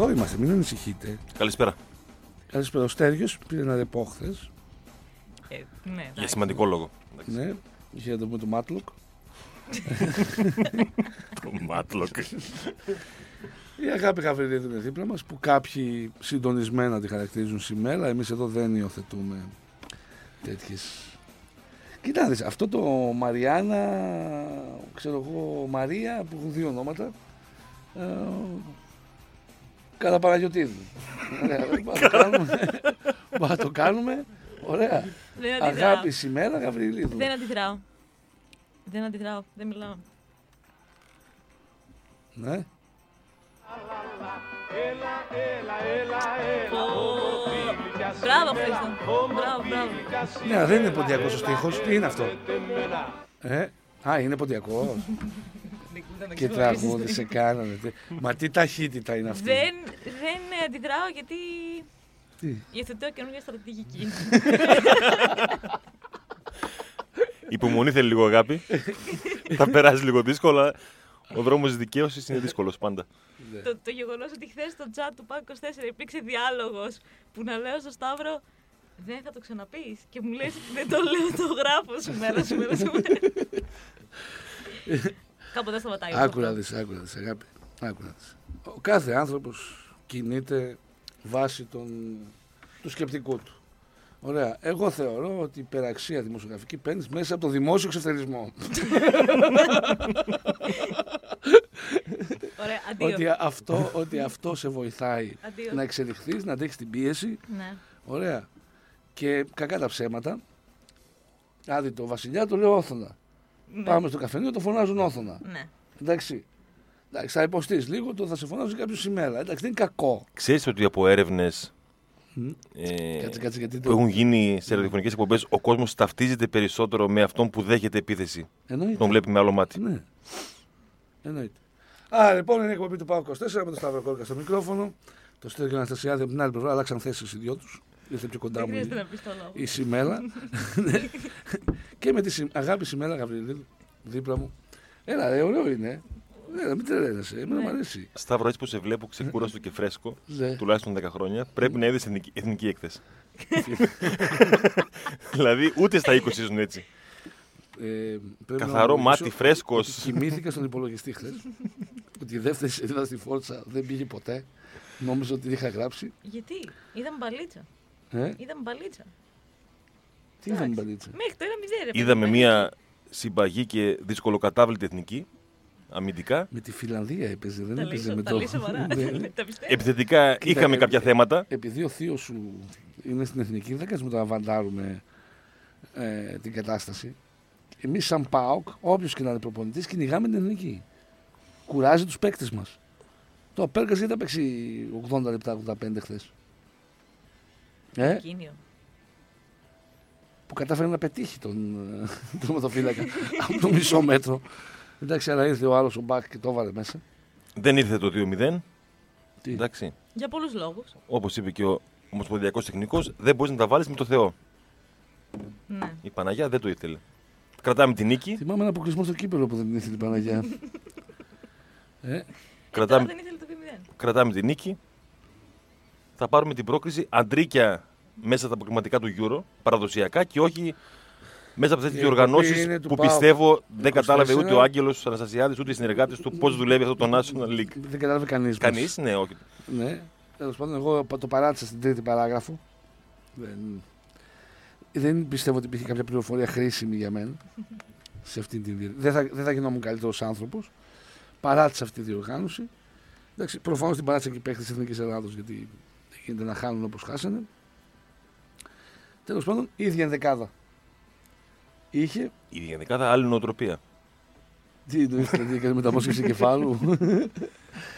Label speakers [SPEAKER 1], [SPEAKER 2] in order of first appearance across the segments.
[SPEAKER 1] Εδώ είμαστε, μην ανησυχείτε.
[SPEAKER 2] Καλησπέρα.
[SPEAKER 1] Καλησπέρα. Ο Στέργιος πήρε ένα ρεπό χθες.
[SPEAKER 3] Ε, ναι,
[SPEAKER 2] Για
[SPEAKER 3] εντάξει.
[SPEAKER 2] σημαντικό λόγο.
[SPEAKER 1] Ναι, είχε να το πούμε το Μάτλοκ.
[SPEAKER 2] Το Μάτλοκ.
[SPEAKER 1] Η αγάπη Γαβριλίδου είναι δίπλα μας που κάποιοι συντονισμένα τη χαρακτηρίζουν σήμερα. Εμείς εδώ δεν υιοθετούμε τέτοιες... Κοιτάξτε, αυτό το Μαριάννα, ξέρω εγώ, Μαρία που έχουν δύο ονόματα. Ε, Κατά Παναγιωτίδου. Ωραία, μπορούμε να το κάνουμε. Μπορούμε να το κάνουμε. Ωραία.
[SPEAKER 3] Δεν αντιδράω.
[SPEAKER 1] Αγάπη σήμερα Γαβριλίδου.
[SPEAKER 3] Δεν αντιδράω. Δεν αντιδράω. Δεν μιλάω.
[SPEAKER 1] Ναι.
[SPEAKER 3] Μπράβο, Χρήστο. Μπράβο, μπράβο.
[SPEAKER 1] Ναι, δεν είναι ποντιακός ο στίχος. Τι είναι αυτό; Ε, α, είναι ποντιακός.
[SPEAKER 3] Δεν το
[SPEAKER 1] Και
[SPEAKER 3] ξεχωρίσεις.
[SPEAKER 1] τραγούδι σε κάνανε. Τι- Μα τι ταχύτητα είναι αυτή.
[SPEAKER 3] Δεν, δεν αντιδράω γιατί
[SPEAKER 1] Τι;
[SPEAKER 3] υιοθετώ καινούργια στρατηγική.
[SPEAKER 2] Υπομονή θέλει λίγο αγάπη. Θα περάσει λίγο δύσκολα. Ο δρόμος τη δικαίωσης είναι δύσκολος πάντα.
[SPEAKER 3] το, το γεγονός ότι χθες στο chat του ΠΑΚ 24 υπήρξε διάλογος που να λέω στο Σταύρο δεν θα το ξαναπείς. Και μου λες δεν το λέω, το γράφω σήμερα, σήμερα, σήμερα. Κάπου δεν σταματάει. όλο
[SPEAKER 1] Άκου να
[SPEAKER 3] αυτό.
[SPEAKER 1] δεις, άκου να δεις, αγάπη. Άκου να δεις. Ο κάθε άνθρωπος κινείται βάσει των, του σκεπτικού του. Ωραία. Εγώ θεωρώ ότι η υπεραξία δημοσιογραφική παίρνεις μέσα από το δημόσιο εξευθερισμό.
[SPEAKER 3] Ωραία, αντίο.
[SPEAKER 1] ότι, αυτό, ότι αυτό σε βοηθάει
[SPEAKER 3] Αντίο.
[SPEAKER 1] να εξελιχθείς, να αντέξεις την πίεση.
[SPEAKER 3] Ναι.
[SPEAKER 1] Ωραία. Και κακά τα ψέματα. Άδει το βασιλιά το λέω όθωνα.
[SPEAKER 3] Ναι.
[SPEAKER 1] Πάμε στο καφενείο, το φωνάζουν όθωνα.
[SPEAKER 3] Ναι.
[SPEAKER 1] Εντάξει. Εντάξει, θα υποστείς λίγο, το θα σε φωνάζει κάποιος σήμερα. Εντάξει, δεν είναι κακό.
[SPEAKER 2] Ξέρεις ότι από έρευνες
[SPEAKER 1] Μμ.
[SPEAKER 2] ε,
[SPEAKER 1] Κάτσε, κάτσε, γιατί
[SPEAKER 2] που
[SPEAKER 1] το.
[SPEAKER 2] έχουν γίνει σε ραδιοφωνικές εκπομπές, ο κόσμος ταυτίζεται περισσότερο με αυτόν που δέχεται επίθεση.
[SPEAKER 1] Εννοείται.
[SPEAKER 2] Τον βλέπει με άλλο μάτι.
[SPEAKER 1] Ναι. Εννοείται. Α, λοιπόν, είναι η εκπομπή του Πάου 24 με τον Σταύρο Κόρκα στο μικρόφωνο. Το Στέργιο Αναστασιάδη από την άλλη πλευρά αλλάξαν θέσεις οι δυο τους. Ήρθε πιο κοντά
[SPEAKER 3] Δεν
[SPEAKER 1] μου
[SPEAKER 3] χρειάζεται
[SPEAKER 1] η-
[SPEAKER 3] να πεις το λόγο.
[SPEAKER 1] η Σιμέλα. Ναι. και με τη Συμ- αγάπη Σιμέλα Γαβριλίδου δίπλα μου. Έλα, ρε, ωραίο είναι. Ναι, μην τρελαίνεσαι. Εμένα
[SPEAKER 3] Ναι.
[SPEAKER 1] μου αρέσει.
[SPEAKER 2] Σταύρο, έτσι που σε βλέπω ξεκούραστο και φρέσκο,
[SPEAKER 1] Ναι.
[SPEAKER 2] τουλάχιστον 10 χρόνια, πρέπει να είδες εθνική, εθνική έκθεση. δηλαδή, ούτε στα 20 ζουν έτσι.
[SPEAKER 1] Ε, πρέπει
[SPEAKER 2] Καθαρό
[SPEAKER 1] να ομολογήσω
[SPEAKER 2] μάτι, φρέσκος.
[SPEAKER 1] ότι Κοιμήθηκα στον υπολογιστή χθες. ότι η δεύτερη σελίδα στη Φόρτσα δεν πήγε ποτέ. Νόμιζα ότι είχα γράψει.
[SPEAKER 3] Γιατί, είδαμε μπαλίτσα.
[SPEAKER 1] Ε,
[SPEAKER 3] Είδαμε μπαλίτσα.
[SPEAKER 1] Τι είδαμε μπαλίτσα;
[SPEAKER 3] Μέχρι το ένα μηδέν. ρε
[SPEAKER 2] Είδαμε
[SPEAKER 3] παιδί,
[SPEAKER 2] μια συμπαγή και δυσκολοκατάβλητη εθνική, αμυντικά.
[SPEAKER 1] Με τη Φιλανδία έπαιζε, δεν
[SPEAKER 3] Τα
[SPEAKER 1] έπαιζε
[SPEAKER 3] λέει
[SPEAKER 1] με
[SPEAKER 3] τα
[SPEAKER 1] το.
[SPEAKER 3] λέει σοβαρά.
[SPEAKER 1] Ναι.
[SPEAKER 3] Τα πιστεύω.
[SPEAKER 2] Επιθετικά
[SPEAKER 1] Κοίτα,
[SPEAKER 2] είχαμε
[SPEAKER 1] ε,
[SPEAKER 2] κάποια θέματα.
[SPEAKER 1] Επειδή ο θείος σου είναι στην εθνική, δεν κάνουμε να βαντάρουμε ε, την κατάσταση. Εμείς, σαν ΠΑΟΚ, όποιος και να είναι προπονητής, κυνηγάμε την εθνική. Κουράζει τους παίκτες μας. Το Πέρκα γιατί θα παίξει 80 λεπτά, 85 χθες; Ε,
[SPEAKER 3] Κίνιο.
[SPEAKER 1] Που κατάφερε να πετύχει τον ε, τερματοφύλακα από το μισό μέτρο. Εντάξει, αλλά ήρθε ο άλλος ο Μπακ και το έβαλε μέσα.
[SPEAKER 2] Δεν ήρθε το 2-0.
[SPEAKER 1] Τι;
[SPEAKER 2] Εντάξει.
[SPEAKER 3] Για πολλούς λόγους.
[SPEAKER 2] Όπως είπε και ο Ομοσπονδιακός Τεχνικός, δεν μπορείς να τα βάλεις με το Θεό.
[SPEAKER 3] Ναι.
[SPEAKER 2] Η Παναγιά δεν το ήθελε. Κρατάμε την νίκη.
[SPEAKER 1] Θυμάμαι ένα αποκλεισμό στο κύπελο που δεν την ήθελε η Παναγιά. ε,
[SPEAKER 3] Τώρα
[SPEAKER 2] Κρατάμε,
[SPEAKER 3] δεν ήθελε το 2-0.
[SPEAKER 2] κρατάμε την νίκη. Θα πάρουμε την πρόκριση αντρίκια μέσα στα αποκριματικά του Euro, παραδοσιακά και όχι μέσα από τέτοιες
[SPEAKER 1] Η εκπομπή
[SPEAKER 2] διοργανώσει
[SPEAKER 1] είναι του
[SPEAKER 2] που
[SPEAKER 1] ΠΑΟΚ
[SPEAKER 2] πιστεύω δεν
[SPEAKER 1] 24.
[SPEAKER 2] κατάλαβε ούτε ο Άγγελος Αναστασιάδης ούτε οι συνεργάτες του πώς δουλεύει αυτό το National League.
[SPEAKER 1] δεν κατάλαβε κανείς.
[SPEAKER 2] Κανείς, ναι, όχι.
[SPEAKER 1] Ναι. Τέλος πάντων, εγώ το παράτησα στην τρίτη παράγραφο. Δεν, δεν πιστεύω ότι υπήρχε κάποια πληροφορία χρήσιμη για μένα. σε αυτή την διοργάνωση. Δεν θα, δεν θα γινόμουν καλύτερος άνθρωπος. Παράτησα αυτή τη διοργάνωση. Εντάξει, προφανώς την παράτησα και οι παίχτε της Εθνικής Ελλάδος γιατί δεν γίνεται να χάνουν όπως χάσανε. Τέλος πάντων, ίδια ενδεκάδα. Είχε.
[SPEAKER 2] Η διαδικάδα άλλη νοοτροπία.
[SPEAKER 1] Τι εννοείς, δηλαδή, έκανε μεταμόσχευση κεφάλου.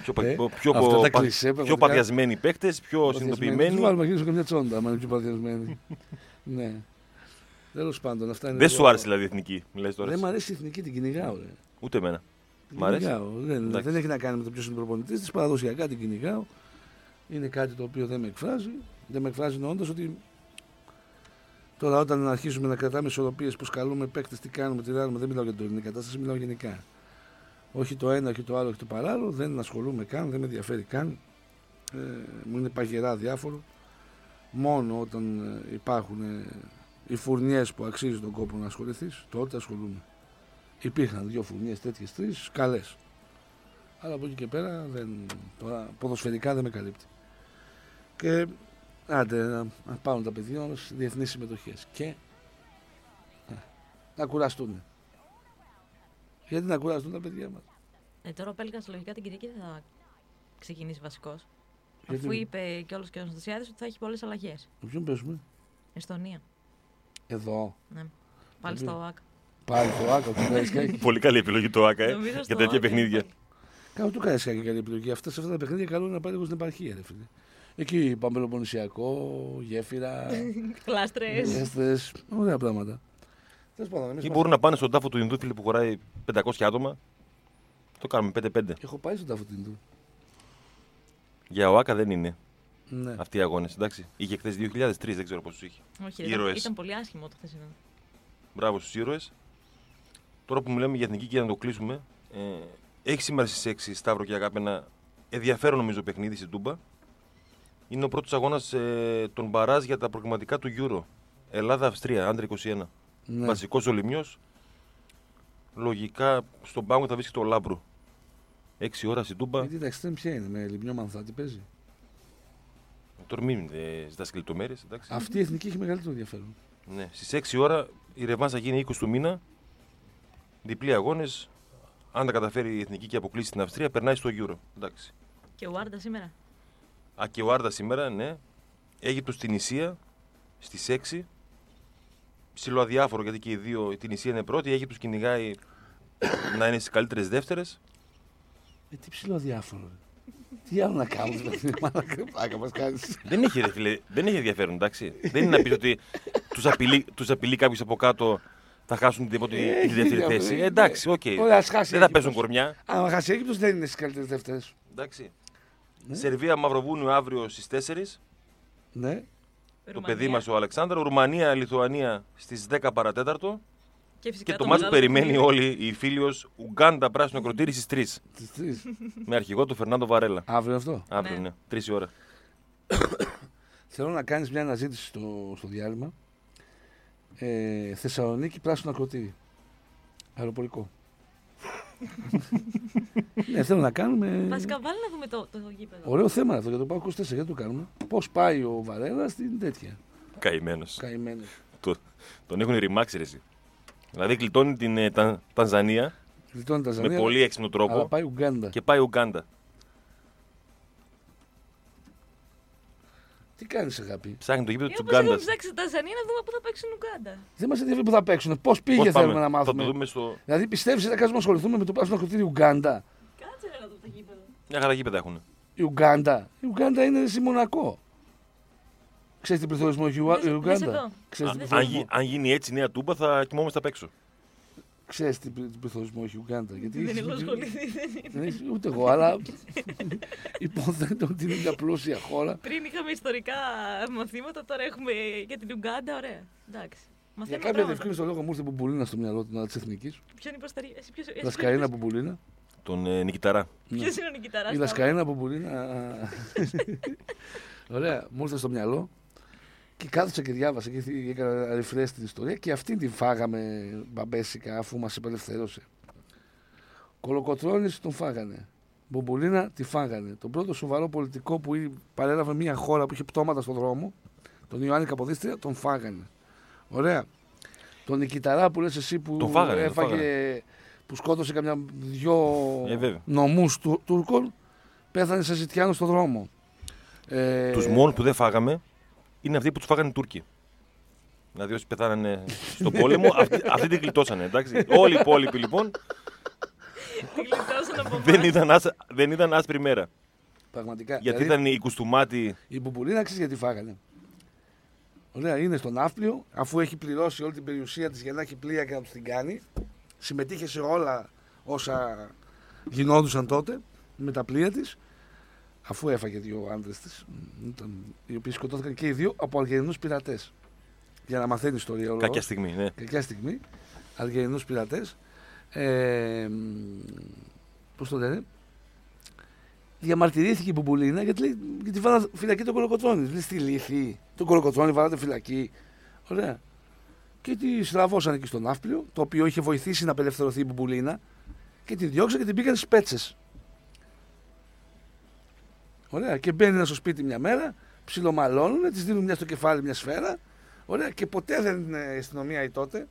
[SPEAKER 2] Πιο, πα-
[SPEAKER 1] Ε,
[SPEAKER 2] πιο, πιο,
[SPEAKER 1] αυτά τα
[SPEAKER 2] πα-
[SPEAKER 1] κλισέ,
[SPEAKER 2] πιο
[SPEAKER 1] πραγματικά.
[SPEAKER 2] παθιασμένοι παίκτες, πιο
[SPEAKER 1] Τους
[SPEAKER 2] συνειδητοποιημένοι.
[SPEAKER 1] βάλουμε γύρω καμιά τσόντα, άμα είναι πιο παθιασμένοι. ναι. Τέλος πάντων, αυτά είναι.
[SPEAKER 2] Δεν
[SPEAKER 1] λίγο-
[SPEAKER 2] σου άρεσε δηλαδή η εθνική, μιλάς τώρα.
[SPEAKER 1] Δεν
[SPEAKER 2] εσύ.
[SPEAKER 1] μου αρέσει η εθνική, την κυνηγάω. Ρε.
[SPEAKER 2] Ούτε εμένα.
[SPEAKER 1] Την
[SPEAKER 2] Μ' αρέσει.
[SPEAKER 1] κυνηγάω. Δεν,
[SPEAKER 2] Εντάξει.
[SPEAKER 1] δεν έχει να κάνει με το ποιος είναι προπονητής της. Παραδοσιακά την κυνηγάω. Είναι κάτι το οποίο δεν με εκφράζει. Δεν με εκφράζει εννοώντας ότι τώρα όταν αρχίζουμε να κρατάμε ισορροπίες που σκαλούμε παίκτες, τι κάνουμε, τι κάνουμε, δεν μιλάω για την τωρινή κατάσταση, μιλάω γενικά. Όχι το ένα, όχι το άλλο, όχι το παράλληλο. Δεν ασχολούμαι καν, δεν με ενδιαφέρει καν. Ε, μου είναι παγερά διάφορο. Μόνο όταν ε, υπάρχουν ε, οι φουρνιές που αξίζει τον κόπο να ασχοληθείς, τότε ασχολούμαι. Υπήρχαν δύο φουρνιές τέτοιες τρεις, καλές. Αλλά από εκεί και πέρα δεν, τώρα, ποδοσφαιρικά δεν με καλύπτει. Και άντε να, να πάρουν τα παιδιά μα διεθνείς συμμετοχές. Και ε, να κουραστούν. Γιατί να κουραστούν τα παιδιά μας;
[SPEAKER 3] Ε, τώρα ο Πέλγας λογικά την Κυριακή δεν θα ξεκινήσει βασικός.
[SPEAKER 1] Γιατί-
[SPEAKER 3] Αφού είπε κιόλα και ο Αναστασιάδης ότι θα έχει πολλές αλλαγές.
[SPEAKER 1] Με ποιον παίζουμε,
[SPEAKER 3] Εστονία.
[SPEAKER 1] εδώ.
[SPEAKER 3] Ναι. Πάλι
[SPEAKER 1] Γιατί-
[SPEAKER 3] στο ΑΚ.
[SPEAKER 1] Πάλι το άκο του Καραϊσκάκη.
[SPEAKER 2] Πολύ καλή επιλογή το ΑΚΑ ε,
[SPEAKER 3] Νομίζω
[SPEAKER 2] για
[SPEAKER 3] στο
[SPEAKER 2] τέτοια
[SPEAKER 3] ΆΚΑ
[SPEAKER 2] παιχνίδια.
[SPEAKER 3] είναι
[SPEAKER 1] Κάνω του Καραϊσκάκη καλή επιλογή. Αυτά, σε αυτά τα παιχνίδια καλό είναι να πάει λίγο στην επαρχία, ρε φίλε. Εκεί Παμπελοποννησιακό, γέφυρα,
[SPEAKER 3] πάλι. Κλάστρες.
[SPEAKER 1] έστες, ωραία πράγματα. Τέλος πάντων, εμείς
[SPEAKER 2] Ή
[SPEAKER 1] μας-
[SPEAKER 2] μπορούν να πάνε στον τάφο του Ινδού φίλε, που χωράει 500 άτομα. Το κάνουμε 5-5.
[SPEAKER 1] Έχω πάει στον τάφο του.
[SPEAKER 2] Για ο ΑΚΑ δεν είναι
[SPEAKER 1] Ναι.
[SPEAKER 2] αυτοί οι αγώνες. Εντάξει. Είχε χθες 2003, δεν ξέρω πόσους είχε.
[SPEAKER 3] Όχι, ήταν,
[SPEAKER 2] Ήρωες.
[SPEAKER 3] ήταν πολύ άσχημο το χθεσινό.
[SPEAKER 2] Μπράβο στους ήρωες. Τώρα που μιλάμε για εθνική και να το κλείσουμε, ε, έχει σήμερα στι 6 Σταύρο και Αγάπη ένα ενδιαφέρον νομίζω παιχνίδι στην Τούμπα. Είναι ο πρώτος αγώνας ε, των Μπαράζ για τα προγραμματικά του Euro. Ελλάδα-Αυστρία, άντρα 21.
[SPEAKER 1] ναι.
[SPEAKER 2] Βασικός ο Λιμιός. Λογικά στον πάγκο θα βρίσκεται ο Λάμπρου. 6 ώρα στην Τούμπα.
[SPEAKER 1] Γιατί τα εξτρέμ ποια είναι, με λιμιό μανθά, τι παίζει.
[SPEAKER 2] Τώρα μην ε, ζητά και λεπτομέρειε.
[SPEAKER 1] Αυτή η εθνική έχει μεγαλύτερο ενδιαφέρον.
[SPEAKER 2] Ναι. Στις 6 ώρα η ρευάνς θα γίνει 20 του μήνα. Διπλή αγώνες. Αν τα καταφέρει η εθνική και αποκλείσει την Αυστρία, περνάει στο Euro. Εντάξει.
[SPEAKER 3] Και ο Άρντας σήμερα.
[SPEAKER 2] Α, και ο Άρντα σήμερα, ναι. Αίγυπτος στην Ισία στις 6. Ψηλό αδιάφορο γιατί και οι δύο, την Ισία είναι πρώτη. Η Αίγυπτος κυνηγάει να είναι στις καλύτερες δεύτερες.
[SPEAKER 1] Ε, τι ψηλό διάφορο. ρε. τι άλλο να κάνω, δηλαδή. Μάνα κρεπάκα μας κάνεις.
[SPEAKER 2] δεν, έχει, ρε, φίλε, δεν έχει ενδιαφέρον, εντάξει. δεν είναι να πεις ότι τους απειλεί, τους απειλεί κάποιος από κάτω θα χάσουν την, πρώτη-
[SPEAKER 1] Έχει
[SPEAKER 2] τη δεύτερη
[SPEAKER 1] ενδιαφέρον.
[SPEAKER 2] θέση. Ε, εντάξει, οκ.
[SPEAKER 1] Ωραία, ας χάσει η
[SPEAKER 2] Δεν θα
[SPEAKER 1] Αίγυπτος.
[SPEAKER 2] παίζουν κορμιά.
[SPEAKER 1] Αν χάσει η Αίγυπτος δεν είναι στις καλύτερες δεύτερες.
[SPEAKER 2] Εντάξει.
[SPEAKER 1] Ναι.
[SPEAKER 2] Σερβία Μαυροβούνιο αύριο στις 4.
[SPEAKER 1] Ναι.
[SPEAKER 2] Το παιδί μας ο Αλεξάνδρου. Ρουμανία Λιθουανία στις 10 παρά τέταρτο.
[SPEAKER 3] Και, φυσικά
[SPEAKER 2] Και το
[SPEAKER 3] το
[SPEAKER 2] ματς που
[SPEAKER 3] μεγάλο
[SPEAKER 2] περιμένει
[SPEAKER 3] παιχνίδι.
[SPEAKER 2] όλοι οι φίλοι Ουγκάντα Πράσινο Ακρωτήρι στις 3.
[SPEAKER 1] Τι τρεις.
[SPEAKER 2] Με αρχηγό του Φερνάντο Βαρέλα.
[SPEAKER 1] Αύριο αυτό;
[SPEAKER 2] Αύριο
[SPEAKER 3] Ναι.
[SPEAKER 2] είναι. 3 η ώρα.
[SPEAKER 1] Θέλω να κάνεις μια αναζήτηση στο, στο διάλειμμα. Ε, Θεσσαλονίκη πράσινο ακροτήρι. Αεροπορικό. Ναι, θέλω να κάνουμε.
[SPEAKER 3] Βασικά, βάλει να δούμε το, το γήπεδο.
[SPEAKER 1] Ωραίο θέμα αυτό για το Πάο 24. Γιατί το κάνουμε. Πώς πάει ο Βαρέλας στην τέτοια;
[SPEAKER 2] Καημένος.
[SPEAKER 1] Καημένος.
[SPEAKER 2] Τον έχουν ρημάξει ρε, εσύ. Δηλαδή γλιτώνει την ε, Τα- Τανζανία
[SPEAKER 1] Γλιτώνει τα
[SPEAKER 2] με
[SPEAKER 1] Ζανία.
[SPEAKER 2] πολύ έξυπνο
[SPEAKER 1] Αλλά
[SPEAKER 2] τρόπο
[SPEAKER 1] πάει Ουγγάντα.
[SPEAKER 2] και πάει Ουγγάντα.
[SPEAKER 1] Τι κάνεις, αγάπη;
[SPEAKER 2] Ψάχνει το γήπεδο
[SPEAKER 3] Ή
[SPEAKER 2] τη
[SPEAKER 3] όπως έχουμε
[SPEAKER 2] Ουγγάντα.
[SPEAKER 3] ψάξει τα Τανζανία να δούμε πού θα παίξουν Ουγγάντα.
[SPEAKER 1] Δεν μας ενδιαφέρει που θα παίξουν. Πώς πήγε θέλουμε να
[SPEAKER 2] Θα
[SPEAKER 1] μάθουμε.
[SPEAKER 2] το δούμε στο.
[SPEAKER 1] Δηλαδή πιστεύεις ότι θα κάτσουμε να ασχοληθούμε με το πράσινο ακροτήρι Ουγγάντα.
[SPEAKER 3] Κάτσε ρε, να δούμε το γήπεδο.
[SPEAKER 2] Μια χαρά γήπεδα έχουν.
[SPEAKER 1] Η Ουγγάντα. Η Ουγγάντα είναι στη Μονακό. Ξέρεις τι πληθωρισμό έχει η Ουα-
[SPEAKER 3] Δες-
[SPEAKER 1] η
[SPEAKER 3] δες
[SPEAKER 1] Ουγγάντα.
[SPEAKER 3] εδώ.
[SPEAKER 1] Ξέρεις
[SPEAKER 2] Α,
[SPEAKER 1] τι
[SPEAKER 2] αν,
[SPEAKER 1] πληθωρισμό-
[SPEAKER 2] γι- αν γίνει έτσι η νέα τούμπα θα κοιμόμαστε απ' έξω.
[SPEAKER 1] Ξέρεις τι πλη- τι πληθωρισμό έχει η Ουγγάντα. Γιατί
[SPEAKER 3] Δεν
[SPEAKER 1] έχει-
[SPEAKER 3] έχω ασχοληθεί. δεν είναι.
[SPEAKER 1] Δεν έχει ούτε εγώ, αλλά υποθέτω ότι είναι μια πλούσια χώρα.
[SPEAKER 3] Πριν είχαμε ιστορικά μαθήματα, τώρα έχουμε για την Ουγγάντα. Ωραία. Εντάξει.
[SPEAKER 1] Για
[SPEAKER 3] Μαθαίνουμε
[SPEAKER 1] κάποια
[SPEAKER 3] πράγματα.
[SPEAKER 1] διευκρίνηση το λόγο μου ήρθε Μπουμπουλίνα στο μυαλό του της εθνικής.
[SPEAKER 3] Ποιον υποστηρίζει. Εσύ ποιος- εσύ
[SPEAKER 1] Λασκαρίνα
[SPEAKER 3] ποιος-
[SPEAKER 1] Μπουμπουλίνα.
[SPEAKER 2] Τον ε, Νικηταρά.
[SPEAKER 3] Ποιος είναι ο Νικηταράς.
[SPEAKER 1] Η Λασκαρίνα Μπουμπουλίνα. Ωραία, μου ήρθε στο μυαλό. Και κάθισα και διάβασα και έκανα refresh την ιστορία και αυτή την φάγαμε μπαμπέσικα αφού μας απελευθέρωσε. Κολοκοτρώνης τον φάγανε. Μπουμπουλίνα τη φάγανε. Τον πρώτο σοβαρό πολιτικό που ή- παρέλαβε μια χώρα που είχε πτώματα στον δρόμο, τον Ιωάννη Καποδίστρια, τον φάγανε. Ωραία. Τον Νικηταρά που λες εσύ που
[SPEAKER 2] Τον φάγανε, τον
[SPEAKER 1] έφαγε,
[SPEAKER 2] φάγανε.
[SPEAKER 1] που σκότωσε καμιά δυο
[SPEAKER 2] Ε, βέβαια.
[SPEAKER 1] νομούς του, Τούρκων, πέθανε σε ζητιάνο στον δρόμο. Ε,
[SPEAKER 2] Τους μόνου που δεν φάγαμε είναι αυτοί που τους φάγανε οι Τούρκοι. Δηλαδή όσοι πεθάνανε στον πόλεμο, αυτοί, αυτοί την γλιτώσανε. Εντάξει. Όλοι οι υπόλοιποι λοιπόν
[SPEAKER 3] Τη γλιτώσαν από
[SPEAKER 2] δεν
[SPEAKER 3] εμάς.
[SPEAKER 2] ήταν, άσα, δεν ήταν άσπρη μέρα.
[SPEAKER 1] Πραγματικά.
[SPEAKER 2] Γιατί
[SPEAKER 1] δηλαδή,
[SPEAKER 2] ήταν η κουστούμάτη.
[SPEAKER 1] Η Μπουμπουλίνα ξέρεις γιατί φάγανε. Ωραία, είναι στον Ναύπλιο, αφού έχει πληρώσει όλη την περιουσία της για να έχει πλοία και να τους την κάνει. Συμμετείχε σε όλα όσα γινόντουσαν τότε με τα πλοία της. Αφού έφαγε δύο άντρες της, οι οποίοι σκοτώθηκαν και οι δύο από Αλγερινού πειρατές. Για να μαθαίνει ιστορία όλο.
[SPEAKER 2] Κακιά στιγμή, ναι.
[SPEAKER 1] Κακιά στιγμή. Αλγερινούς πειρατές. Ε, πώς το λένε. διαμαρτυρήθηκε η Μπουμπουλίνα γιατί, λέει, γιατί βάλα φυλακή τον Κολοκοτρώνη. Λέει στη λύθη. Τον Κολοκοτρώνη βάλατε φυλακή. Ωραία. Και τη στραβώσαν εκεί στο ναύπλιο, το οποίο είχε βοηθήσει να απελευθερωθεί η Μπουμπουλίνα και τη διώξαν και την πήγαν στις πέτσες. Ωραία. Και μπαίνει ένα στο σπίτι μια μέρα, ψιλομαλώνουν, τη δίνουν μια στο κεφάλι μια σφαίρα. Ωραία. Και ποτέ δεν ε, η αστυνομία η τότε,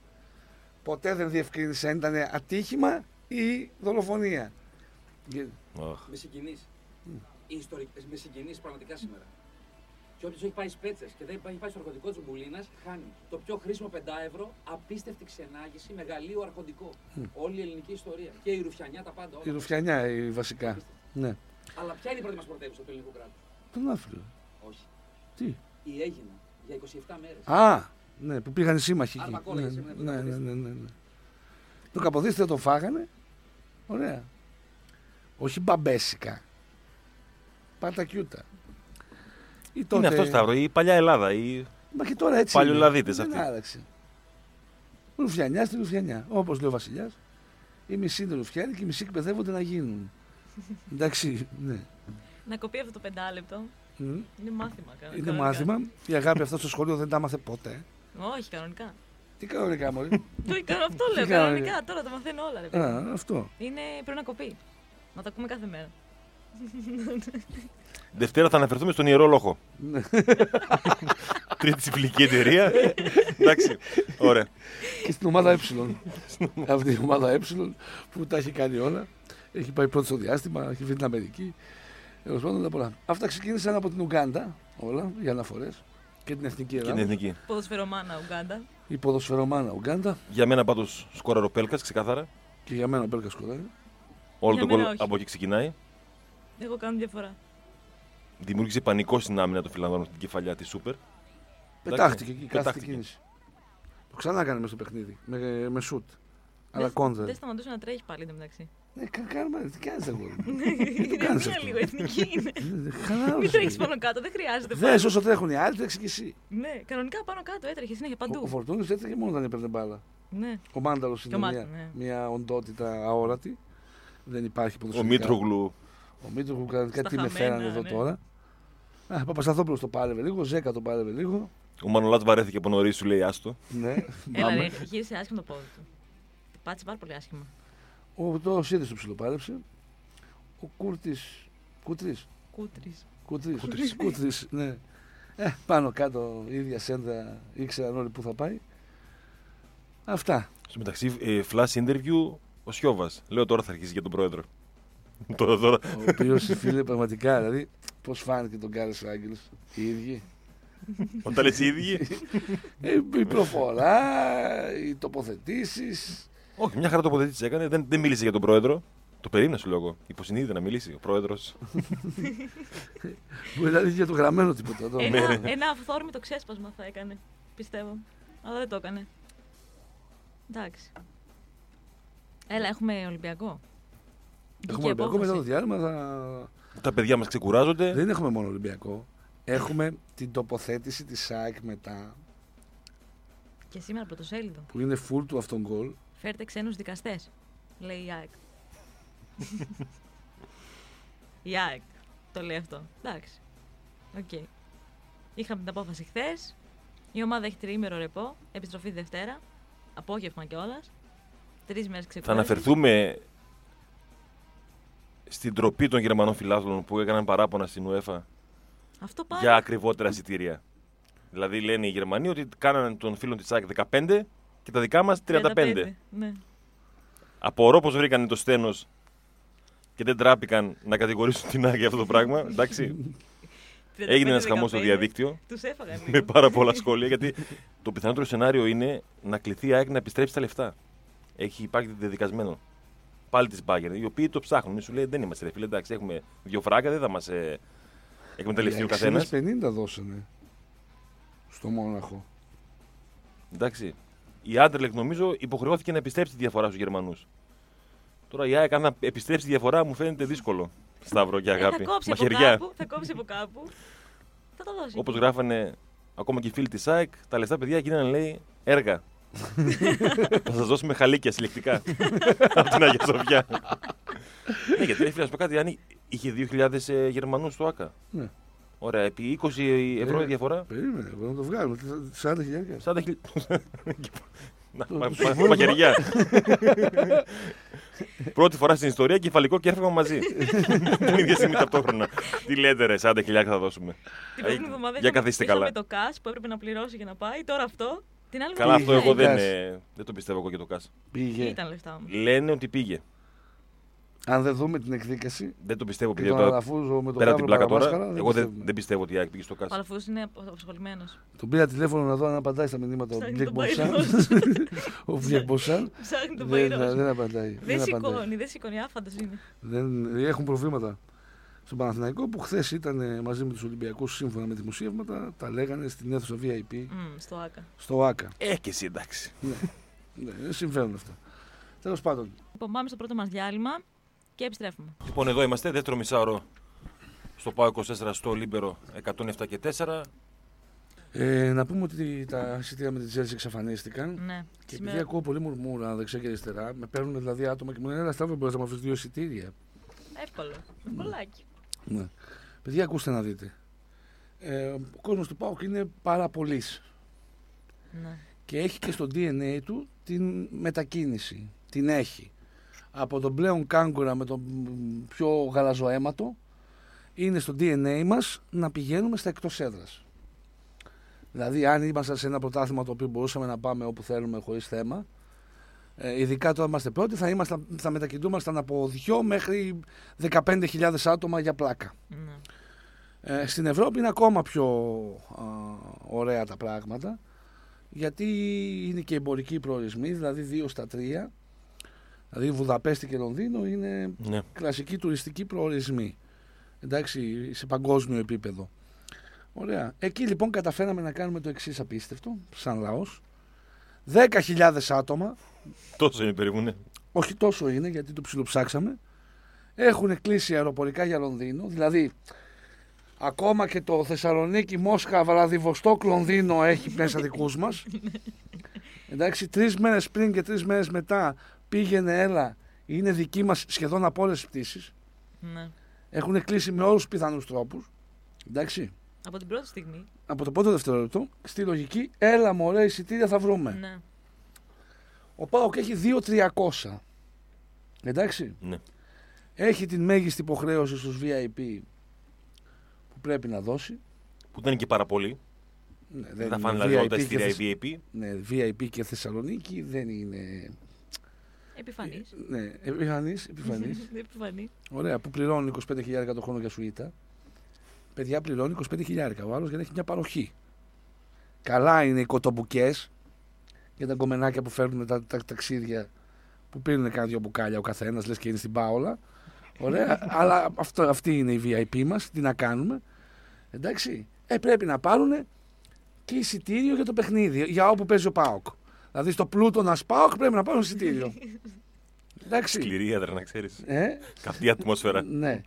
[SPEAKER 1] ποτέ δεν διευκρίνησε αν ήταν ατύχημα ή δολοφονία. Και-
[SPEAKER 2] Αχ.
[SPEAKER 4] Με συγκινείς. Οι ιστορικές με συγκινείς πραγματικά σήμερα. Και όποιος έχει πάει σπέτσες και δεν έχει πάει στο αρχοντικό της Μπουλίνα, χάνει. Το πιο χρήσιμο 5 ευρώ, απίστευτη ξενάγηση, μεγαλείο αρχοντικό. Όλη η ελληνική ιστορία. Και η Ρουφιανιά, τα πάντα. Όλα.
[SPEAKER 1] Η Ρουφιανιά η βασικά. Ναι.
[SPEAKER 4] Αλλά ποια είναι η πρώτη μας πρωτεύουσα του ελληνικού κράτου.
[SPEAKER 1] Το ναύπλιο.
[SPEAKER 4] Όχι.
[SPEAKER 1] Τι;
[SPEAKER 4] Η Έγινα για 27 μέρες.
[SPEAKER 1] Α, ναι, που πήγαν οι σύμμαχοι εκεί.
[SPEAKER 4] Αρμακόλα,
[SPEAKER 1] Ναι,
[SPEAKER 4] εσύ, ναι, το
[SPEAKER 1] ναι, ναι,
[SPEAKER 4] Καποδίστρια.
[SPEAKER 1] ναι, ναι, ναι. Το Καποδίστρια το φάγανε. Ωραία. Όχι μπαμπέσικα. Πατακιούτα. Ή τότε...
[SPEAKER 2] Είναι αυτό Σταύρο, η παλιά Ελλάδα. Η...
[SPEAKER 1] Μα και τώρα έτσι.
[SPEAKER 2] Παλιολαδίτες
[SPEAKER 1] είναι. Δεν
[SPEAKER 2] αυτοί.
[SPEAKER 1] άλλαξε. Ρουφιανιάς στη Ρουφιανιά. Όπως λέει ο Βασιλιάς. Η μισή είναι Ρουφιάνοι και οι μισοί εκπαιδεύονται να γίνουν. Εντάξει, ναι.
[SPEAKER 3] Να κοπεί αυτό το πεντάλεπτο.
[SPEAKER 1] Μμ.
[SPEAKER 3] Είναι μάθημα. κα-
[SPEAKER 1] Είναι
[SPEAKER 3] κανονικά.
[SPEAKER 1] μάθημα. Η αγάπη αυτό στο σχολείο δεν τα έμαθε ποτέ.
[SPEAKER 3] Όχι, κανονικά.
[SPEAKER 1] Τι κανονικά, Μωρή.
[SPEAKER 3] Το κάνω αυτό λέω.
[SPEAKER 1] Τι κάνω,
[SPEAKER 3] Κανονικά τώρα τα μαθαίνω όλα. Ρε, παιδί.
[SPEAKER 1] Α, αυτό.
[SPEAKER 3] Είναι πρέπει να κοπεί. Να τα ακούμε κάθε μέρα.
[SPEAKER 2] Δευτέρα θα αναφερθούμε στον Ιερό Λόχο.
[SPEAKER 1] Ναι.
[SPEAKER 2] Τρίτη συμφιλική εταιρεία. Εντάξει. Ωραία.
[SPEAKER 1] και στην ομάδα Ε. Αυτή η ομάδα Ε που τα έχει κάνει όλα. Έχει πάει πρώτος στο διάστημα, έχει βρει την Αμερική. Τέλος πάντων τα πολλά. Αυτά ξεκίνησαν από την Ουγγάντα όλα για αναφορές και την εθνική
[SPEAKER 2] Και την
[SPEAKER 1] Ελλάδα.
[SPEAKER 2] εθνική.
[SPEAKER 3] Ποδοσφαιρομάνα Ουγγάντα.
[SPEAKER 1] Η ποδοσφαιρομάνα Ουγγάντα
[SPEAKER 2] Για μένα πάντως σκόραρ ο Πέλκας, ξεκάθαρα.
[SPEAKER 1] και για μένα ο Μπέλκα σκοράρει.
[SPEAKER 2] Όλο
[SPEAKER 3] Για
[SPEAKER 2] το
[SPEAKER 3] μένα
[SPEAKER 2] γκολ
[SPEAKER 3] όχι.
[SPEAKER 2] από εκεί ξεκινάει.
[SPEAKER 3] Εγώ κάνω διαφορά.
[SPEAKER 2] Δημιούργησε πανικό στην άμυνα του Φιλανδών στην κεφαλιά της Σούπερ.
[SPEAKER 1] Πετάχτηκε εκεί, κάθε
[SPEAKER 2] Πετάχτηκε.
[SPEAKER 1] κίνηση. Το ξανά έκανε μέσα στο παιχνίδι. Με, με σουτ. Αλλά
[SPEAKER 3] Δεν-
[SPEAKER 1] κόντρα.
[SPEAKER 3] Δεν σταματούσε να τρέχει πάλι εντωμεταξύ.
[SPEAKER 1] Ναι, κα- κάνουμε, τι κάνεις αγόρι.
[SPEAKER 3] Είναι
[SPEAKER 1] κάνεις
[SPEAKER 3] μία
[SPEAKER 1] αυτό;
[SPEAKER 3] λίγο εθνική είναι.
[SPEAKER 1] Ε, Χαλάρωσε.
[SPEAKER 3] Μην τρέχεις πάνω κάτω, δεν χρειάζεται.
[SPEAKER 1] Δες
[SPEAKER 3] πάνω.
[SPEAKER 1] όσο τρέχουν οι άλλοι, τρέξει και εσύ.
[SPEAKER 3] Ναι, κανονικά πάνω κάτω έτρεχε συνέχεια
[SPEAKER 1] Ο, ο
[SPEAKER 3] παντού.
[SPEAKER 1] Φορτούνης έτρεχε μόνο όταν έπαιρνε μπάλα.
[SPEAKER 3] Ναι.
[SPEAKER 1] Ο Μάνταλος
[SPEAKER 3] Και
[SPEAKER 1] είναι
[SPEAKER 3] ο
[SPEAKER 1] μια,
[SPEAKER 3] Μάνταλος, ναι.
[SPEAKER 1] μια οντότητα αόρατη. Δεν υπάρχει
[SPEAKER 2] Ο
[SPEAKER 1] ποδοσφαιρικά.
[SPEAKER 2] Μήτρογλου.
[SPEAKER 1] Ο Μήτρογλου κανονικά
[SPEAKER 3] Στα
[SPEAKER 1] τι με
[SPEAKER 3] χαμένα,
[SPEAKER 1] φέρανε εδώ
[SPEAKER 3] ναι.
[SPEAKER 1] τώρα. Α, Παπασταθόπουλος το πάρευε λίγο, Ζέκα το πάρευε λίγο.
[SPEAKER 2] Ο Μανολάτ βαρέθηκε από νωρίς, σου λέει άστο.
[SPEAKER 1] Ναι,
[SPEAKER 3] Έλα,
[SPEAKER 1] πάμε.
[SPEAKER 3] ρε, γύρισε άσχημα το πόδι του. Πάτησε πάρα πολύ άσχημα.
[SPEAKER 1] Ο το Σίδη το ψιλοπάρεψε. Ο Κούρτης. Κούτρη.
[SPEAKER 3] Κούτρι.
[SPEAKER 1] Κούτρη. Κούτρη. ναι. Ε, πάνω κάτω η ίδια σέντρα ήξεραν όλοι που θα πάει. Αυτά.
[SPEAKER 2] Στο μεταξύ, ε, flash interview ο Σιώβας. Λέω τώρα θα αρχίσει για τον πρόεδρο. τώρα, τώρα.
[SPEAKER 1] Ο οποίος φίλε πραγματικά, δηλαδή, πώς φάνηκε τον Γκάρι Άγγελ οι ίδιοι;
[SPEAKER 2] Όταν λες οι ίδιοι.
[SPEAKER 1] Ε, η προφορά, οι τοποθετήσεις.
[SPEAKER 2] Όχι, μια χαρά τοποθετήσει έκανε. Δεν, δεν μίλησε για τον πρόεδρο. Το περίμενα σου λόγο. Υποσυνείδητα να μιλήσει ο πρόεδρος.
[SPEAKER 1] Μπορεί να είναι για το γραμμένο τίποτα. Το...
[SPEAKER 3] Ένα,
[SPEAKER 2] ναι.
[SPEAKER 3] ένα αυθόρμητο ξέσπασμα θα έκανε, πιστεύω. Αλλά δεν το έκανε. Εντάξει. Έλα, έχουμε Ολυμπιακό. Δική
[SPEAKER 1] Έχουμε Ολυμπιακό μετά το
[SPEAKER 3] απόφαση.
[SPEAKER 1] διάλειμμα. Θα...
[SPEAKER 2] Τα παιδιά μας ξεκουράζονται.
[SPEAKER 1] Δεν έχουμε μόνο Ολυμπιακό. Έχουμε την τοποθέτηση της ΣΑΕΚ μετά
[SPEAKER 3] Και σήμερα πρωτοσέλιδο.
[SPEAKER 1] που είναι full του αυτόν γκολ.
[SPEAKER 3] Φέρτε ξένους δικαστές, λέει η ΑΕΚ. η ΑΕΚ το λέει αυτό. Εντάξει. Οκ. Είχαμε την απόφαση χθες. Η ομάδα έχει τριήμερο ρεπό. Επιστροφή Δευτέρα. Απόγευμα κιόλας. Τρεις μέρες
[SPEAKER 2] Θα
[SPEAKER 3] ξεκούραση.
[SPEAKER 2] αναφερθούμε στην ντροπή των Γερμανών φιλάθλων που έκαναν παράπονα στην UEFA
[SPEAKER 3] Αυτό πάει.
[SPEAKER 2] για ακριβότερα εισιτήρια. Δηλαδή λένε οι Γερμανοί ότι κάνανε τον φίλο της ΑΕΚ 15 και τα δικά μας 35.
[SPEAKER 3] Ναι.
[SPEAKER 2] Απορώ πω βρήκαν το στένο και δεν τράπηκαν να κατηγορήσουν την ΑΕΚ για αυτό το πράγμα. Εντάξει. Έγινε ένας χαμός στο διαδίκτυο
[SPEAKER 3] Τους έφαγαν.
[SPEAKER 2] με πάρα πολλά σχόλια γιατί το πιθανότερο σενάριο είναι να κληθεί η ΑΕΚ να επιστρέψει τα λεφτά. Έχει υπάρχει δεδικασμένο. Πάλι της Bayern, οι οποίοι το ψάχνουν. Σου λέει δεν είμαστε ρε φίλε, εντάξει, έχουμε δύο φράγκα, δεν θα μας ε, εκμεταλλευτεί ο καθένας.
[SPEAKER 1] 50 δώσανε στο Μόναχο.
[SPEAKER 2] Εντάξει. Η Άντερλεκ νομίζω υποχρεώθηκε να επιστρέψει τη διαφορά στους Γερμανούς. Τώρα η ΑΕΚ αν να επιστρέψει τη διαφορά μου φαίνεται δύσκολο. Σταύρο και
[SPEAKER 3] Ε, θα
[SPEAKER 2] αγάπη.
[SPEAKER 3] κόψει από
[SPEAKER 2] Μαχαιριά.
[SPEAKER 3] κάπου. Θα κόψει από κάπου. Θα το δώσει.
[SPEAKER 2] Όπως γράφανε ακόμα και οι φίλοι της ΑΕΚ, τα λεφτά παιδιά γίνανε λέει έργα. θα σας δώσουμε χαλίκια συλλεκτικά από την Αγία Σοφιά. ναι, γιατί ρε φίλε, να σου πω κάτι, αν είχε 2.000 ε, Γερμανούς στο ΑΚΑ.
[SPEAKER 1] Ναι.
[SPEAKER 2] Ωραία, επί 20 ευρώ
[SPEAKER 1] Ε,
[SPEAKER 2] η διαφορά.
[SPEAKER 1] Περίμενε, μπορούμε να το βγάλουμε. 40 χιλιάδε.
[SPEAKER 2] 40 χιλ... Να,
[SPEAKER 1] Το-
[SPEAKER 2] μα-
[SPEAKER 1] το
[SPEAKER 2] μα-
[SPEAKER 1] συμβόλαιο-
[SPEAKER 2] Μαχαιριά. Πρώτη φορά στην ιστορία κεφαλικό και έφευγα μαζί. Την ίδια στιγμή ταυτόχρονα. Τι λέτε ρε, 40 χιλιάδε θα δώσουμε.
[SPEAKER 3] Την προηγούμενη εβδομάδα
[SPEAKER 2] Για
[SPEAKER 3] είχαμε-
[SPEAKER 2] καθίστε
[SPEAKER 3] είχαμε
[SPEAKER 2] καλά.
[SPEAKER 3] το cash που έπρεπε να πληρώσει για να πάει. Τώρα αυτό. Την άλλη
[SPEAKER 2] Καλά,
[SPEAKER 3] εβδομάδα
[SPEAKER 2] αυτό εγώ
[SPEAKER 3] πήγε.
[SPEAKER 2] δεν,
[SPEAKER 1] Πήγες.
[SPEAKER 2] ε, δεν το πιστεύω εγώ και το ΚΑΣ.
[SPEAKER 1] Πήγε.
[SPEAKER 3] Ήταν λεφτά μου.
[SPEAKER 2] Λένε ότι πήγε.
[SPEAKER 1] Αν δεν δούμε την εκδίκαση
[SPEAKER 2] Δεν το πιστεύω
[SPEAKER 1] και
[SPEAKER 2] πήγε
[SPEAKER 1] τον
[SPEAKER 2] τώρα.
[SPEAKER 1] Αλαφούζο με τον
[SPEAKER 2] Πέρα από την
[SPEAKER 1] Γάβρο
[SPEAKER 2] πλάκα τώρα,
[SPEAKER 1] Παραμάσχαρα,
[SPEAKER 2] εγώ δεν,
[SPEAKER 1] πιστεύουμε.
[SPEAKER 2] δεν πιστεύω ότι η ΑΕΚ πήγε στο
[SPEAKER 3] Ο
[SPEAKER 2] ΚΑΣ.
[SPEAKER 3] Αλαφούζος είναι απασχολημένος.
[SPEAKER 1] Τον πήρα τηλέφωνο να δω αν απαντάει στα μηνύματα ο
[SPEAKER 3] Ψάχνει
[SPEAKER 1] Μπλεκ
[SPEAKER 3] τον
[SPEAKER 1] Μποσάν.
[SPEAKER 3] παϊρό.
[SPEAKER 1] Ο Μπλεκ Μποσάν.
[SPEAKER 3] Ψάχνει τον
[SPEAKER 1] Δεν
[SPEAKER 3] παϊρός.
[SPEAKER 1] δεν απαντάει.
[SPEAKER 3] Δεν
[SPEAKER 1] απαντάει.
[SPEAKER 3] σηκώνει, δεν σηκώνει. Άφαντος είναι.
[SPEAKER 1] Δεν, έχουν προβλήματα. Στον Παναθηναϊκό που χθες ήταν ε, μαζί με τους Ολυμπιακούς σύμφωνα με δημοσίευματα, τα λέγανε στην αίθουσα VIP
[SPEAKER 3] Μμ, Στο ΑΚΑ.
[SPEAKER 1] στο ΆΚΑ.
[SPEAKER 2] Ε, και εσύ εντάξει.
[SPEAKER 1] Ναι, δεν συμβαίνουν αυτά. Τέλος πάντων,
[SPEAKER 3] Λοιπόν, πάμε στο πρώτο μας διάλειμμα και επιστρέφουμε.
[SPEAKER 2] Λοιπόν, εδώ είμαστε, δεύτερο μισάωρο στο ΠΑΟΚ 24 στο Λίμπερο 107 και 4.
[SPEAKER 1] ε, να πούμε ότι τα εισιτήρια με την Τσέλσι εξαφανίστηκαν.
[SPEAKER 3] Ναι.
[SPEAKER 1] Και
[SPEAKER 3] Σήμερα-
[SPEAKER 1] επειδή ακούω πολύ μουρμούρα δεξιά και αριστερά, με παίρνουν δηλαδή άτομα και μου λένε: Έλα, Σταύρο, μπορείς να μου αφήσεις δύο εισιτήρια.
[SPEAKER 3] Εύκολο. Πολλάκι.
[SPEAKER 1] Ναι. Παιδιά, ακούστε να δείτε. Ε, ο κόσμος του ΠΑΟΚ είναι πάρα πολύς.
[SPEAKER 3] Ναι.
[SPEAKER 1] Και έχει και στο DNA του την μετακίνηση. Την έχει. Από τον πλέον κάγκουρα με τον πιο γαλαζοαίματο είναι στο DNA μας να πηγαίνουμε στα εκτός έδρας. Δηλαδή αν ήμασταν σε ένα πρωτάθλημα το οποίο μπορούσαμε να πάμε όπου θέλουμε χωρίς θέμα ε, ειδικά τώρα είμαστε πρώτοι θα, ήμασταν, θα μετακινούμασταν από 2 μέχρι 15.000 άτομα για πλάκα.
[SPEAKER 3] ναι.
[SPEAKER 1] Ε, στην Ευρώπη είναι ακόμα πιο α, ωραία τα πράγματα γιατί είναι και εμπορικοί προορισμοί, δηλαδή 2 στα 3. Δηλαδή Βουδαπέστη και Λονδίνο είναι
[SPEAKER 2] Ναι.
[SPEAKER 1] κλασικοί τουριστικοί προορισμοί. Εντάξει, σε παγκόσμιο επίπεδο. Ωραία. Εκεί λοιπόν καταφέραμε να κάνουμε το εξής απίστευτο, σαν λαός. 10.000 άτομα,
[SPEAKER 2] Τόσο είναι περίπου, ναι.
[SPEAKER 1] όχι τόσο είναι γιατί το ψιλοψάξαμε, έχουν κλείσει αεροπορικά για Λονδίνο. Δηλαδή, ακόμα και το Θεσσαλονίκη, Μόσχα, Βλαδιβοστόκ, Λονδίνο έχει μέσα δικούς μας. Εντάξει, τρεις μέρες πριν και τρεις μέρες μετά πήγαινε, έλα, είναι δική μας σχεδόν από όλες τις πτήσεις.
[SPEAKER 3] ναι.
[SPEAKER 1] Έχουν κλείσει με όλους τους πιθανούς τρόπους. Εντάξει,
[SPEAKER 3] Από την πρώτη στιγμή.
[SPEAKER 1] από το πρώτο δευτερόλεπτο, στη λογική, έλα μωρέ, εισιτήρια θα βρούμε.
[SPEAKER 3] Ναι.
[SPEAKER 1] Ο Πάοκ έχει 2.300. Εντάξει.
[SPEAKER 2] ναι.
[SPEAKER 1] Έχει την μέγιστη υποχρέωση στους VIP που πρέπει να δώσει.
[SPEAKER 2] Που δεν είναι και πάρα πολύ.
[SPEAKER 1] Ναι,
[SPEAKER 2] Δεν θα
[SPEAKER 1] είναι
[SPEAKER 2] φάνε δηλαδή όλα τα
[SPEAKER 1] VIP
[SPEAKER 2] εισιτήρια
[SPEAKER 1] και
[SPEAKER 2] οι
[SPEAKER 1] Θεσ-
[SPEAKER 2] VIP.
[SPEAKER 1] Ναι, VIP και Θεσσαλονίκη δεν είναι.
[SPEAKER 3] Επιφανής.
[SPEAKER 1] Ναι, επιφανής, επιφανής.
[SPEAKER 3] Επιφανής.
[SPEAKER 1] Ωραία, που πληρώνουν 25.000 το χρόνο για σουίτα. Παιδιά πληρώνει 25.000 ο άλλος για να έχει μια παροχή. Καλά είναι οι κοτομπουκέ για τα κομμενάκια που φέρνουν τα, τα ταξίδια που πίνουν κάνα δυο μπουκάλια ο καθένας, λες και είναι στην Πάολα. Ωραία, αλλά αυτό, αυτή είναι η VIP μας. Τι να κάνουμε. Εντάξει. Ε, πρέπει να πάρουν και εισιτήριο για το παιχνίδι, για όπου παίζει ο Πάοκ. Δηλαδή στο πλούτονα Πάοκ πρέπει να πάρουν εισιτήριο. Εντάξει.
[SPEAKER 2] Σκληρή έδρα, να ξέρεις.
[SPEAKER 1] Ε,
[SPEAKER 2] Καυτή ατμόσφαιρα.
[SPEAKER 1] ναι.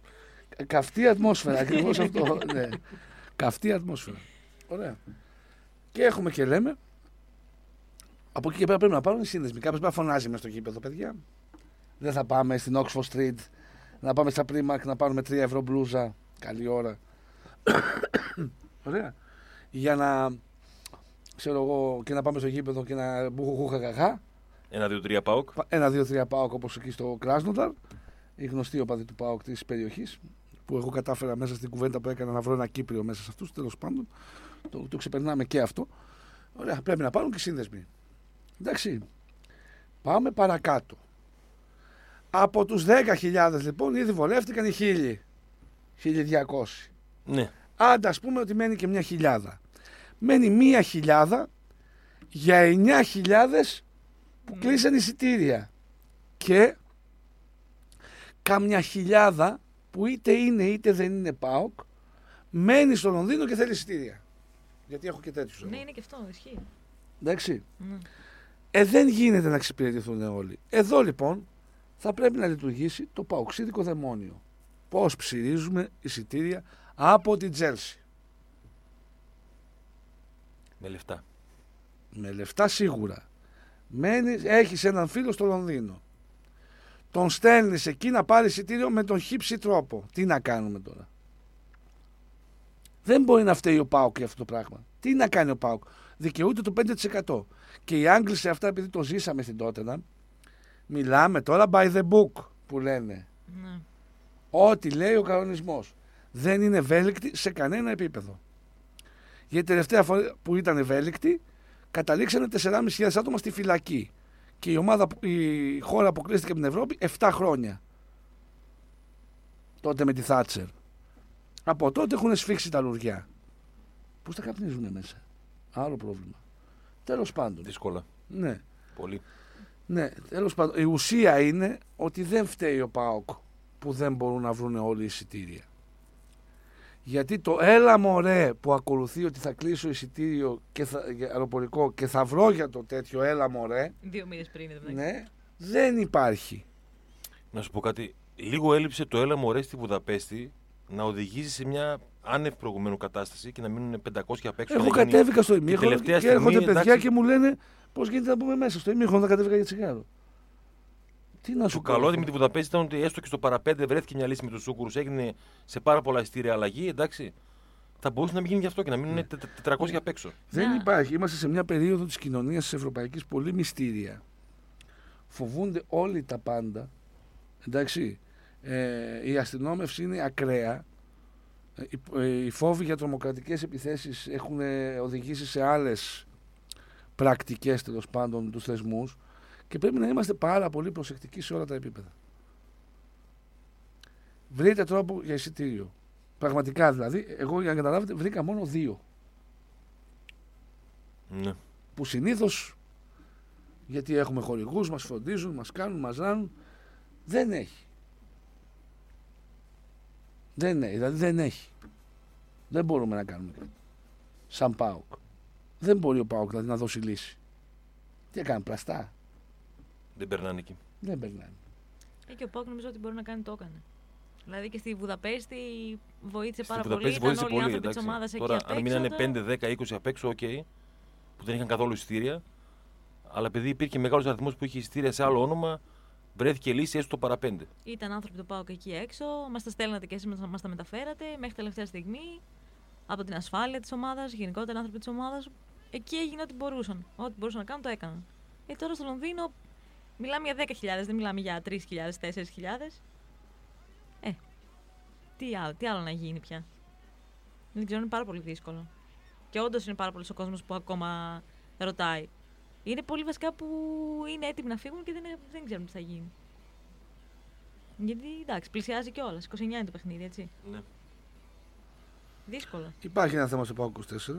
[SPEAKER 1] Καυτή ατμόσφαιρα, ακριβώς αυτό. Ναι. Καυτή ατμόσφαιρα. Ωραία. Και έχουμε και λέμε. Από εκεί και πέρα πρέπει να πάρουν οι σύνδεσμοι. Κάποιος πρέπει να φωνάζει μες στο γήπεδο, παιδιά. Δεν θα πάμε στην Oxford Street να πάμε στα Primark να πάρουμε 3 ευρώ μπλούζα. Καλή ώρα. Ωραία. Για να ξέρω εγώ και να πάμε στο γήπεδο και να μπουχουχουχαχαχά.
[SPEAKER 2] Ένα, δύο, τρία πάοκ.
[SPEAKER 1] Ένα, δύο, τρία Πάοκ όπως εκεί στο Κράσνονταρ. Οι γνωστοί οπαδοί του Πάοκ της περιοχής. Που εγώ κατάφερα μέσα στην κουβέντα που έκανα να βρω ένα Κύπριο μέσα σε αυτούς. Τέλος πάντων. Το, το ξεπερνάμε και αυτό. Ωραία, πρέπει να πάρουν και σύνδεσμοι. Εντάξει. Πάμε παρακάτω. Από τους 10.000 λοιπόν ήδη βολεύτηκαν οι 1.000. 1.200.
[SPEAKER 2] Ναι.
[SPEAKER 1] Άντα ας πούμε ότι μένει και μια χιλιάδα. Μένει μια χιλιάδα για 9.000 που κλείσαν εισιτήρια. Και κάμια χιλιάδα που είτε είναι είτε δεν είναι ΠΑΟΚ μένει στο Λονδίνο και θέλει εισιτήρια. Γιατί έχω και τέτοιους. εγώ.
[SPEAKER 3] Ναι, είναι και αυτό. Ισχύει.
[SPEAKER 1] Εντάξει.
[SPEAKER 3] Ναι.
[SPEAKER 1] Ε, δεν γίνεται να εξυπηρετηθούν όλοι. Εδώ λοιπόν θα πρέπει να λειτουργήσει το παοξίδικο δαιμόνιο. Πώς ψηρίζουμε εισιτήρια από την Τζέλσι.
[SPEAKER 2] Με λεφτά.
[SPEAKER 1] Με λεφτά σίγουρα. Μένεις, έχεις έναν φίλο στο Λονδίνο. Τον στέλνεις εκεί να πάρει εισιτήριο με τον χύψη τρόπο. Τι να κάνουμε τώρα; Δεν μπορεί να φταίει ο Πάοκ για αυτό το πράγμα. Τι να κάνει ο Πάοκ; Δικαιούται το 5%. Και οι Άγγλοι σε αυτά, επειδή το ζήσαμε στην Τότενα, μιλάμε τώρα by the book που λένε.
[SPEAKER 3] Ναι.
[SPEAKER 1] Ό,τι λέει ο κανονισμός. Δεν είναι ευέλικτη σε κανένα επίπεδο. Γιατί τελευταία φορά που ήταν ευέλικτη, καταλήξανε 4.500 άτομα στη φυλακή. Και η, ομάδα, που- η χώρα αποκλείστηκε από την Ευρώπη 7 χρόνια. Τότε με τη Θάτσερ. Από τότε έχουν σφίξει τα λουριά. Πώ τα καπνίζουν μέσα; Άλλο πρόβλημα. Τέλος πάντων.
[SPEAKER 2] Δύσκολα.
[SPEAKER 1] Ναι.
[SPEAKER 2] Πολύ.
[SPEAKER 1] Ναι, τέλος πάντων. Η ουσία είναι ότι δεν φταίει ο ΠΑΟΚ που δεν μπορούν να βρουν όλοι εισιτήρια. Γιατί το έλα μωρέ που ακολουθεί ότι θα κλείσω εισιτήριο και θα, για αεροπορικό και θα βρω για το τέτοιο έλα μωρέ,
[SPEAKER 3] Δύο μήνες πριν. εν τω μεταξύ.
[SPEAKER 1] ναι, δεν υπάρχει.
[SPEAKER 2] Να σου πω κάτι. Λίγο έλειψε το έλα μωρέ στη Βουδαπέστη να οδηγήσεις σε μια άνευ προηγουμένου κατάσταση και να μείνουν 500 απ' έξω.
[SPEAKER 1] Εγώ
[SPEAKER 2] να γίνει-
[SPEAKER 1] κατέβηκα στο
[SPEAKER 2] την
[SPEAKER 1] ημίχρονο και
[SPEAKER 2] τελευταία στιγμή,
[SPEAKER 1] έρχονται παιδιά
[SPEAKER 2] εντάξει.
[SPEAKER 1] και μου λένε πώς γίνεται να μπούμε μέσα. Στο ημίχρονο να κατέβηκα για τσιγάρο. Τι να σου
[SPEAKER 2] Το
[SPEAKER 1] πω.
[SPEAKER 2] καλό με τη Βουδαπέστη ήταν ότι έστω και στο παραπέντε βρέθηκε μια λύση με τους Σούκουρου. Έγινε σε πάρα πολλά ειστήρια αλλαγή. Εντάξει. Θα μπορούσε να μην γίνει γι' αυτό και να μείνουν
[SPEAKER 1] Ναι.
[SPEAKER 2] τε- τε- 400 απ' έξω.
[SPEAKER 1] Δεν
[SPEAKER 3] Ναι.
[SPEAKER 1] υπάρχει. Είμαστε σε μια περίοδο της κοινωνίας της Ευρωπαϊκής πολύ μυστήρια. Φοβούνται όλοι τα πάντα. Εντάξει. Ε, η αστυνόμευση είναι ακραία. Ε, οι, ε, οι φόβοι για τρομοκρατικές επιθέσεις έχουν ε, οδηγήσει σε άλλες πρακτικές τέλος πάντων τους θεσμούς και πρέπει να είμαστε πάρα πολύ προσεκτικοί σε όλα τα επίπεδα. Βρείτε τρόπο για εισιτήριο. Πραγματικά δηλαδή, εγώ για να καταλάβετε βρήκα μόνο δύο.
[SPEAKER 2] Ναι.
[SPEAKER 1] που συνήθως γιατί έχουμε χορηγούς, μας φροντίζουν, μας κάνουν, μας ράνουν δεν έχει. Δεν έχει, δηλαδή δεν έχει. Δεν μπορούμε να κάνουμε κάτι. Σαν ΠΑΟΚ. Δεν μπορεί ο ΠΑΟΚ δηλαδή να δώσει λύση. Τι έκανε πλαστά
[SPEAKER 2] Δεν περνάνε εκεί.
[SPEAKER 1] δεν περνάνε
[SPEAKER 3] Ε, και ο ΠΑΟΚ νομίζω ότι μπορεί να κάνει το έκανε. Δηλαδή και στη Βουδαπέστη βοήθησε
[SPEAKER 2] Στη
[SPEAKER 3] πάρα
[SPEAKER 2] Βουδαπέστη
[SPEAKER 3] πολύ.
[SPEAKER 2] βοήθησε
[SPEAKER 3] Ήταν όλοι οι
[SPEAKER 2] πολύ.
[SPEAKER 3] άνθρωποι της ομάδας
[SPEAKER 2] Εντάξει.
[SPEAKER 3] εκεί
[SPEAKER 2] Τώρα,
[SPEAKER 3] απ'
[SPEAKER 2] αν
[SPEAKER 3] έξω,
[SPEAKER 2] μείνανε
[SPEAKER 3] τώρα-
[SPEAKER 2] 5, 10, 20 απ' έξω, οκ. Που δεν είχαν καθόλου εισιτήρια. Αλλά επειδή υπήρχε μεγάλος αριθμός που είχε εισιτήρια σε άλλο όνομα, βρέθηκε λύση έστω στο παρά πέντε.
[SPEAKER 3] Ήταν άνθρωποι του ΠΑΟΚ εκεί έξω, μας τα στέλνατε και εσείς μας τα μεταφέρατε μέχρι τελευταία στιγμή. Από την ασφάλεια της ομάδας, γενικότερα άνθρωποι της ομάδας. Εκεί έγινε ό,τι μπορούσαν. Ό,τι μπορούσαν να κάνουν το έκαναν. Ε, τώρα στο Λονδίνο μιλάμε για 10.000, δεν μιλάμε για 3.000, 4.000. Ε, τι άλλο, τι άλλο να γίνει πια. Δεν ξέρω, είναι πάρα πολύ δύσκολο. Και όντως είναι πάρα πολύ ο κόσμος που ακόμα ρωτάει. Είναι πολλοί βασικά που είναι έτοιμοι να φύγουν και δεν, δεν ξέρουν τι θα γίνει. Γιατί εντάξει, πλησιάζει κιόλας. 29 είναι το παιχνίδι, έτσι.
[SPEAKER 2] Ναι.
[SPEAKER 3] Δύσκολο.
[SPEAKER 1] υπάρχει ένα θέμα στο ΠΑΟΚ 24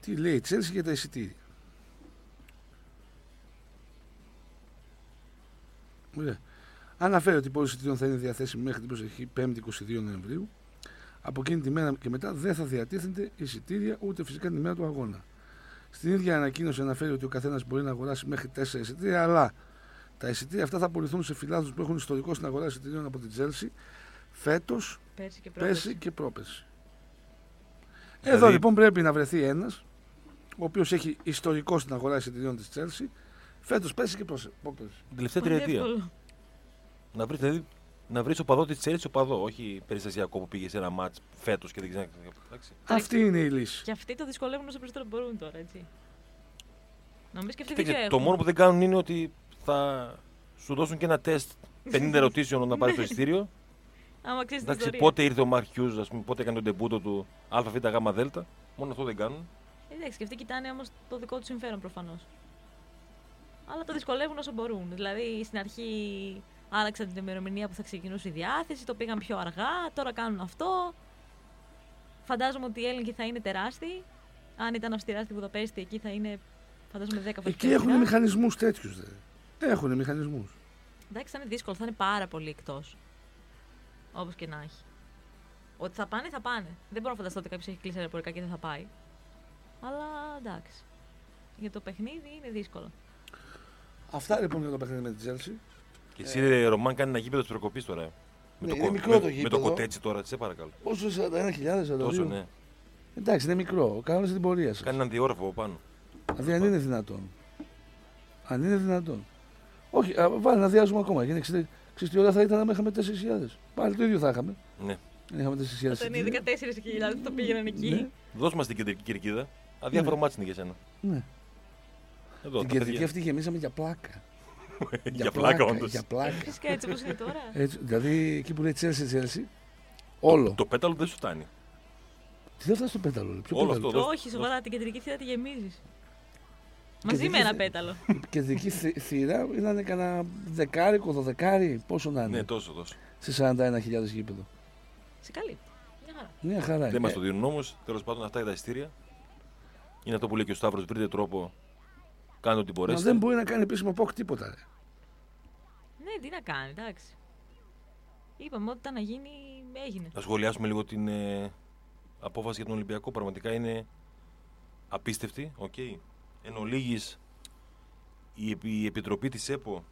[SPEAKER 1] τι λέει η Τσέλση για τα εισιτήρια Ωραία. Αναφέρει ότι η πώληση εισιτήριων θα είναι διαθέσιμη μέχρι την προσεχή 5η 22 Νοεμβρίου. Από εκείνη τη μέρα και μετά δεν θα διατίθενται εισιτήρια ούτε φυσικά την ημέρα του αγώνα. Στην ίδια ανακοίνωση αναφέρει ότι ο καθένας μπορεί να αγοράσει μέχρι 4 εισιτήρια, αλλά τα εισιτήρια αυτά θα απολυθούν σε φιλάθλους που έχουν ιστορικό στην αγορά εισιτήριων από την Τζέλση φέτος,
[SPEAKER 3] Πέρσι και
[SPEAKER 1] πέρσι
[SPEAKER 3] πρόπερσι.
[SPEAKER 1] και πρόπερσι.
[SPEAKER 2] Δηλαδή-
[SPEAKER 1] Εδώ λοιπόν πρέπει να βρεθεί ένας, ο οποίος έχει ιστορικό στην αγορά εισιτηρίων της Τζέλση, φέτος, πέρσι και πρόσε- πρόπερσι.
[SPEAKER 2] Την τελευταία
[SPEAKER 3] Πολύ
[SPEAKER 2] τριετία.
[SPEAKER 3] εύκολο.
[SPEAKER 2] Να βρεις δηλαδή, να βρεις οπαδό της Τσέλσης οπαδό, όχι περιστασιακό που πήγε σε ένα μάτς φέτος και δεν ξέρει. Εντάξει.
[SPEAKER 1] Αυτή είναι η λύση.
[SPEAKER 3] Και αυτοί το δυσκολεύουν όσο περισσότερο μπορούν τώρα, έτσι. Νομίζω και αυτοί
[SPEAKER 2] Κοίταξε,
[SPEAKER 3] δίκιο
[SPEAKER 2] το
[SPEAKER 3] έχουν.
[SPEAKER 2] μόνο που δεν κάνουν είναι ότι θα σου δώσουν και ένα τεστ 50 ερωτήσεων όταν πάρεις το εισιτήριο.
[SPEAKER 3] Άμα ξέρεις την
[SPEAKER 2] Εντάξει,
[SPEAKER 3] ιστορία.
[SPEAKER 2] πότε ήρθε ο Μαρκ Χιουζ, ας πούμε, πότε έκανε τον ντεμπούτο του ΑΒ γ Δέλτα. Μόνο αυτό δεν κάνουν.
[SPEAKER 3] Εντάξει, και αυτοί κοιτάνε όμως το δικό τους συμφέρον προφανώς. Αλλά το δυσκολεύουν όσο μπορούν. Δηλαδή στην αρχή άλλαξαν την ημερομηνία που θα ξεκινούσε η διάθεση, το πήγαν πιο αργά, τώρα κάνουν αυτό. Φαντάζομαι ότι οι έλεγχοι θα είναι τεράστιοι. Αν ήταν αυστηρά στη Βουδαπέστη, εκεί θα είναι φαντάζομαι 10 φορές
[SPEAKER 1] Εκεί έχουν μηχανισμούς τέτοιους. Έχουν μηχανισμούς.
[SPEAKER 3] Εντάξει, θα είναι δύσκολο, θα είναι πάρα πολύ εκτός. Όπως και να έχει. Ότι θα πάνε, θα πάνε. Δεν μπορώ να φανταστώ ότι κάποιος έχει κλείσει αεροπορικά και δεν θα πάει. Αλλά εντάξει. Για το παιχνίδι είναι δύσκολο.
[SPEAKER 1] Αυτά λοιπόν για το παιχνίδι με την Τσέλσι.
[SPEAKER 2] Και εσύ, ρε, Ρωμάν, κάνε ένα γήπεδο της προκοπής τώρα. Με,
[SPEAKER 1] Ναι,
[SPEAKER 2] το,
[SPEAKER 1] είναι
[SPEAKER 2] κο-
[SPEAKER 1] μικρό
[SPEAKER 2] με,
[SPEAKER 1] το
[SPEAKER 2] με το
[SPEAKER 1] γήπεδο.
[SPEAKER 2] κοτέτσι τώρα, σε παρακαλώ.
[SPEAKER 1] Πόσο 41.000
[SPEAKER 2] Τόσο, ναι.
[SPEAKER 1] Εντάξει, είναι μικρό. Κάνουμε την πορεία σας.
[SPEAKER 2] Κάνει έναν διόροφο από πάνω.
[SPEAKER 1] Δηλαδή, αν είναι δυνατόν. Αν είναι δυνατόν. Όχι, α, βάλει να διάζουμε ακόμα. Γιατί ξέρετε, ξέρεις τι ώρα θα ήταν αν είχαμε 4.000. Πάλι το ίδιο θα είχαμε.
[SPEAKER 2] Ναι.
[SPEAKER 1] Αν είχαμε 4.000.
[SPEAKER 3] Όταν είναι 14.000 το πήγαιναν εκεί.
[SPEAKER 1] Ναι.
[SPEAKER 2] Δώσ' μας την κεντρική κερκίδα. Αδιάφορο μάτι είναι για σένα.
[SPEAKER 1] Ναι.
[SPEAKER 2] Εδώ,
[SPEAKER 1] Την
[SPEAKER 2] τα
[SPEAKER 1] κεντρική
[SPEAKER 2] παιδιά.
[SPEAKER 1] αυτή γεμίσαμε για πλάκα.
[SPEAKER 2] Για πλάκα, όντως.
[SPEAKER 1] Για πλάκα.
[SPEAKER 3] Φυσικά έτσι όπως είναι τώρα.
[SPEAKER 1] Έτσι, δηλαδή εκεί που λέει Chelsea Chelsea, όλο.
[SPEAKER 2] Το πέταλο δεν σου φτάνει.
[SPEAKER 1] Τι δεν φτάσει στο πέταλο. ρε, Ποιο
[SPEAKER 2] Όλο
[SPEAKER 1] πέταλο;
[SPEAKER 2] αυτό. δώσ'
[SPEAKER 3] Όχι,
[SPEAKER 2] το,
[SPEAKER 3] σοβαρά, την κεντρική θύρα τη γεμίζεις. Μαζί
[SPEAKER 1] Κεντρική
[SPEAKER 3] με ένα
[SPEAKER 1] θη-
[SPEAKER 3] πέταλο.
[SPEAKER 1] Η κεντρική θη- θύρα ήταν κανένα δεκάρικο, δωδεκάρι, πόσο να είναι;
[SPEAKER 2] Ναι, τόσο, τόσο.
[SPEAKER 1] Σε 41.000 γήπεδο.
[SPEAKER 3] Σε καλύπτει. Μια χαρά.
[SPEAKER 1] Μια χαρά.
[SPEAKER 2] Δεν μας
[SPEAKER 1] Ε,
[SPEAKER 2] το δίνουν όμως. Τέλος πάντων, αυτά είναι τα ειστήρια. Είναι αυτό που λέει και ο Σταύρος. Βρείτε τρόπο. Κάντε ό,τι
[SPEAKER 1] Μα
[SPEAKER 2] μπορέσετε.
[SPEAKER 1] δεν μπορεί να κάνει επίσημο πόκ τίποτα. Ρε.
[SPEAKER 3] Ναι, τι να κάνει, εντάξει. Είπαμε ότι ήταν να γίνει, έγινε.
[SPEAKER 2] Να σχολιάσουμε λίγο την ε, απόφαση για τον Ολυμπιακό. Πραγματικά είναι απίστευτη. Οκ. Εν ολίγοις, η, επι- η Επιτροπή της ΕΠΟ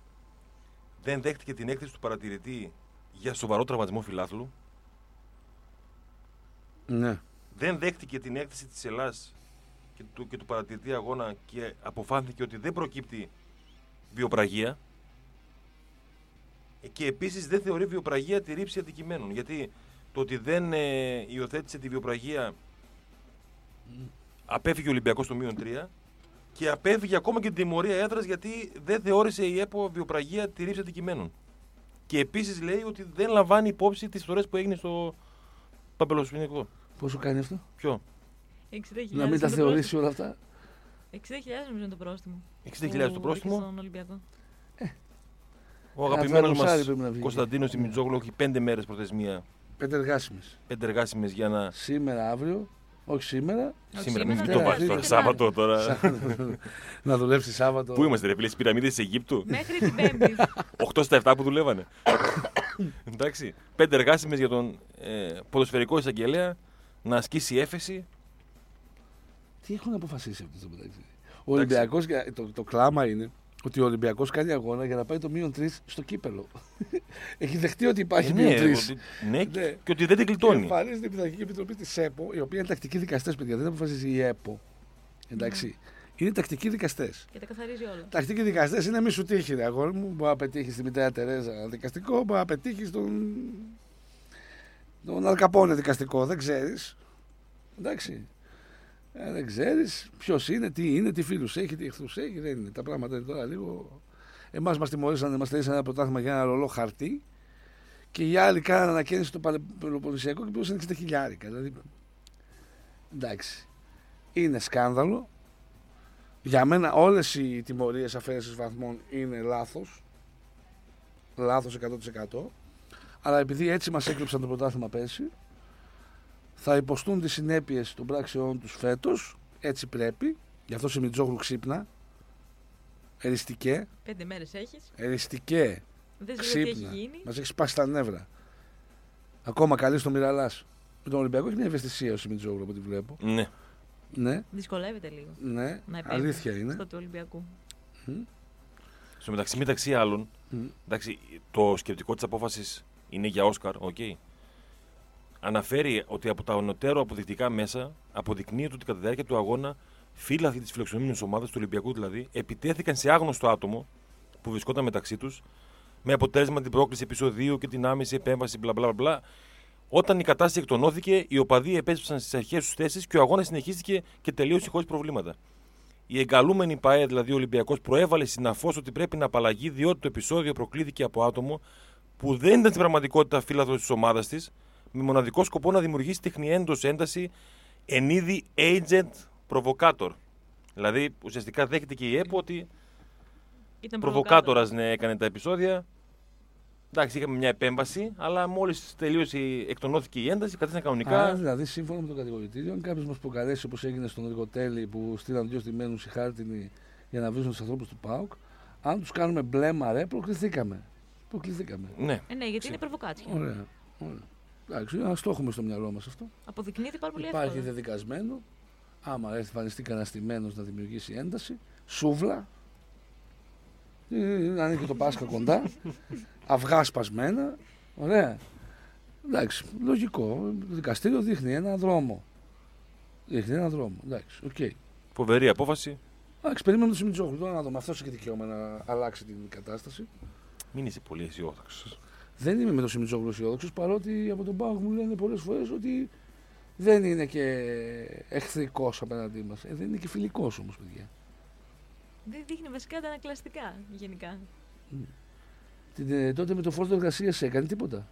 [SPEAKER 2] δεν δέχτηκε την έκθεση του παρατηρητή για σοβαρό τραυματισμό φιλάθλου.
[SPEAKER 1] Ναι.
[SPEAKER 2] δεν δέχτηκε την έκθεση της ΕΛ.ΑΣ. και του, και του παρατηρητή αγώνα και αποφάνθηκε ότι δεν προκύπτει βιοπραγία Ε, και επίσης δεν θεωρεί βιοπραγία τη ρήψη αντικειμένων γιατί το ότι δεν ε, υιοθέτησε τη βιοπραγία απέφυγε ο Ολυμπιακός στο μείον 3 και απέφυγε ακόμα και την τιμωρία έδρας γιατί δεν θεώρησε η ΕΠΟ βιοπραγία τη ρήψη αντικειμένων. Και επίσης λέει ότι δεν λαμβάνει υπόψη τις φορές που έγινε στο Παπελοσπινικό.
[SPEAKER 1] Πόσο κάνει αυτό;
[SPEAKER 2] Ποιο;
[SPEAKER 3] 60.000
[SPEAKER 1] Να μην τα
[SPEAKER 3] είναι το
[SPEAKER 1] θεωρήσει όλα αυτά.
[SPEAKER 3] πρόστιμο. 60.000 νομίζω είναι το πρόστιμο.
[SPEAKER 2] 60.000
[SPEAKER 3] που
[SPEAKER 2] το
[SPEAKER 3] βρήκε
[SPEAKER 2] πρόστιμο;
[SPEAKER 3] Στον Ολυμπιακός.
[SPEAKER 2] Ο αγαπημένος
[SPEAKER 1] δολοσάρι
[SPEAKER 2] μας
[SPEAKER 1] πρέπει να βγει.
[SPEAKER 2] Κωνσταντίνος
[SPEAKER 1] Ναι.
[SPEAKER 2] Δημητζόγλου έχει πέντε μέρες προθεσμία,
[SPEAKER 1] Πέντε εργάσιμες.
[SPEAKER 2] πέντε εργάσιμες για να.
[SPEAKER 1] Σήμερα, αύριο. Όχι σήμερα.
[SPEAKER 3] Όχι
[SPEAKER 2] Σήμερα, μην
[SPEAKER 3] σήμερα,
[SPEAKER 2] το
[SPEAKER 1] Δευτέρα,
[SPEAKER 2] βάζει τώρα.
[SPEAKER 1] Τρίτη,
[SPEAKER 2] Σάββατο τώρα.
[SPEAKER 1] να δουλέψει Σάββατο.
[SPEAKER 2] Πού είμαστε, ρε φίλε, στις πυραμίδες της Αιγύπτου;
[SPEAKER 3] Μέχρι την Πέμπτη.
[SPEAKER 2] 8 στα 7 που δουλεύανε. Εντάξει. Πέντε εργάσιμες για τον ε, ποδοσφαιρικό εισαγγελέα να ασκήσει έφεση.
[SPEAKER 1] Τι έχουν αποφασίσει αυτό το μεταξύ; Ο Ολυμπιακός, το, το κλάμα είναι ότι ο Ολυμπιακός κάνει αγώνα για να πάει το μείον 3 στο κύπελο. Έχει δεχτεί ότι υπάρχει
[SPEAKER 2] Ε,
[SPEAKER 1] μείον 3.
[SPEAKER 2] ότι- ναι,
[SPEAKER 1] Ναι.
[SPEAKER 2] και ότι δεν την
[SPEAKER 1] Και
[SPEAKER 2] κλειτώνει.
[SPEAKER 1] εμφανίζεται η Πειθαρχική Επιτροπή της ΕΠΟ, η οποία είναι τακτικοί δικαστές, παιδιά. Δεν αποφασίζει η ΕΠΟ. Εντάξει. Είναι τακτικοί δικαστές.
[SPEAKER 3] και τα καθαρίζει όλα.
[SPEAKER 1] Τακτικοί δικαστές είναι μη σου τύχει, ρε αγόρι μου. Μπορεί να πετύχεις τη μητέρα Τερέζα δικαστικό, μπορεί να πετύχεις τον. τον Αλκαπόνε δικαστικό. Δεν ξέρεις. Εντάξει. Ε, δεν ξέρεις ποιος είναι, τι είναι, τι φίλους έχει, τι εχθρούς έχει. Δεν είναι. Τα πράγματα είναι τώρα λίγο. Εμάς μας τιμωρήσαν, μας τελείωσαν ένα πρωτάθλημα για ένα ρολό χαρτί και οι άλλοι κάνανε ανακαίνιση στο Παλαι- Πελοποννησιακό και πλούσαν 60 χιλιάρικα. Δηλαδή. Εντάξει. Είναι σκάνδαλο. Για μένα όλες οι τιμωρίες αφαίρεσης βαθμών είναι λάθος. Λάθος 100%. Αλλά επειδή έτσι μας έκλειψαν το πρωτάθλημα πέρσι, θα υποστούν τις συνέπειες των πράξεών τους φέτος. Έτσι πρέπει. Γι' αυτό σε Μιτζόγλου ξύπνα. Εριστικέ.
[SPEAKER 3] Πέντε μέρες έχεις.
[SPEAKER 1] Εριστικέ.
[SPEAKER 3] Δεν ξέρω τι έχει
[SPEAKER 1] Ξύπνα.
[SPEAKER 3] γίνει.
[SPEAKER 1] Μας έχεις σπάσει τα νεύρα. Ακόμα καλή στο Μοιραλάς. Με τον Ολυμπιακό έχει μια ευαισθησία ο Σιμιτζόγλου από ό,τι βλέπω.
[SPEAKER 2] Ναι.
[SPEAKER 1] Ναι,
[SPEAKER 3] Δυσκολεύεται λίγο.
[SPEAKER 1] ναι,
[SPEAKER 3] Να επέμβει
[SPEAKER 1] αλήθεια είναι.
[SPEAKER 3] Στο του Ολυμπιακού.
[SPEAKER 2] Στο μεταξύ, μεταξύ άλλων,
[SPEAKER 1] Μμ.
[SPEAKER 2] εντάξει, το σκεπτικό της απόφασης είναι για Όσκαρ, οκ. Αναφέρει ότι από τα ανωτέρω αποδεικτικά μέσα αποδεικνύεται ότι κατά τη διάρκεια του αγώνα φίλαθλοι της φιλοξενούμενης ομάδας του Ολυμπιακού δηλαδή επιτέθηκαν σε άγνωστο άτομο που βρισκόταν μεταξύ τους με αποτέλεσμα την πρόκληση επεισοδίου και την άμεση επέμβαση μπλα μπλα μπλα. Όταν η κατάσταση εκτονώθηκε, οι οπαδοί επέστρεψαν στις αρχικές τους θέσεις και ο αγώνας συνεχίστηκε και τελείωσε χωρίς προβλήματα. Η εγκαλούμενη ΠαΕ, δηλαδή ο Ολυμπιακός, προέβαλε συναφώς ότι πρέπει να απαλλαγεί διότι το επεισόδιο προκλήθηκε από άτομο που δεν ήταν στην πραγματικότητα φύλαθρο της ομάδας της, με μοναδικό σκοπό να δημιουργήσει τεχνη έντος ένταση εν είδη agent provocator. Δηλαδή ουσιαστικά δέχεται και η ΕΠΟ ότι
[SPEAKER 3] Ήταν
[SPEAKER 2] προβοκάτορας ναι, έκανε τα επεισόδια. Εντάξει, είχαμε μια επέμβαση, αλλά μόλις τελείωσε, η- εκτονώθηκε η ένταση, κατέστησαν κανονικά.
[SPEAKER 1] Άρα, δηλαδή, σύμφωνα με το κατηγορητήριο, αν κάποιος μας προκαλέσει όπως έγινε στον Εργοτέλη που στείλαν δύο στημένους οι χάρτινοι για να βρουν τους ανθρώπους του ΠΑΟΚ, αν τους κάνουμε μπλε μαρέ, προκληθήκαμε. Προκληθήκαμε.
[SPEAKER 2] Ναι.
[SPEAKER 3] Ε, ναι, γιατί είναι προβοκάτσια.
[SPEAKER 1] Ωραία. ωραία. Εντάξει, να το έχουμε στο μυαλό μας αυτό.
[SPEAKER 3] Αποδεικνύεται πάρα πολύ
[SPEAKER 1] Υπάρχει
[SPEAKER 3] εύκολα.
[SPEAKER 1] δεδικασμένο. Άμα έρθει εμφανιστεί κανένα στημένος να δημιουργήσει ένταση, σούβλα. Ε, Να είναι και το Πάσχα κοντά. Αυγά σπασμένα. Ωραία. Εντάξει, λογικό. Το δικαστήριο δείχνει ένα δρόμο. Δείχνει ένα δρόμο. Εντάξει, οκ.
[SPEAKER 2] Φοβερή απόφαση.
[SPEAKER 1] Εντάξει, περίμενε το Σιμιτζόγλου. Τώρα να δούμε. Αυτός έχει δικαίωμα να αλλάξει την κατάσταση.
[SPEAKER 2] Μην είσαι πολύ αισιόδοξος.
[SPEAKER 1] Δεν είμαι με το Σιμιτζόγλου αισιόδοξος, παρότι από τον ΠΑΟΚ μου λένε πολλές φορές ότι δεν είναι και εχθρικός απέναντί μας. Ε, δεν είναι και φιλικός όμως, παιδιά.
[SPEAKER 3] Δεν δείχνει βασικά αντανακλαστικά γενικά.
[SPEAKER 1] Την, ε, τότε με το φόρτο εργασίας έκανε τίποτα.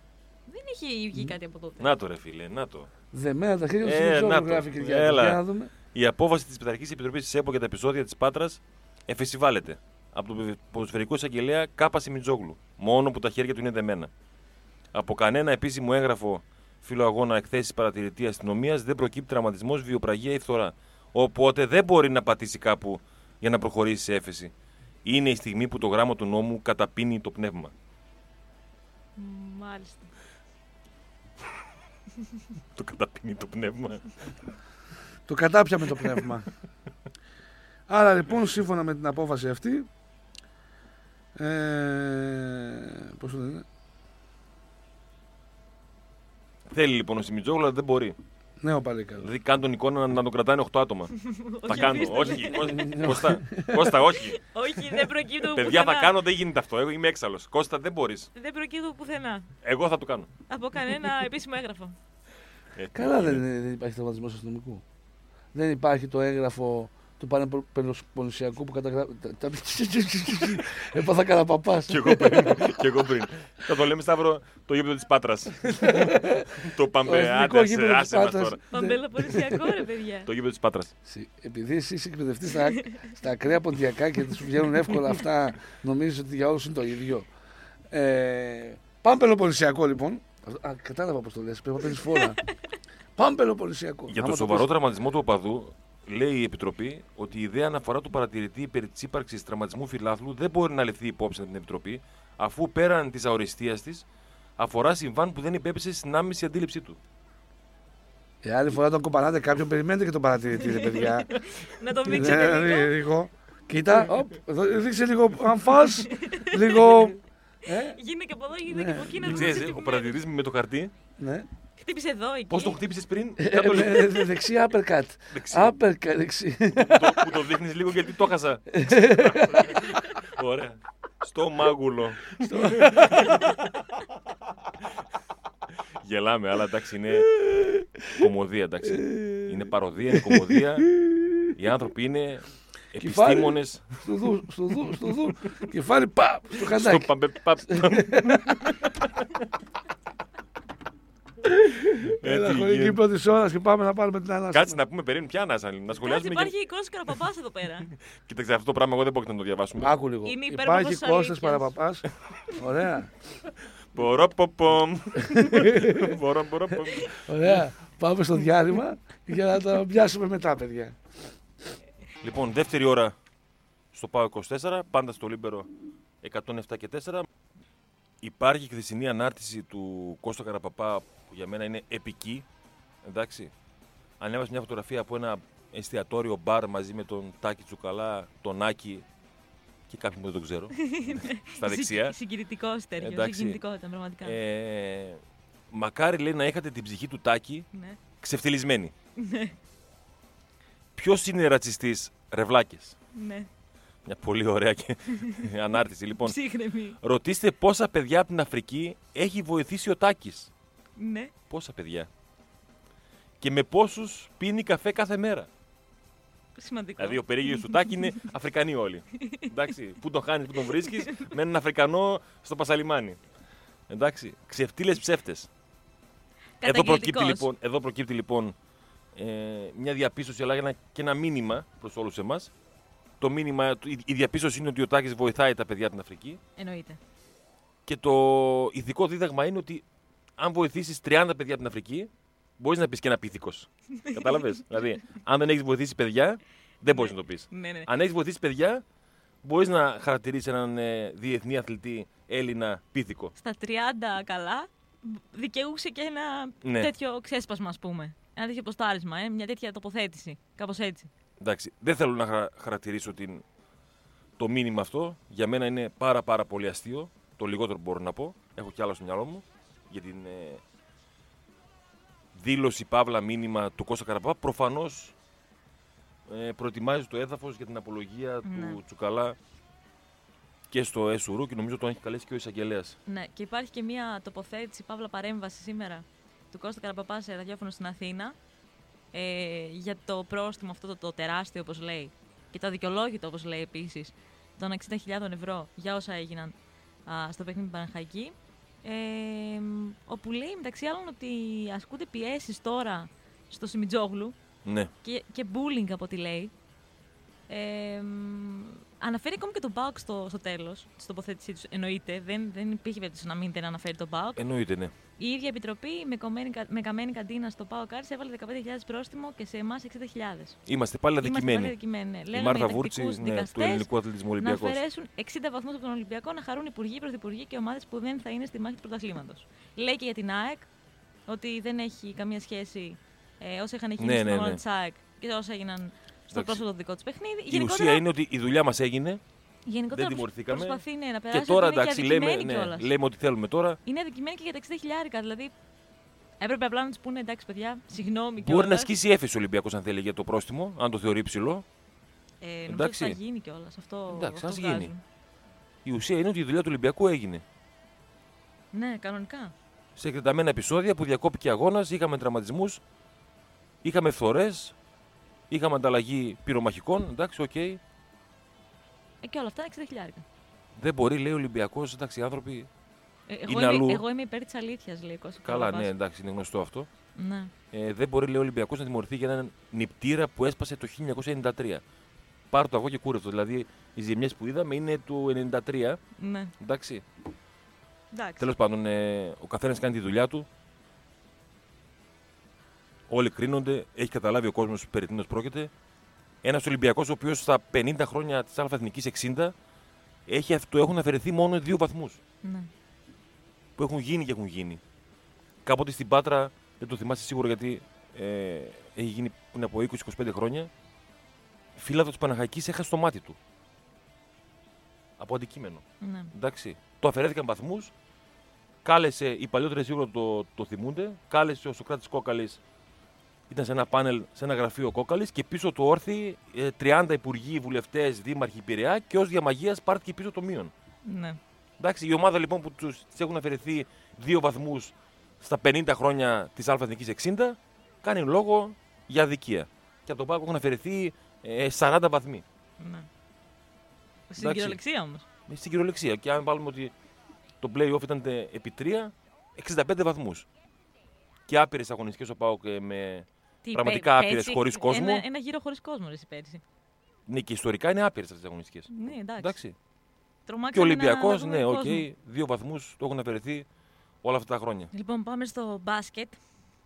[SPEAKER 3] Δεν έχει βγει κάτι από τότε.
[SPEAKER 2] Να το ρε φίλε, να το.
[SPEAKER 1] Δεμένα τα χέρια του
[SPEAKER 2] Ε,
[SPEAKER 1] Σιμιτζόγλου
[SPEAKER 2] να το.
[SPEAKER 1] γράφει η Κυριακή.
[SPEAKER 2] Έλα.
[SPEAKER 1] Για να δούμε.
[SPEAKER 2] Η απόφαση της Πειθαρχικής Επιτροπής της ΕΠΟ για τα επεισόδια της Πάτρας εφεσιβάλλεται από τον ποδοσφαιρικό εισαγγελέα Κάπα Σιμιτζόγλου, μόνο που τα χέρια του είναι δεμένα. Από κανένα επίσημο έγγραφο φιλοαγώνα εκθέσεις παρατηρητή αστυνομίας δεν προκύπτει τραυματισμός, βιοπραγία ή φθορά. Οπότε δεν μπορεί να πατήσει κάπου για να προχωρήσει σε έφεση. Είναι η στιγμή που το γράμμα του νόμου καταπίνει το πνεύμα.
[SPEAKER 3] Μ, Μάλιστα.
[SPEAKER 2] Το καταπίνει το πνεύμα.
[SPEAKER 1] Το κατάπιαμε το πνεύμα. Άρα λοιπόν, σύμφωνα με την απόφαση αυτή, ε, πώς το λένε,
[SPEAKER 2] Θέλει λοιπόν ο Σιμιτζόγλου, αλλά δεν μπορεί.
[SPEAKER 1] νέο παλίκαρο.
[SPEAKER 2] Δηλαδή, κάνει τον εικόνα να, να τον κρατάνε 8 άτομα. θα
[SPEAKER 3] Όχι,
[SPEAKER 2] κάνω.
[SPEAKER 3] αφήστε
[SPEAKER 2] Όχι,
[SPEAKER 3] το.
[SPEAKER 2] Κώστα, Κώστα, Κώστα, όχι.
[SPEAKER 3] Όχι, δεν προκύπτω
[SPEAKER 2] Παιδιά, θα
[SPEAKER 3] πουθενά.
[SPEAKER 2] κάνω, δεν γίνεται αυτό. Εγώ είμαι έξαλλος. Κώστα, δεν μπορείς.
[SPEAKER 3] Δεν προκύπτω πουθενά.
[SPEAKER 2] Εγώ θα το κάνω.
[SPEAKER 3] Από κανένα επίσημο έγγραφο.
[SPEAKER 2] Ε,
[SPEAKER 1] Καλά
[SPEAKER 2] τι
[SPEAKER 1] δεν,
[SPEAKER 2] είναι.
[SPEAKER 1] είναι- δεν υπάρχει τραυματισμός αστυνομικού. Δεν υπάρχει το έγγραφο του Πανεπιστημιακού που καταγράφει. τα- τα- Έπαθα κανένα παπά.
[SPEAKER 2] Κι εγώ πριν. Κι εγώ πριν. Θα το λέμε Σταύρο το γήπεδο της Πάτρας. το πάμε.
[SPEAKER 1] εθνικό
[SPEAKER 2] Άντε,
[SPEAKER 1] γήπεδο
[SPEAKER 2] άσε,
[SPEAKER 1] της
[SPEAKER 2] άσε μας
[SPEAKER 1] Πάτρας.
[SPEAKER 2] τώρα.
[SPEAKER 3] Παμπελοπολισιακό ρε παιδιά.
[SPEAKER 2] Το γήπεδο της Πάτρας.
[SPEAKER 1] Επειδή εσύ είσαι εκπαιδευτής στα, στα ακραία ποντιακά και σου βγαίνουν εύκολα αυτά, νομίζεις ότι για όλους είναι το ίδιο. Ε, πάμε Πελοποννησιακό λοιπόν. Α, κατάλαβα πώς το λες. Πρέπει να παίρνει φόρα. πάμε Πελοποννησιακό.
[SPEAKER 2] Για
[SPEAKER 1] Άμα
[SPEAKER 2] το σοβαρό
[SPEAKER 1] πεις-
[SPEAKER 2] τραυματισμό του οπαδού, λέει η Επιτροπή ότι η ιδέα αναφορά του παρατηρητή περί της ύπαρξης τραυματισμού φιλάθλου δεν μπορεί να ληφθεί υπόψη από την Επιτροπή, αφού πέραν της αοριστίας της αφορά συμβάν που δεν υπέπεσε στην άμεση αντίληψή του.
[SPEAKER 1] Ε, άλλη φορά όταν κομπανάτε κάποιον, περιμένετε και τον παρατηρητή, ρε παιδιά.
[SPEAKER 3] Να το
[SPEAKER 1] Ναι,
[SPEAKER 3] μίξετε
[SPEAKER 1] ναι,
[SPEAKER 3] λίγο.
[SPEAKER 1] λίγο. Κοίτα, οπ, εδώ, δείξε λίγο αν φας, λίγο... Ε,
[SPEAKER 3] Γίνε και από εδώ, γίνε
[SPEAKER 1] Ναι.
[SPEAKER 3] και από εκεί. να
[SPEAKER 2] Ξέρεις,
[SPEAKER 3] δείξει
[SPEAKER 2] ε,
[SPEAKER 3] τι
[SPEAKER 2] ο
[SPEAKER 3] που
[SPEAKER 2] παρατηρητής με το χαρτί,
[SPEAKER 1] ναι.
[SPEAKER 3] Χτύπησε εδώ, εκεί.
[SPEAKER 2] πώς το χτύπησες πριν,
[SPEAKER 1] Ε,
[SPEAKER 2] κάτω λίγο.
[SPEAKER 1] ε, ε, Δεξί uppercut.
[SPEAKER 2] Δεξί.
[SPEAKER 1] Uppercut, δεξί.
[SPEAKER 2] που το, που το δείχνεις λίγο γιατί το χάσα. Ωραία. Στο μάγουλο. Γελάμε, αλλά εντάξει είναι κομμωδία, εντάξει. Είναι παροδία, είναι κομμωδία. Οι άνθρωποι είναι επιστήμονες
[SPEAKER 1] Στο δου, στο δου, στο δου. Κεφάλι, παπ, στο
[SPEAKER 2] στο
[SPEAKER 1] χαντάκι.
[SPEAKER 2] παμπε, παπ. Ε,
[SPEAKER 1] Έλα,
[SPEAKER 2] τι
[SPEAKER 1] χωρική
[SPEAKER 2] γίνεται.
[SPEAKER 1] πρώτη ώρα και πάμε να πάρουμε την ανάσα.
[SPEAKER 2] Κάτσε να πούμε περίμενε πια ανάσα, να
[SPEAKER 3] Κάτσε,
[SPEAKER 2] σχολιάσουμε. για-
[SPEAKER 3] υπάρχει Κώστας Καραπαπάς εδώ πέρα.
[SPEAKER 2] Κοίταξε αυτό το πράγμα, εγώ δεν πρόκειται να το διαβάσουμε.
[SPEAKER 1] Άκου λίγο.
[SPEAKER 3] Είναι υπέρμαχος
[SPEAKER 1] Υπάρχει
[SPEAKER 3] της
[SPEAKER 1] Κώστας
[SPEAKER 3] αλήθειας.
[SPEAKER 1] Παραπαπάς. Ωραία.
[SPEAKER 2] Ποροποπομ. Ποροποπομ.
[SPEAKER 1] Ωραία. Πάμε στο διάλειμμα για να τα πιάσουμε μετά, παιδιά.
[SPEAKER 2] Λοιπόν, δεύτερη ώρα στο ΠΑΟ 24, πάντα στο Λίμπερο 107 και 4. Υπάρχει και χθεσινή ανάρτηση του Κώστα Καραπαπά που για μένα είναι επική. Εντάξει. Ανέβασε μια φωτογραφία από ένα εστιατόριο μπαρ μαζί με τον Τάκη Τσουκαλά, τον Άκη και κάποιον που δεν τον ξέρω. στα δεξιά.
[SPEAKER 3] Συγκινητικός τέριο.
[SPEAKER 2] Εντάξει.
[SPEAKER 3] Συγκινητικότητα, πραγματικά.
[SPEAKER 2] Ε, μακάρι λέει να είχατε την ψυχή του Τάκη
[SPEAKER 3] Ναι.
[SPEAKER 2] ξεφτυλισμένη. Ποιος είναι ρατσιστής, ρευλάκε.
[SPEAKER 3] Ναι.
[SPEAKER 2] Μια πολύ ωραία και ανάρτηση. Λοιπόν,
[SPEAKER 3] Ψύχρεμη.
[SPEAKER 2] ρωτήστε πόσα παιδιά από την Αφρική έχει βοηθήσει ο Τάκης.
[SPEAKER 3] Ναι.
[SPEAKER 2] Πόσα παιδιά. Και με πόσους πίνει καφέ κάθε μέρα.
[SPEAKER 3] Σημαντικό.
[SPEAKER 2] Δηλαδή, ο περίγυρος του Τάκη είναι Αφρικανοί όλοι. Εντάξει, πού τον χάνεις, πού τον βρίσκεις, με έναν Αφρικανό στο Πασαλιμάνι. Εντάξει, ξεφτύλες ψεύτες. Εδώ προκύπτει,
[SPEAKER 3] Καταγγελτικός.
[SPEAKER 2] λοιπόν, εδώ προκύπτει λοιπόν ε, μια διαπίστωση αλλά και ένα, και ένα μήνυμα προς όλους εμάς. Το μήνυμα, η, η διαπίστωση είναι ότι ο Τάκης βοηθάει τα παιδιά από την Αφρική
[SPEAKER 3] Εννοείται.
[SPEAKER 2] και το ηθικό δίδαγμα είναι ότι αν βοηθήσεις 30 παιδιά από την Αφρική μπορείς να πεις και ένα πίθηκος. Κατάλαβες; δηλαδή, αν δεν έχεις βοηθήσει παιδιά, δεν μπορείς να το πεις.
[SPEAKER 3] Ναι, ναι.
[SPEAKER 2] Αν έχεις βοηθήσει παιδιά, μπορείς να χαρακτηρίσεις έναν ε, διεθνή αθλητή Έλληνα πίθηκο.
[SPEAKER 3] Στα 30 καλά δικαιούσε και ένα
[SPEAKER 2] Ναι.
[SPEAKER 3] τέτοιο ξέσπασμα, ας πούμε. Ένα τέτοιο ποστάρισμα, ε, μια τέτοια τοποθέτηση. Κάπως έτσι.
[SPEAKER 2] Εντάξει, δεν θέλω να χαρα- χαρακτηρίσω την... το μήνυμα αυτό. Για μένα είναι πάρα πάρα πολύ αστείο. Το λιγότερο μπορώ να πω. Έχω κι άλλο στο μυαλό μου. Για την ε, δήλωση παύλα μήνυμα του Κώστα Καραπά. Προφανώς ε, προετοιμάζει το έδαφος για την απολογία
[SPEAKER 3] Ναι.
[SPEAKER 2] του Τσουκαλά και στο ΕΣΟΥΡΟΥ και νομίζω τον έχει καλέσει και ο εισαγγελέας.
[SPEAKER 3] Ναι, και υπάρχει και μια τοποθέτηση, παύλα παρέμβαση σήμερα του Κώστα Καραπαπά σε ραδιόφωνο στην Αθήνα ε, για το πρόστιμο αυτό το, το τεράστιο, όπως λέει, και το αδικαιολόγητο, όπως λέει επίσης, των 60.000 ευρώ για όσα έγιναν α, στο παιχνίδι Παναχαϊκή. Ε, όπου λέει μεταξύ άλλων ότι ασκούνται πιέσεις τώρα στο Σιμιτζόγλου
[SPEAKER 2] Ναι.
[SPEAKER 3] και, και bullying από ό,τι λέει. Ε, μ, αναφέρει ακόμη και τον Πάοκ στο, στο τέλος, στην τοποθέτησής τους. Εννοείται, δεν, δεν υπήρχε περίπτωση να μην δεν αναφέρει τον Πάοκ.
[SPEAKER 2] Εννοείται, ναι.
[SPEAKER 3] Η ίδια επιτροπή με, κομμένη, κα- με καμένη καντίνα στο Πάοκ Άρης έβαλε 15.000 πρόστιμο και σε εμάς 60.000.
[SPEAKER 2] Είμαστε πάλι
[SPEAKER 3] Είμαστε
[SPEAKER 2] αδικημένοι.
[SPEAKER 3] πάλι αδικημένοι. Ναι.
[SPEAKER 2] Η
[SPEAKER 3] Λέγανε
[SPEAKER 2] Μάρθα
[SPEAKER 3] οι
[SPEAKER 2] Βούρτση
[SPEAKER 3] τακτικούς
[SPEAKER 2] ναι, του
[SPEAKER 3] δικαστές
[SPEAKER 2] ελληνικού αθλητισμού
[SPEAKER 3] να
[SPEAKER 2] Ολυμπιακός.
[SPEAKER 3] αφαιρέσουν 60 βαθμούς από τον Ολυμπιακό να χαρούν υπουργοί, πρωθυπουργοί και ομάδες που δεν θα είναι στη μάχη του πρωταθλήματος. Λέει και για την ΑΕΚ ότι δεν έχει καμία σχέση ε, όσα είχαν γίνει
[SPEAKER 2] Ναι,
[SPEAKER 3] στην
[SPEAKER 2] ναι,
[SPEAKER 3] ομάδα
[SPEAKER 2] ναι.
[SPEAKER 3] της ΑΕΚ και όσα έγιναν στο
[SPEAKER 2] Εντάξει.
[SPEAKER 3] πρόσωπο δικό του παιχνίδι.
[SPEAKER 2] Η ουσία είναι ότι η δουλειά μας έγινε
[SPEAKER 3] γενικότερα
[SPEAKER 2] δεν τιμωρηθήκαμε.
[SPEAKER 3] Προσπαθεί ναι, να περάσει
[SPEAKER 2] και τώρα
[SPEAKER 3] ότι είναι
[SPEAKER 2] εντάξει
[SPEAKER 3] και
[SPEAKER 2] λέμε,
[SPEAKER 3] αδικημένοι
[SPEAKER 2] ναι,
[SPEAKER 3] κιόλας.
[SPEAKER 2] λέμε ότι θέλουμε τώρα.
[SPEAKER 3] Είναι αδικημένοι και για τα 60 χιλιάρικα. Δηλαδή έπρεπε απλά να τους πούνε εντάξει, παιδιά, συγγνώμη
[SPEAKER 2] Μπορεί
[SPEAKER 3] κιόλας.
[SPEAKER 2] να ασκήσει έφεση ο Ολυμπιακός αν θέλει για το πρόστιμο, αν το θεωρεί ψηλό.
[SPEAKER 3] Ε, νομίζω ότι
[SPEAKER 2] Εντάξει.
[SPEAKER 3] θα γίνει κιόλας. Αυτό,
[SPEAKER 2] Εντάξει,
[SPEAKER 3] αυτό
[SPEAKER 2] ας γίνει.
[SPEAKER 3] βγάζουν.
[SPEAKER 2] Η ουσία είναι ότι η δουλειά του Ολυμπιακού έγινε.
[SPEAKER 3] Ναι, κανονικά.
[SPEAKER 2] Σε εκτεταμένα επεισόδια που διακόπηκε αγώνας, είχαμε τραυματισμούς, είχαμε φθορές, είχαμε ανταλλαγή πυρομαχικών. Εντάξει, οκ.
[SPEAKER 3] Ε, και όλα αυτά είναι 60 χιλιάρικα.
[SPEAKER 2] Δεν μπορεί, λέει ο Ολυμπιακός, εντάξει, οι άνθρωποι.
[SPEAKER 3] Ε, εγώ,
[SPEAKER 2] Είναι
[SPEAKER 3] είμαι,
[SPEAKER 2] αλλού.
[SPEAKER 3] εγώ είμαι υπέρ της αλήθειας, λέει ο Κώστας
[SPEAKER 2] Καλά,
[SPEAKER 3] Καραπαπάς.
[SPEAKER 2] ναι, εντάξει, είναι γνωστό αυτό.
[SPEAKER 3] ναι.
[SPEAKER 2] Ε, δεν μπορεί, λέει ο Ολυμπιακός, να τιμωρηθεί για έναν νιπτήρα που έσπασε το 1993. Πάρ' το αυγό και κούρευ' το. Δηλαδή, οι ζημιές που είδαμε είναι του 93.
[SPEAKER 3] ναι.
[SPEAKER 2] Εντάξει.
[SPEAKER 3] Εντάξει.
[SPEAKER 2] Τέλος πάντων, ε, ο καθένας κάνει τη δουλειά του. Όλοι κρίνονται. Έχει καταλάβει ο κόσμος περί τίνος πρόκειται. Ένας Ολυμπιακός, ο οποίος στα 50 χρόνια της ΑΕθνική 60 έχει, αυ- του έχουν αφαιρεθεί μόνο δύο βαθμούς.
[SPEAKER 3] Ναι.
[SPEAKER 2] Που έχουν γίνει και έχουν γίνει. Κάποτε στην Πάτρα, δεν το θυμάσαι σίγουρα γιατί ε, έχει γίνει πριν από 20-25 χρόνια. Φίλαδο της Παναχαϊκής έχασε το μάτι του. Από αντικείμενο.
[SPEAKER 3] ναι.
[SPEAKER 2] Εντάξει. Το αφαιρέθηκαν βαθμούς. Κάλεσε, οι παλιότεροι σίγουρα το, το θυμούνται. Κάλεσε ο Σοκράτης Κόκαλης. Ήταν σε ένα πάνελ, σε ένα γραφείο Κόκαλη και πίσω του όρθιοι ε, 30 υπουργοί, βουλευτές, δήμαρχοι Πειραιά και ως διαμαγεία πάρθηκε πίσω το μείον.
[SPEAKER 3] ναι.
[SPEAKER 2] Εντάξει, η ομάδα λοιπόν που τους έχουν αφαιρεθεί δύο βαθμούς στα 50 χρόνια της ΑΕθνική 60 κάνει λόγο για αδικία. Και από τον ΠΑΟΚ έχουν αφαιρεθεί ε, 40 βαθμοί.
[SPEAKER 3] ναι. Στην
[SPEAKER 2] Εντάξει.
[SPEAKER 3] κυριολεξία όμως.
[SPEAKER 2] Με στην κυριολεξία. Και αν βάλουμε ότι το playoff ήταν ε, επί 3, 65 βαθμούς. Και άπειρες αγωνιστικές ο ΠΑΟΚ ε, με. Πραγματικά άπειρες, χωρίς κόσμο.
[SPEAKER 3] Ένα, ένα γύρο χωρίς κόσμο, ρε, εσύ, πέρυσι.
[SPEAKER 2] Ναι, και ιστορικά είναι άπειρες αυτές τις αγωνιστικές.
[SPEAKER 3] Ναι, εντάξει.
[SPEAKER 2] Εντάξει. Και ο
[SPEAKER 3] Τρομάξανε να-
[SPEAKER 2] Ολυμπιακό,
[SPEAKER 3] να δούμε
[SPEAKER 2] ναι, οκ,
[SPEAKER 3] κόσμο.
[SPEAKER 2] δύο βαθμούς το έχουν αφαιρεθεί όλα αυτά τα χρόνια.
[SPEAKER 3] Λοιπόν, πάμε στο μπάσκετ.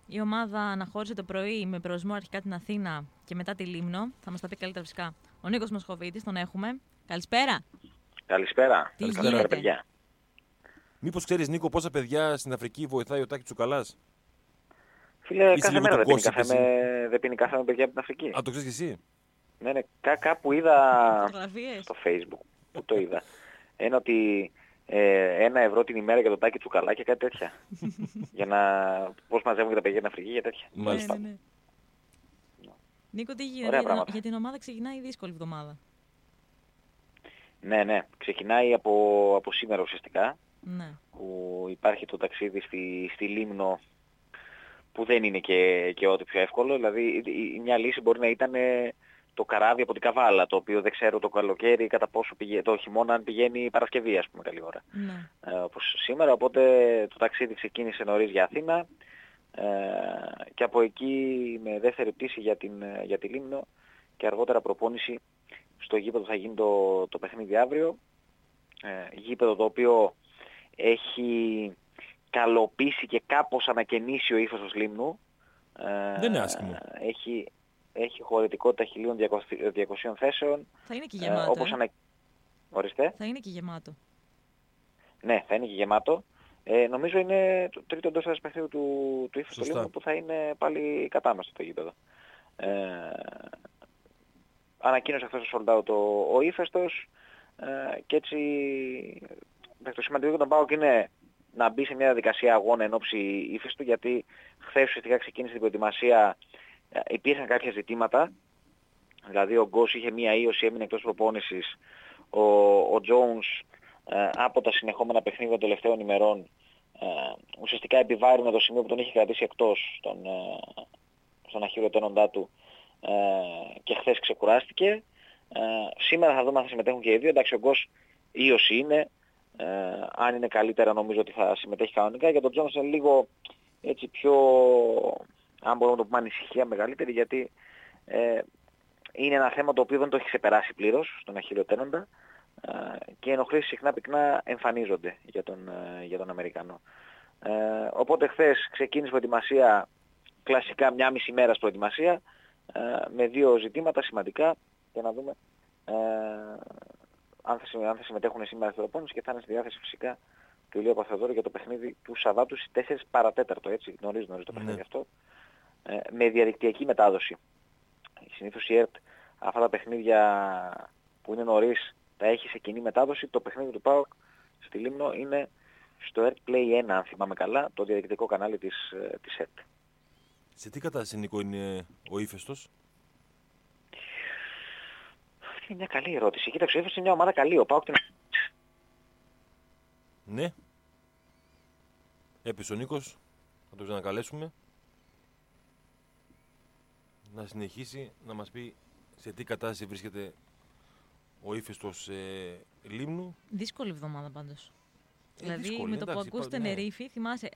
[SPEAKER 3] Η ομάδα αναχώρησε το πρωί με προορισμό αρχικά την Αθήνα και μετά τη Λίμνο. Θα μας τα πει καλύτερα φυσικά ο Νίκος Μοσχοβίτης, τον έχουμε. Καλησπέρα.
[SPEAKER 5] Καλησπέρα.
[SPEAKER 3] Τι
[SPEAKER 5] Καλησπέρα,
[SPEAKER 3] γίνεται;
[SPEAKER 5] παιδιά.
[SPEAKER 2] Μήπως ξέρεις, Νίκο, πόσα παιδιά στην Αφρική βοηθάει ο Τάκης Τσουκαλάς;
[SPEAKER 5] Φίλε,
[SPEAKER 2] Είσαι
[SPEAKER 5] κάθε
[SPEAKER 2] λίγο
[SPEAKER 5] μέρα
[SPEAKER 2] το
[SPEAKER 5] δεν πίνει
[SPEAKER 2] gossip
[SPEAKER 5] καφέ, με, δεν πίνει καφέ με παιδιά από την Αφρική.
[SPEAKER 2] Α, το ξέρεις και εσύ.
[SPEAKER 5] Ναι, ναι, κά, κάπου είδα
[SPEAKER 3] Φωτογραφίε.
[SPEAKER 5] στο facebook, που το είδα, ένα ότι ε, ένα ευρώ την ημέρα για το τάκι τσουκαλά και κάτι τέτοια. για να, πώς μαζεύουν και τα παιδιά στην Αφρική για τέτοια.
[SPEAKER 2] Μάλιστα.
[SPEAKER 3] Ναι, ναι, ναι. Νίκο, τι γίνεται;
[SPEAKER 5] Ωραία
[SPEAKER 3] Για την,
[SPEAKER 5] πράγματα.
[SPEAKER 3] για την ομάδα ξεκινάει η δύσκολη εβδομάδα.
[SPEAKER 5] Ναι, ναι, ξεκινάει από, από σήμερα ουσιαστικά,
[SPEAKER 3] Ναι.
[SPEAKER 5] που υπάρχει το ταξίδι στη, στη Λίμνο που δεν είναι και, και ό,τι πιο εύκολο. Δηλαδή η- η- μια λύση μπορεί να ήταν ε, το καράβι από την Καβάλα, το οποίο δεν ξέρω το καλοκαίρι κατά πόσο πηγαίνει, το χειμώνα αν πηγαίνει Παρασκευή ας πούμε καλή ώρα.
[SPEAKER 3] ναι.
[SPEAKER 5] ε, όπως σήμερα, οπότε το ταξίδι ξεκίνησε νωρίς για Αθήνα ε, και από εκεί με δεύτερη πτήση για, την, ε, για τη Λίμνο και αργότερα προπόνηση στο γήπεδο θα γίνει το, το παιχνίδι αύριο. Ε, γήπεδο το οποίο έχει καλοποιήσει και κάπως ανακαινήσει ο ύφος Λίμνου. Ε,
[SPEAKER 2] Δεν είναι άσχημο.
[SPEAKER 5] Έχει, έχει χωρητικότητα 1.200 θέσεων.
[SPEAKER 3] Θα είναι και
[SPEAKER 5] ε,
[SPEAKER 3] γεμάτο.
[SPEAKER 5] όπως
[SPEAKER 3] ε.
[SPEAKER 5] ανα... Ορίστε.
[SPEAKER 3] Θα είναι και γεμάτο.
[SPEAKER 5] Ναι, θα είναι και γεμάτο. Ε, νομίζω είναι το τρίτο εντός έδρας παιχνίδι του, του ύφους του
[SPEAKER 2] Σωστά.
[SPEAKER 5] Λίμνου που θα είναι πάλι κατάμεστο το γήπεδο. Ε, ανακοίνωσε αυτός το sold out ο, ο ύφεστος ε, και έτσι εντάξει, το σημαντικό για τον ΠΑΟΚ είναι να μπει σε μια διαδικασία αγώνα εν ώψη ύφεστου γιατί χθες ουσιαστικά ξεκίνησε την προετοιμασία ε, υπήρχαν κάποια ζητήματα Δηλαδή ο Γκος είχε μία ίωση, έμεινε εκτός προπόνησης. Ο, ο Jones ε, από τα συνεχόμενα παιχνίδια των τελευταίων ημερών ε, ουσιαστικά επιβάρυνε το σημείο που τον είχε κρατήσει εκτός στον, ε, στον αχυρωτένοντά του ε, και χθες ξεκουράστηκε. Ε, σήμερα θα δούμε αν θα συμμετέχουν και οι δύο. Εντάξει, ο Γκος ίωση είναι. Ε, αν είναι καλύτερα νομίζω ότι θα συμμετέχει κανονικά. Για τον Jones είναι λίγο έτσι πιο, αν μπορούμε να το πούμε, ανησυχία μεγαλύτερη γιατί ε, είναι ένα θέμα το οποίο δεν το έχει ξεπεράσει πλήρως στον αχυρωτένοντα ε, και οι ενοχλήσεις συχνά πυκνά εμφανίζονται για τον, ε, για τον Αμερικανό. Ε, οπότε χθες ξεκίνησε προετοιμασία, κλασικά μια μισή μέρα προετοιμασία, ε, με δύο ζητήματα σημαντικά για να δούμε ε, αν, θα, αν θα συμμετέχουν σήμερα στην προπόνηση και θα είναι στη διάθεση φυσικά του Ηλίου Παθεδόρου για το παιχνίδι του Σαββάτου στις 4 παρατέταρτο, έτσι, νωρίς νωρίς το παιχνίδι
[SPEAKER 2] Ναι.
[SPEAKER 5] αυτό, ε, με διαδικτυακή μετάδοση. Συνήθως η ΕΡΤ αυτά τα παιχνίδια που είναι νωρίς τα έχει σε κοινή μετάδοση. Το παιχνίδι του ΠΑΟΚ στη Λίμνο είναι στο ΕΡΤ Play 1, αν θυμάμαι καλά, το διαδικτυακό κανάλι της, ε, της ΕΡΤ.
[SPEAKER 2] Σε τι κατάσταση, Νίκο, είναι ο ύφεστος;
[SPEAKER 5] Αυτή είναι μια καλή ερώτηση. Κοίταξε, ο Έφεσος είναι μια ομάδα καλή. Ο ΠΑΟΚ την...
[SPEAKER 2] Ναι. Έπεσε ο Νίκος. Θα τον ξανακαλέσουμε. Να συνεχίσει να μας πει σε τι κατάσταση βρίσκεται ο ύφεστος ε, Λίμνου.
[SPEAKER 3] Δύσκολη εβδομάδα πάντως.
[SPEAKER 2] Ε,
[SPEAKER 3] δηλαδή
[SPEAKER 2] δύσκολη,
[SPEAKER 3] με το που
[SPEAKER 2] εντάξει,
[SPEAKER 3] ακούς
[SPEAKER 2] είπα- ναι.
[SPEAKER 3] Τενερίφη, θυμάσαι.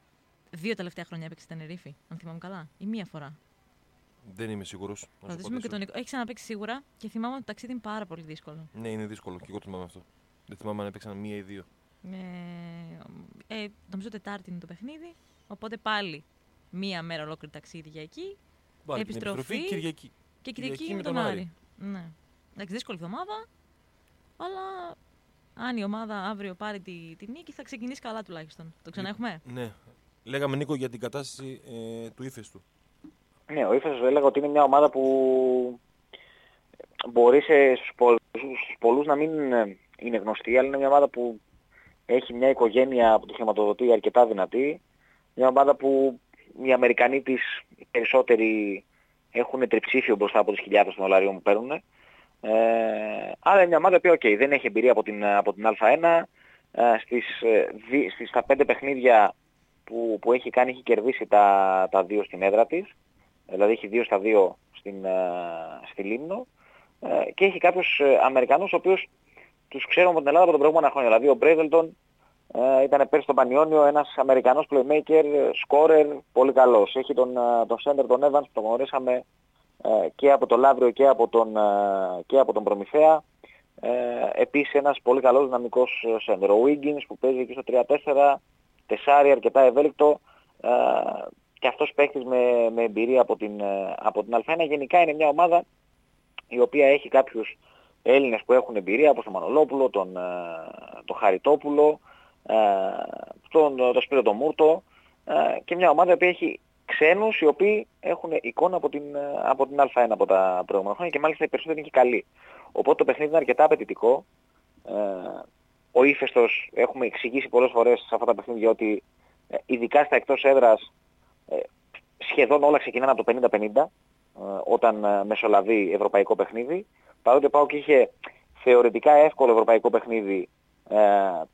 [SPEAKER 3] Δύο τελευταία χρόνια έπαιξε Τενερίφη, αν θυμάμαι καλά. Ή μία φορά.
[SPEAKER 2] Δεν είμαι σίγουρος. να
[SPEAKER 3] Θα
[SPEAKER 2] σου
[SPEAKER 3] ρωτήσουμε και
[SPEAKER 2] απαντήσω.
[SPEAKER 3] τον Νίκο. Έχεις ξαναπέξει σίγουρα και θυμάμαι ότι το ταξίδι είναι πάρα πολύ δύσκολο.
[SPEAKER 2] Ναι, είναι δύσκολο και εγώ το θυμάμαι αυτό. Δεν θυμάμαι αν έπαιξαν μία ή δύο.
[SPEAKER 3] Ε, ε, νομίζω Τετάρτη είναι το παιχνίδι. Οπότε πάλι μία μέρα ολόκληρη ταξίδι για εκεί.
[SPEAKER 2] Πάλι την
[SPEAKER 3] Επιστροφή.
[SPEAKER 2] Κυριακή.
[SPEAKER 3] Και Κυριακή με τον Άρη. Ναι. Εντάξει, δύσκολη εβδομάδα. Αλλά αν η ομάδα αύριο πάρει τη, τη νίκη, θα ξεκινήσει καλά τουλάχιστον. Το ξανά έχουμε.
[SPEAKER 2] Ναι. Λέγαμε Νίκο για την κατάσταση ε, του ύφεστου.
[SPEAKER 5] Ναι, ο Ήφεσος έλεγα ότι είναι μια ομάδα που μπορεί σε, στους, πολλούς, στους πολλούς να μην ε, είναι γνωστή, αλλά είναι μια ομάδα που έχει μια οικογένεια που τη χρηματοδοτεί αρκετά δυνατή. Μια ομάδα που οι Αμερικανοί της οι περισσότεροι έχουν τριψήφιο μπροστά από τις χιλιάδες των δολαρίων που παίρνουν. Ε, άρα είναι μια ομάδα που okay, δεν έχει εμπειρία από την, από την Α1. Ε, στις, ε, δι- στις, στα πέντε παιχνίδια που, που έχει κάνει έχει κερδίσει τα, τα δύο στην έδρα της. Δηλαδή έχει δύο στα δύο στην, ε, στη Λίμνο. Ε, και έχει κάποιους ε, Αμερικανούς ο οποίους τους ξέρουμε από την Ελλάδα από τον προηγούμενο χρόνια. Δηλαδή ο Μπρέιβελτον ε, ήταν πέρσι στον Πανιόνιο ένας Αμερικανός playmaker, ε, scorer, πολύ καλός. Έχει τον, ε, τον center τον Evans που τον γνωρίσαμε ε, και από τον Λαύριο και από τον, ε, και από τον Προμηθέα. Ε, επίσης ένας πολύ καλός δυναμικός ε, center. Ο Wiggins που παίζει εκεί στο 3-4, τεσάρι αρκετά ευέλικτο ε, και αυτός παίχτης με, με εμπειρία από την, ε, από την Α1. Γενικά είναι μια ομάδα η οποία έχει κάποιους Έλληνες που έχουν εμπειρία, όπως τον Μανολόπουλο, τον, ε, τον Χαριτόπουλο, ε, τον, τον Σπύρο τον Μούρτο ε, και μια ομάδα που έχει ξένους οι οποίοι έχουν εικόνα από την, ε, από την Α1 από τα προηγούμενα χρόνια και μάλιστα οι περισσότεροι είναι και καλοί. Οπότε το παιχνίδι είναι αρκετά απαιτητικό. Ε, ο ύφεστος έχουμε εξηγήσει πολλές φορές σε αυτά τα παιχνίδια ότι ε, ειδικά στα εκτός έδρας ε, σχεδόν όλα ξεκινάνε από το 50-50 ε, όταν ε, μεσολαβεί ευρωπαϊκό παιχνίδι. Παρότι ο ΠΑΟΚ είχε θεωρητικά εύκολο ευρωπαϊκό παιχνίδι, ε,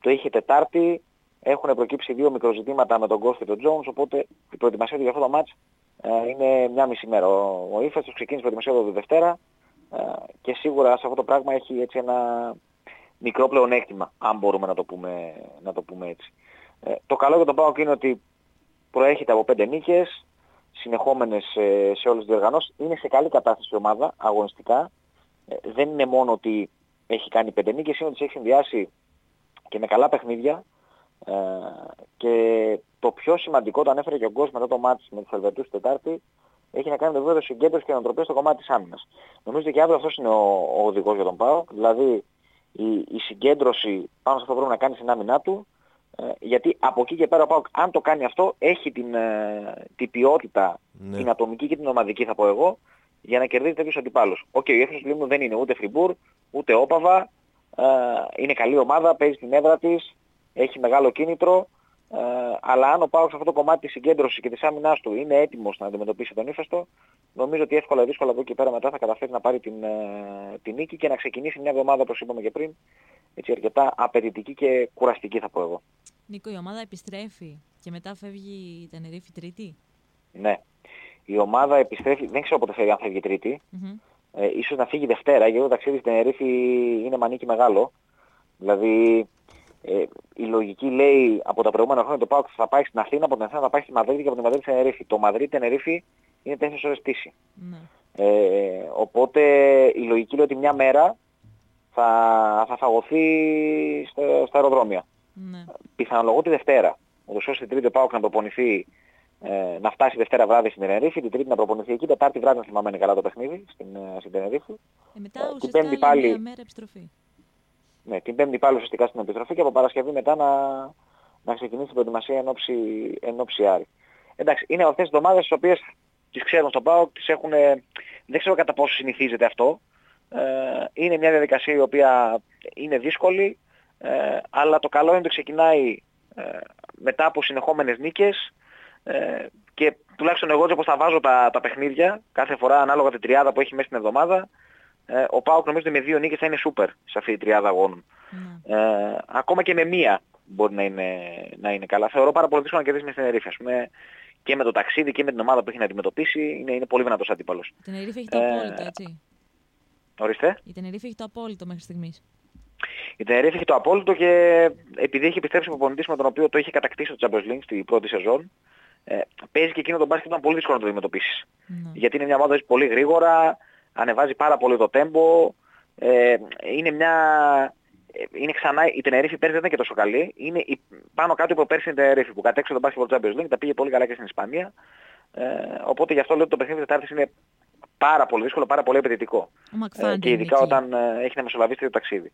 [SPEAKER 5] το είχε Τετάρτη, έχουν προκύψει δύο μικροζητήματα με τον Γκος και τον Jones, οπότε η προετοιμασία του για αυτό το μάτς ε, είναι μια μισή μέρα. Ο, ο Ήφαστος ξεκίνησε προετοιμασία του Δευτέρα ε, και σίγουρα σε αυτό το πράγμα έχει έτσι ένα μικρό πλεονέκτημα, αν μπορούμε να το πούμε, να το πούμε έτσι. Ε, το καλό για τον ΠΑΟΚ είναι ότι προέρχεται από πέντε νίκες, συνεχόμενες ε, σε όλες τις διοργανώσεις. Είναι σε καλή κατάσταση η ομάδα αγωνιστικά. Ε, δεν είναι μόνο ότι έχει κάνει πέντε νίκες, είναι ότι τις έχει συνδυάσει και με καλά παιχνίδια. Ε, και το πιο σημαντικό, το ανέφερε και ο Γκος μετά το μάτς με τους Ελβετούς Τετάρτη, έχει να κάνει με βέβαια συγκέντρωση και νοοτροπία στο κομμάτι της άμυνας. Νομίζω ότι και αύριο αυτός είναι ο, ο οδηγός για τον ΠΑΟΚ, δηλαδή η, η συγκέντρωση πάνω σε αυτό που πρέπει να κάνει στην άμυνά του, ε, γιατί από εκεί και πέρα ο ΠΑΟΚ αν το κάνει αυτό έχει την, ε, την ποιότητα,
[SPEAKER 2] Ναι.
[SPEAKER 5] την ατομική και την ομαδική θα πω εγώ, για να κερδίσει τέτοιους αντιπάλους. Οκ, ο Ήφαιστος Λήμνου δεν είναι ούτε Φριμπούρ, ούτε Όπαβα, ε, είναι καλή ομάδα, παίζει στην έδρα της, έχει μεγάλο κίνητρο, Ε, αλλά αν ο ΠΑΟΚ σε αυτό το κομμάτι της συγκέντρωσης και της άμυνάς του είναι έτοιμος να αντιμετωπίσει τον Ήφαιστο, νομίζω ότι εύκολα ή δύσκολα από εκεί πέρα μετά θα καταφέρει να πάρει την, ε, την νίκη και να ξεκινήσει μια εβδομάδα, όπως είπαμε και πριν, έτσι αρκετά απαιτητική και κουραστική θα πω εγώ.
[SPEAKER 3] Νίκο, η ομάδα επιστρέφει και μετά φεύγει η Τενερίφη Τρίτη;
[SPEAKER 5] Ναι. Η ομάδα επιστρέφει, δεν ξέρω πότε φεύγει αν φεύγει Τρίτη.
[SPEAKER 3] Μμμ.
[SPEAKER 5] Ε, ίσως να φύγει Δευτέρα, γιατί το ταξίδι στην Τενερίφη είναι μανίκι μεγάλο. Δηλαδή, ε, η λογική λέει από τα προηγούμενα χρόνια το ΠΑΟΚ θα πάει στην Αθήνα, από την Αθήνα θα πάει στη Μαδρίτη και από τη Μαδρίτη στην Τενερίφη. Το Μαδρίτη Τενερίφη είναι 4 ώρες πτήση.
[SPEAKER 3] Ναι.
[SPEAKER 5] Ε, οπότε η λογική λέει ότι μια μέρα θα, θα φαγωθεί στο, στα αεροδρόμια.
[SPEAKER 3] Ναι.
[SPEAKER 5] Πιθανολογώ τη Δευτέρα. Ούτως ώστε την Τρίτη ο ΠΑΟΚ να προπονηθεί, ε, να φτάσει Δευτέρα βράδυ στην Τενερίφη, την Τρίτη να προπονηθεί εκεί, Τετάρτη βράδυ να θυμάμαι είναι καλά το παιχνίδι στην, ε, στην Τενερίφη.
[SPEAKER 3] Ε, μετά
[SPEAKER 5] την
[SPEAKER 3] ουσιαστικά
[SPEAKER 5] Πέμπτη
[SPEAKER 3] άλλη
[SPEAKER 5] πάλι-
[SPEAKER 3] μια μέρα επιστροφή.
[SPEAKER 5] Ναι, την Πέμπτη πάλι ουσιαστικά στην επιστροφή και από Παρασκευή μετά να, να ξεκινήσει την προετοιμασία εν ώψη, εν ώψη Άρη. Εντάξει, είναι αυτές τις εβδομάδες τις οποίες τις ξέρουν στον ΠΑΟΚ, τις έχουν, δεν ξέρω κατά πόσο συνηθίζεται αυτό. Ε, είναι μια διαδικασία η οποία είναι δύσκολη, ε, αλλά το καλό είναι ότι ξεκινάει ε, μετά από συνεχόμενες νίκες ε, και τουλάχιστον εγώ έτσι όπως θα βάζω τα, τα παιχνίδια κάθε φορά ανάλογα την τριάδα που έχει μέσα στην εβδομάδα ε, ο Πάουκ νομίζω ότι με δύο νίκες θα είναι σούπερ σε αυτή τη τριάδα αγώνων.
[SPEAKER 3] Ναι.
[SPEAKER 5] Ε, ακόμα και με μία μπορεί να είναι, να είναι καλά. Θεωρώ πάρα πολύ δύσκολο να κερδίσει με στην Ερήφη. Ας πούμε, και με το ταξίδι και με την ομάδα που έχει να αντιμετωπίσει είναι, είναι πολύ δυνατός αντίπαλος.
[SPEAKER 3] Η Τενερίφη έχει το
[SPEAKER 5] Ε,
[SPEAKER 3] απόλυτο, έτσι.
[SPEAKER 5] Ορίστε.
[SPEAKER 3] Η Τενερίφη έχει το απόλυτο μέχρι στιγμής.
[SPEAKER 5] Η Τενερίφη έχει το απόλυτο και επειδή έχει επιστρέψει ο προπονητής με τον οποίο το είχε κατακτήσει το Champions League στην πρώτη σεζόν, ε, παίζει και εκείνο τον μπάσκετ που ήταν πολύ δύσκολο να το αντιμετωπίσεις.
[SPEAKER 3] Ναι.
[SPEAKER 5] Γιατί είναι μια ομάδα που παίζει πολύ γρήγορα, ανεβάζει πάρα πολύ το τέμπο, ε, είναι μια... ε, Είναι ξανά, η Τενερίφη πέρσι δεν ήταν και τόσο καλή. Είναι η, πάνω κάτω από πέρσι η Τενερίφη που κατέξω τον μπάσκετ του Champions League, τα πήγε πολύ καλά και στην Ισπανία. Ε, οπότε γι' αυτό λέω ότι το παιχνίδι της Τετάρτης είναι πάρα πολύ δύσκολο, πάρα πολύ απαιτητικό.
[SPEAKER 3] Ο
[SPEAKER 5] Ε,
[SPEAKER 3] Μακφάντερ
[SPEAKER 5] και
[SPEAKER 3] είναι
[SPEAKER 5] ειδικά
[SPEAKER 3] εκεί.
[SPEAKER 5] όταν ε, έχει να μεσολαβήσει το ταξίδι.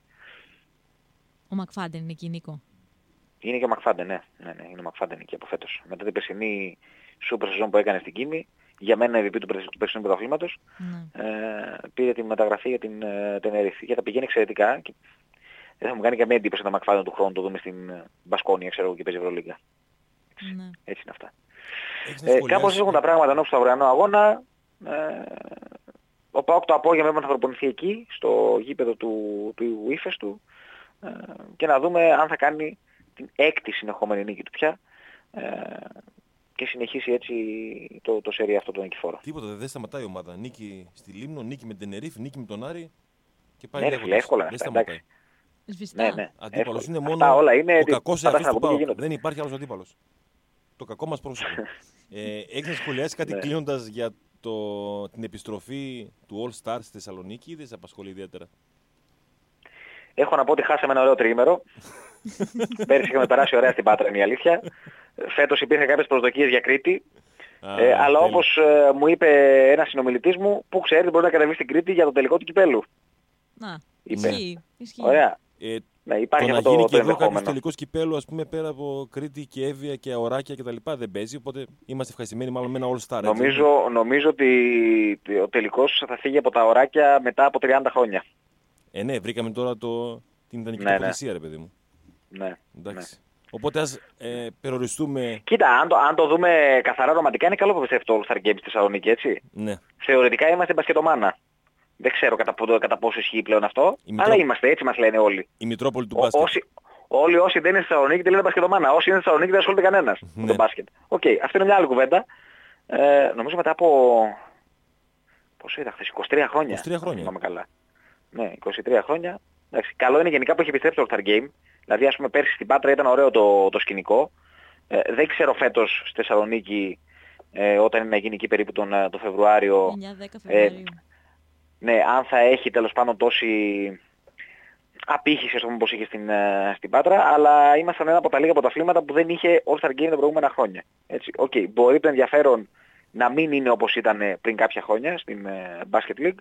[SPEAKER 3] Ο Μακφάντερ είναι εκεί, Νίκο.
[SPEAKER 5] Είναι και ο Μακφάντε, ναι. ναι, ναι είναι ο Μακφάντε εκεί από φέτος. Μετά την περσινή σούπερ σεζόν που έκανε στην Κίνη, για μένα MVP του, περσι- του περσινού πρωταθλήματος,
[SPEAKER 3] Ναι.
[SPEAKER 5] ε, πήρε τη μεταγραφή για την ε, Τενερίφη. Και τα πηγαίνει εξαιρετικά. Και δεν θα μου κάνει καμία εντύπωση το Μακφάντε του χρόνου το δούμε στην ε, Μπασκόνια, ξέρω εγώ, και παίζει Ευρωλίγκα.
[SPEAKER 3] ναι.
[SPEAKER 5] Έτσι είναι αυτά.
[SPEAKER 2] Έχεις να
[SPEAKER 5] Ε,
[SPEAKER 2] σχολιάσεις-
[SPEAKER 5] κάπως έχουν τα πράγματα ενώ στο αυριανό αγώνα. Ε, ο Πάοκ το απόγευμα θα προπονηθεί εκεί, στο γήπεδο του, του ύφεστου ε, και να δούμε αν θα κάνει την έκτη συνεχόμενη νίκη του πια ε, και συνεχίσει έτσι το, το σερί αυτό το νικηφόρο.
[SPEAKER 2] Τίποτα, δεν σταματάει η ομάδα. Νίκη στη Λίμνο, νίκη με την Τενερίφη, νίκη με τον Άρη και πάει
[SPEAKER 5] Ναι, ρε
[SPEAKER 2] λέγοντας.
[SPEAKER 5] φίλε, εύκολα
[SPEAKER 2] Δεν
[SPEAKER 5] αυτά,
[SPEAKER 2] σταματάει.
[SPEAKER 5] εντάξει.
[SPEAKER 3] Σβηστά.
[SPEAKER 5] Ναι, ναι.
[SPEAKER 2] Αντίπαλος
[SPEAKER 5] εύκολα.
[SPEAKER 2] είναι μόνο
[SPEAKER 5] Αυτά όλα είναι
[SPEAKER 2] ο
[SPEAKER 5] ότι
[SPEAKER 2] κακός
[SPEAKER 5] θα
[SPEAKER 2] εαυτός
[SPEAKER 5] να
[SPEAKER 2] του
[SPEAKER 5] πούμε και
[SPEAKER 2] ΠΑΟΚ.
[SPEAKER 5] γίνονται.
[SPEAKER 2] Δεν υπάρχει άλλος αντίπαλος. Το κακό μας πρόσωπο. ε, έχεις να σχολιάσεις κάτι
[SPEAKER 5] Ναι.
[SPEAKER 2] κλείνοντας για το, την επιστροφή του All Stars στη Θεσσαλονίκη ή δεν σε απασχολεί ιδιαίτερα;
[SPEAKER 5] Έχω να πω ότι χάσαμε ένα ωραίο τριήμερο. Πέρυσι είχαμε περάσει ωραία στην Πάτρα, είναι η αλήθεια. Φέτος υπήρχε κάποιες προσδοκίες για Κρήτη.
[SPEAKER 2] Α,
[SPEAKER 5] Ε, αλλά
[SPEAKER 2] τέλεια.
[SPEAKER 5] όπως ε, μου είπε ένας συνομιλητής μου, που ξέρεις μπορεί να κατεβείς στην Κρήτη για το τελικό του κυπέλου.
[SPEAKER 3] Να,
[SPEAKER 5] Είπε.
[SPEAKER 3] ισχύει. ισχύει.
[SPEAKER 5] Ωραία.
[SPEAKER 2] Ε,
[SPEAKER 5] Ναι,
[SPEAKER 2] το
[SPEAKER 5] υπάρχει
[SPEAKER 2] να
[SPEAKER 5] αυτό
[SPEAKER 2] γίνει
[SPEAKER 5] το,
[SPEAKER 2] και
[SPEAKER 5] το
[SPEAKER 2] εδώ κάποιος
[SPEAKER 5] ενδεχόμενο.
[SPEAKER 2] τελικός κυπέλου, ας πούμε, πέρα από Κρήτη και Εύβοια και Αωράκια κτλ. δεν παίζει. Οπότε είμαστε ευχαριστημένοι μάλλον με ένα All Star. έτσι,
[SPEAKER 5] Νομίζω, νομίζω ότι ο τελικός θα φύγει από τα οράκια μετά από 30 χρόνια.
[SPEAKER 2] Ε, ναι, βρήκαμε τώρα το, την ιδανική
[SPEAKER 5] Ναι, ναι.
[SPEAKER 2] τοποθεσία, ρε παιδί μου.
[SPEAKER 5] Ναι.
[SPEAKER 2] Εντάξει. Οπότε ας ε, περιοριστούμε.
[SPEAKER 5] Κοίτα, αν το, αν το δούμε καθαρά ρομαντικά, είναι καλό που πιστεύει το All Star Games στη Θεσσαλονίκη, έτσι.
[SPEAKER 2] Ναι.
[SPEAKER 5] Θεωρητικά είμαστε μπασκετομάνα. Δεν ξέρω κατά, πο- κατά πόσο ισχύει πλέον αυτό,
[SPEAKER 2] Η Μητρό-
[SPEAKER 5] αλλά είμαστε, έτσι μας λένε όλοι.
[SPEAKER 2] Η Μητρόπολη του
[SPEAKER 5] Ο-
[SPEAKER 2] μπάσκετ.
[SPEAKER 5] όσοι, όλοι όσοι δεν είναι στη Θεσσαλονίκη τη λένε μπασκετομάνα. Όσοι είναι στη Θεσσαλονίκη δεν ασχολείται κανένας με
[SPEAKER 2] Ναι.
[SPEAKER 5] το μπάσκετ. Οκ, αυτή είναι μια άλλη κουβέντα. Ε, νομίζω μετά από... Πόσο είδα χθες, 23 χρόνια.
[SPEAKER 2] 23 χρόνια.
[SPEAKER 5] αν θυμάμαι καλά. Ναι, 23 χρόνια. Εντάξει, καλό είναι γενικά που έχει επιστρέψει το All Star Game. Δηλαδή, ας πούμε, πέρσι στην Πάτρα ήταν ωραίο το, το σκηνικό. Ε, δεν ξέρω φέτος στη Θεσσαλονίκη, ε, όταν είναι να γίνει εκεί περίπου τον, ε, τον Φεβρουάριο,
[SPEAKER 3] 9-10 Φεβρουαρίου.
[SPEAKER 5] ναι, αν θα έχει τέλος πάντων τόση απήχηση ας πούμε, όπως είχε στην, ε, στην Πάτρα, αλλά ήμασταν ένα από τα λίγα πρωταθλήματα που δεν είχε All-Star Game τα προηγούμενα χρόνια. Έτσι, οκ, μπορεί το ενδιαφέρον να μην είναι όπως ήταν ε, πριν κάποια χρόνια στην ε, Basket League,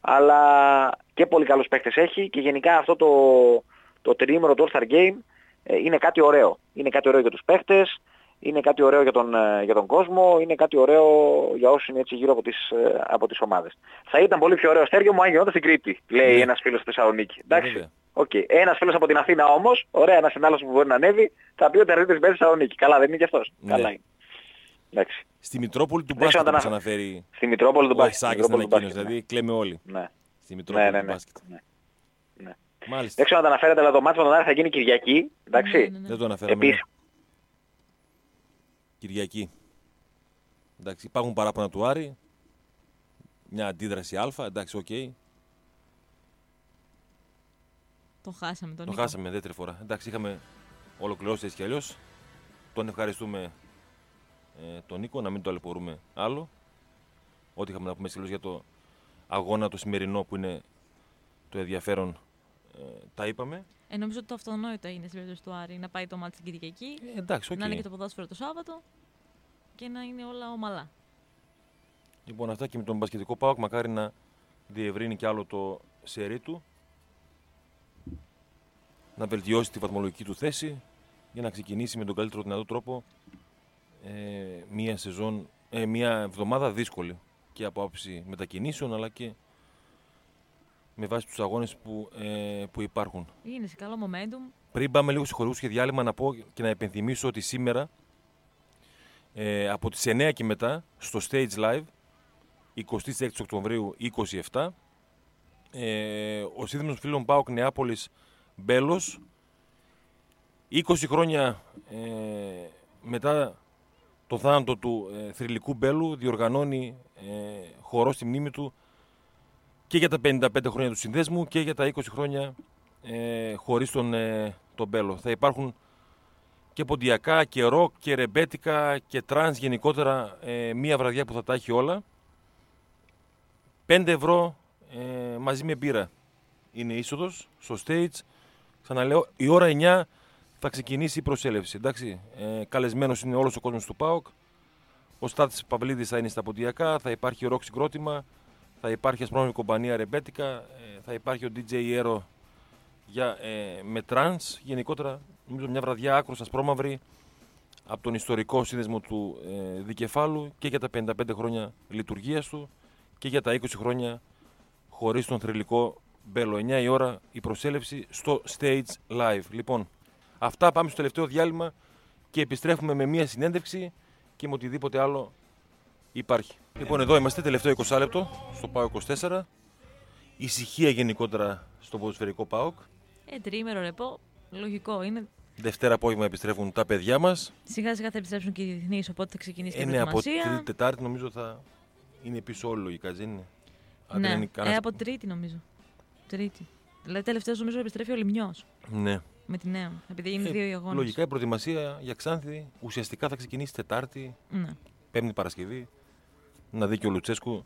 [SPEAKER 5] αλλά και πολύ καλούς παίκτες έχει και γενικά αυτό το, το τριήμερο του All-Star Game ε, είναι κάτι ωραίο. Είναι κάτι ωραίο για τους παίκτες, είναι κάτι ωραίο για τον, ε, για τον κόσμο, είναι κάτι ωραίο για όσους είναι έτσι γύρω από τις, ε, από τις ομάδες. Θα ήταν πολύ πιο ωραίο Στέργιο μου αν γινόταν στην Κρήτη, λέει
[SPEAKER 2] Ναι.
[SPEAKER 5] ένας φίλος στη Θεσσαλονίκη.
[SPEAKER 2] Ε,
[SPEAKER 5] Εντάξει.
[SPEAKER 2] βέβαια.
[SPEAKER 5] Οκ. Ένας φίλος από την Αθήνα όμως, ωραία, ένας άλλο που μπορεί να ανέβει, θα πει ότι ο Τερζίδη παίζει Θεσσαλονίκη. Καλά, δεν είναι και αυτός.
[SPEAKER 2] Ναι.
[SPEAKER 5] Καλά είναι. Εντάξει.
[SPEAKER 2] Στη Μητρόπολη του
[SPEAKER 5] Δεν ξέρω
[SPEAKER 2] μπάσκετ
[SPEAKER 5] αν
[SPEAKER 2] μας
[SPEAKER 5] τα-
[SPEAKER 2] αναφέρει
[SPEAKER 5] Στη Μητρόπολη του
[SPEAKER 2] ο
[SPEAKER 5] μπάσκετ.
[SPEAKER 2] Ισάκης
[SPEAKER 5] Στη
[SPEAKER 2] στην
[SPEAKER 5] Μητρόπολη του
[SPEAKER 2] ανακοίνωση.
[SPEAKER 5] μπάσκετ,
[SPEAKER 2] Δηλαδή κλαίμε όλοι.
[SPEAKER 5] Ναι.
[SPEAKER 2] Στη
[SPEAKER 5] Ναι,
[SPEAKER 2] Μητρόπολη
[SPEAKER 5] ναι,
[SPEAKER 2] του
[SPEAKER 5] ναι.
[SPEAKER 2] μπάσκετ.
[SPEAKER 5] ναι. Ναι.
[SPEAKER 2] Μάλιστα.
[SPEAKER 5] Δεν ξέρω αν τα αναφέρετε, αλλά το ματς με τον Άρη θα γίνει Κυριακή. Εντάξει.
[SPEAKER 3] Ναι, ναι, ναι.
[SPEAKER 2] Δεν το αναφέραμε.
[SPEAKER 5] Επίσης,
[SPEAKER 2] Κυριακή. Εντάξει, υπάρχουν παράπονα του Άρη. Μια αντίδραση Α. Εντάξει, οκ.
[SPEAKER 3] Το χάσαμε τον
[SPEAKER 2] Το
[SPEAKER 3] Νίκο.
[SPEAKER 2] χάσαμε δεύτερη φορά. Εντάξει, είχαμε ολοκληρώσει έτσι κι αλλιώς. Τον ευχαριστούμε ε, τον Νίκο, να μην τον ταλαιπωρούμε άλλο. Ό,τι είχαμε να πούμε έτσι για το αγώνα το σημερινό που είναι το ενδιαφέρον, ε, τα είπαμε.
[SPEAKER 3] Ε, νομίζω ότι το αυτονόητο είναι στην περίπτωση του Άρη να πάει το ματς στην Κυριακή,
[SPEAKER 2] Ε, εντάξει, οκ.
[SPEAKER 3] να είναι και το ποδόσφαιρο το Σάββατο και να είναι όλα ομαλά.
[SPEAKER 2] Λοιπόν, αυτά και με τον μπασκετικό ΠΑΟΚ μακάρι να διευρύνει κι άλλο το σερί του. Να βελτιώσει τη βαθμολογική του θέση για να ξεκινήσει με τον καλύτερο δυνατό τρόπο ε, μία σεζόν, ε, μία εβδομάδα δύσκολη και από άποψη μετακινήσεων αλλά και με βάση τους αγώνες που, ε, που υπάρχουν.
[SPEAKER 3] Είναι σε καλό momentum.
[SPEAKER 2] Πριν πάμε λίγο στους χορηγούς και διάλειμμα να πω και να επενθυμίσω ότι σήμερα ε, από τις 9 και μετά στο Stage Live 26 Οκτωβρίου 27 ε, ο σύνδεσμος φίλων ΠΑΟΚ Νεάπολης Μπέλος 20 χρόνια ε, μετά το θάνατο του ε, θρυλικού Μπέλου διοργανώνει ε, χορό στη μνήμη του και για τα 55 χρόνια του συνδέσμου και για τα 20 χρόνια ε, χωρίς τον, ε, τον Μπέλο. Θα υπάρχουν και ποντιακά και ροκ και ρεμπέτικα και trance γενικότερα ε, μία βραδιά που θα τα έχει όλα. 5 ευρώ ε, μαζί με μπύρα είναι η είσοδος στο stage. Ξαναλέω, η ώρα 9 θα ξεκινήσει η προσέλευση. Εντάξει, ε, καλεσμένος είναι όλος ο κόσμος του ΠΑΟΚ. Ο Στάθης Παυλίδης θα είναι στα ποντιακά, θα υπάρχει ροκ συγκρότημα, θα υπάρχει ασπρόμαυρη κομπανία ρεμπέτικα, ε, θα υπάρχει ο DJ Aero για, ε, με trance. Γενικότερα, νομίζω μια βραδιά άκρως ασπρόμαυρη από τον ιστορικό σύνδεσμο του ε, Δικεφάλου και για τα 55 χρόνια λειτουργίας του και για τα 20 χρόνια χωρίς τον θρηλυκό Μπέλο. 9 η ώρα η προσέλευση στο Stage Live. Λοιπόν, αυτά πάμε στο τελευταίο διάλειμμα και επιστρέφουμε με μια συνέντευξη και με οτιδήποτε άλλο υπάρχει. Λοιπόν, εδώ είμαστε, τελευταίο 20 λεπτό στο ΠΑΟΚ 24. Ησυχία γενικότερα στο ποδοσφαιρικό ΠΑΟΚ.
[SPEAKER 3] Ε, τριήμερο ρεπό. Λογικό είναι.
[SPEAKER 2] Δευτέρα απόγευμα επιστρέφουν τα παιδιά μας.
[SPEAKER 3] Σιγά σιγά θα επιστρέψουν και οι διεθνείς, οπότε θα ξεκινήσει
[SPEAKER 2] Ε,
[SPEAKER 3] και η
[SPEAKER 2] ναι, από
[SPEAKER 3] προετοιμασία.
[SPEAKER 2] Τρίτη, Τετάρτη νομίζω θα είναι πίσω όλο λογικά, δεν είναι. Αν δεν
[SPEAKER 3] Ναι,
[SPEAKER 2] είναι
[SPEAKER 3] ε,
[SPEAKER 2] κανένας-
[SPEAKER 3] από Τρίτη νομίζω. Τρίτη. Δηλαδή τελευταίος νομίζω επιστρέφει ο Λιμιό
[SPEAKER 2] Ναι.
[SPEAKER 3] με τη νέα. Επειδή είναι
[SPEAKER 2] Ε,
[SPEAKER 3] δύο οι αγώνες.
[SPEAKER 2] Λογικά η προετοιμασία για Ξάνθη ουσιαστικά θα ξεκινήσει Τετάρτη,
[SPEAKER 3] Ναι.
[SPEAKER 2] Πέμπτη Παρασκευή. Να δει και ο Λουτσέσκου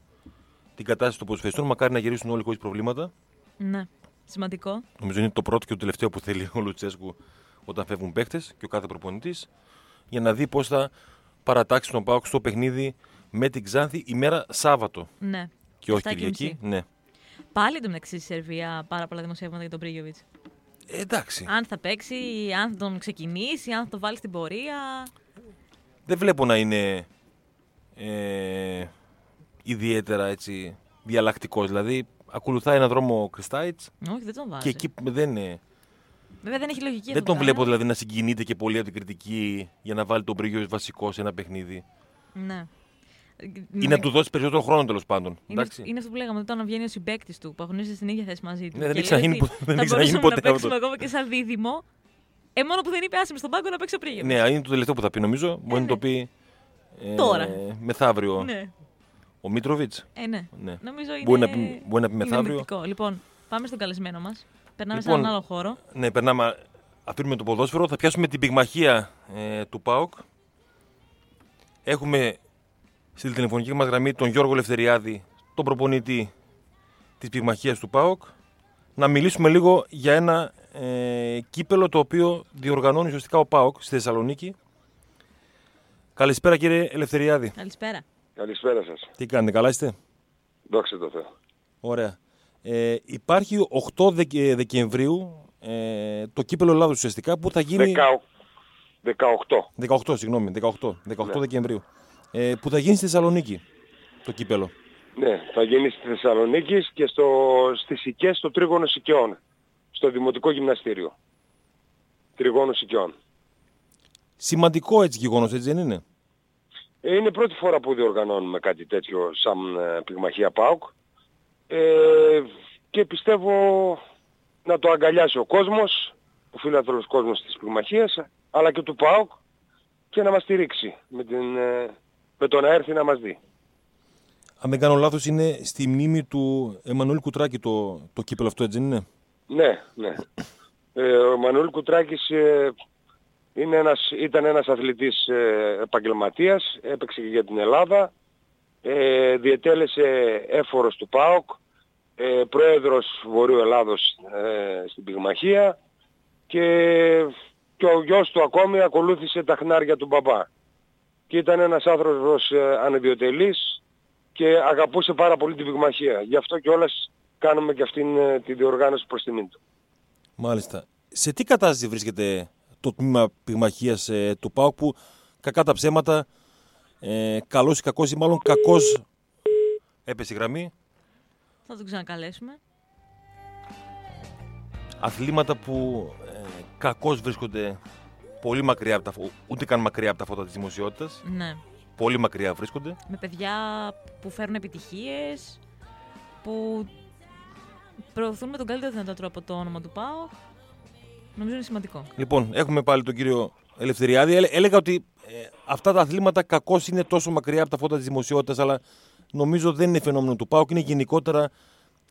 [SPEAKER 2] την κατάσταση των ποδοσφαιριστών. Μακάρι να γυρίσουν όλοι χωρίς προβλήματα.
[SPEAKER 3] ναι. Σημαντικό.
[SPEAKER 2] Νομίζω είναι το πρώτο και το τελευταίο που θέλει ο Λουτσέσκου όταν φεύγουν παίχτε και ο κάθε προπονητής για να δει πώς θα παρατάξει τον Πάοκ στο παιχνίδι με την Ξάνθη ημέρα Σάββατο
[SPEAKER 3] Ναι.
[SPEAKER 2] και όχι
[SPEAKER 3] 7.30.
[SPEAKER 2] Κυριακή. Ναι.
[SPEAKER 3] Πάλι εντωμεταξύ στη Σερβία πάρα πολλά δημοσιεύματα για τον Πρίγιοβιτς.
[SPEAKER 2] Ε, εντάξει.
[SPEAKER 3] Αν θα παίξει, αν θα τον ξεκινήσει, αν θα τον βάλει στην πορεία.
[SPEAKER 2] Δεν βλέπω να είναι ε, ιδιαίτερα έτσι διαλλακτικός. Δηλαδή ακολουθάει ένα δρόμο ο Κριστάιτς
[SPEAKER 3] Όχι, δεν τον βάζει.
[SPEAKER 2] και εκεί δεν είναι.
[SPEAKER 3] Βέβαια δεν έχει λογική
[SPEAKER 2] Δεν
[SPEAKER 3] αυτό
[SPEAKER 2] τον
[SPEAKER 3] που
[SPEAKER 2] βλέπω
[SPEAKER 3] κάνει.
[SPEAKER 2] δηλαδή να συγκινείται και πολύ από την κριτική για να βάλει τον Πρίγιο βασικός σε ένα παιχνίδι.
[SPEAKER 3] Ναι.
[SPEAKER 2] Ή να του δώσει περισσότερο χρόνο τέλος πάντων.
[SPEAKER 3] Είναι,
[SPEAKER 2] Εντάξει.
[SPEAKER 3] είναι αυτό που λέγαμε όταν βγαίνει ο συμπέκτη του, που αγωνίζεται στην ίδια θέση μαζί του.
[SPEAKER 2] Ναι, δεν
[SPEAKER 3] Και
[SPEAKER 2] έχει
[SPEAKER 3] λέει
[SPEAKER 2] ξαναγίνει
[SPEAKER 3] ότι
[SPEAKER 2] ποτέ- δεν
[SPEAKER 3] θα
[SPEAKER 2] έχει ξαναγίνει
[SPEAKER 3] μπορούσαμε
[SPEAKER 2] ποτέ
[SPEAKER 3] να παίξουμε
[SPEAKER 2] αυτό.
[SPEAKER 3] ακόμα και σαν δίδυμο. Ε, μόνο που δεν είπε άσε με στον πάγκο να παίξει ο Πρίγιος.
[SPEAKER 2] Ναι, είναι το τελευταίο που θα πει νομίζω. Μπορεί να το πει. ε,
[SPEAKER 3] Τώρα.
[SPEAKER 2] Μεθαύριο.
[SPEAKER 3] Ναι.
[SPEAKER 2] Ο Μίτροβιτς.
[SPEAKER 3] Ε, ναι.
[SPEAKER 2] Ναι.
[SPEAKER 3] Νομίζω είναι.
[SPEAKER 2] Μπορεί να πει- μπορεί να πει
[SPEAKER 3] είναι
[SPEAKER 2] μεθαύριο.
[SPEAKER 3] ενδεικτικό. Λοιπόν, πάμε στον καλεσμένο μας. Περνάμε σε
[SPEAKER 2] Λοιπόν,
[SPEAKER 3] έναν άλλο χώρο.
[SPEAKER 2] Ναι, περνάμε. Αφήνουμε το ποδόσφαιρο. Θα πιάσουμε την πυγμαχία ε, του ΠΑΟΚ. Έχουμε στη τηλεφωνική μας γραμμή τον Γιώργο Λευτεριάδη, τον προπονητή της πυγμαχίας του ΠΑΟΚ. Να μιλήσουμε λίγο για ένα ε, κύπελο το οποίο διοργανώνει ουσιαστικά ο ΠΑΟΚ στη Θεσσαλονίκη. Καλησπέρα κύριε Ελευθεριάδη.
[SPEAKER 3] Καλησπέρα.
[SPEAKER 6] Καλησπέρα σας.
[SPEAKER 2] Τι κάνετε, καλά είστε;
[SPEAKER 6] Δόξα τω Θεώ.
[SPEAKER 2] Ωραία. Ε, υπάρχει 8 Δεκε- Δεκεμβρίου ε, το κύπελο Ελλάδος ουσιαστικά που θα γίνει...
[SPEAKER 6] 18.
[SPEAKER 2] 18, συγγνώμη, 18, 18
[SPEAKER 6] Ναι.
[SPEAKER 2] Δεκεμβρίου. Ε, που θα γίνει στη Θεσσαλονίκη το κύπελο.
[SPEAKER 6] Ναι, θα γίνει στη Θεσσαλονίκη και στο, στις Σικές, στο τρίγωνο Σικαιών. στο Δημοτικό Γυμναστήριο. Τριγώνου Οικειών.
[SPEAKER 2] Σημαντικό έτσι γεγονός, έτσι δεν είναι;
[SPEAKER 6] Ε, είναι η πρώτη φορά που διοργανώνουμε κάτι τέτοιο σαν ε, πυγμαχία ΠΑΟΚ ε, και πιστεύω να το αγκαλιάσει ο κόσμος, ο φίλαθλος κόσμος της πυγμαχίας, αλλά και του ΠΑΟΚ και να μας στηρίξει με, την, ε, με το να έρθει να μας δει.
[SPEAKER 2] Αν δεν κάνω λάθος είναι στη μνήμη του Εμμανουήλ Κουτράκη το, το κύπελο αυτό έτσι είναι;
[SPEAKER 6] Ναι, ναι. Ε, ο Εμμανουήλ Κουτράκης ε, είναι ένας, ήταν ένας αθλητής ε, επαγγελματίας, έπαιξε και για την Ελλάδα, ε, διετέλεσε έφορος του ΠΑΟΚ, ε, πρόεδρος Βορείου Ελλάδος ε, στην Πυγμαχία και, και ο γιος του ακόμη ακολούθησε τα χνάρια του μπαμπά. Και ήταν ένας άνθρωπος ε, ανεδιοτελής και αγαπούσε πάρα πολύ την Πυγμαχία. Γι' αυτό και όλες κάνουμε και αυτήν ε, τη διοργάνωση προς τιμήν του.
[SPEAKER 2] Μάλιστα. Σε τι κατάσταση βρίσκεται το τμήμα πυγμαχίας ε, του ΠΑΟΚ που κακά τα ψέματα, ε, καλός ή κακός ή μάλλον κακός έπεσε η γραμμή.
[SPEAKER 3] Θα τον ξανακαλέσουμε.
[SPEAKER 2] Αθλήματα που ε, κακώς βρίσκονται πολύ μακριά από τα φώτα, ούτε καν μακριά από τα φώτα της δημοσιότητας.
[SPEAKER 3] Ναι.
[SPEAKER 2] Πολύ μακριά βρίσκονται.
[SPEAKER 3] Με παιδιά που φέρουν επιτυχίες, που προωθούν με τον καλύτερο δυνατό τρόπο το όνομα του ΠΑΟΚ. Νομίζω είναι σημαντικό.
[SPEAKER 2] Λοιπόν, έχουμε πάλι τον κύριο Ελευθεριάδη. Έλε- έλεγα ότι ε, αυτά τα αθλήματα κακώς είναι τόσο μακριά από τα φώτα της δημοσιότητας, αλλά νομίζω δεν είναι φαινόμενο του ΠΑΟΚ. Είναι γενικότερα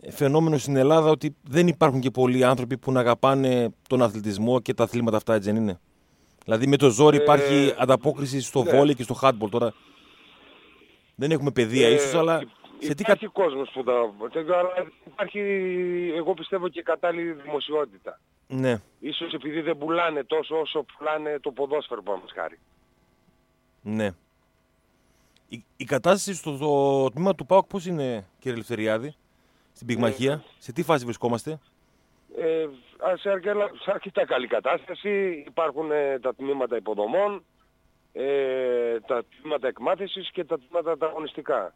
[SPEAKER 2] ε, φαινόμενο στην Ελλάδα ότι δεν υπάρχουν και πολλοί άνθρωποι που να αγαπάνε τον αθλητισμό και τα αθλήματα αυτά, έτσι δεν είναι; Δηλαδή με το ζόρι
[SPEAKER 6] Ε,
[SPEAKER 2] υπάρχει ανταπόκριση στο
[SPEAKER 6] ναι.
[SPEAKER 2] βόλεϊ και στο handball τώρα. Δεν έχουμε παιδεία
[SPEAKER 6] Ε,
[SPEAKER 2] ίσως, αλλά
[SPEAKER 6] υ-
[SPEAKER 2] σε τι
[SPEAKER 6] υπάρχει
[SPEAKER 2] κα...
[SPEAKER 6] κόσμος που τα... τέτοιο, αλλά υπάρχει, εγώ πιστεύω και κατάλληλη δημοσιότητα.
[SPEAKER 2] Ναι,
[SPEAKER 6] Ίσως επειδή δεν πουλάνε τόσο όσο πουλάνε το ποδόσφαιρο πάνω χάρη.
[SPEAKER 2] ναι. Η, η κατάσταση στο, στο τμήμα του ΠΑΟΚ πώς είναι, κύριε Ελευθεριάδη, στην πυγμαχία, σε τι φάση βρισκόμαστε;
[SPEAKER 6] Ε, ας, σε, αρκετά, σε αρκετά καλή κατάσταση υπάρχουν ε, τα τμήματα υποδομών, ε, τα τμήματα εκμάθησης και τα τμήματα τα αγωνιστικά.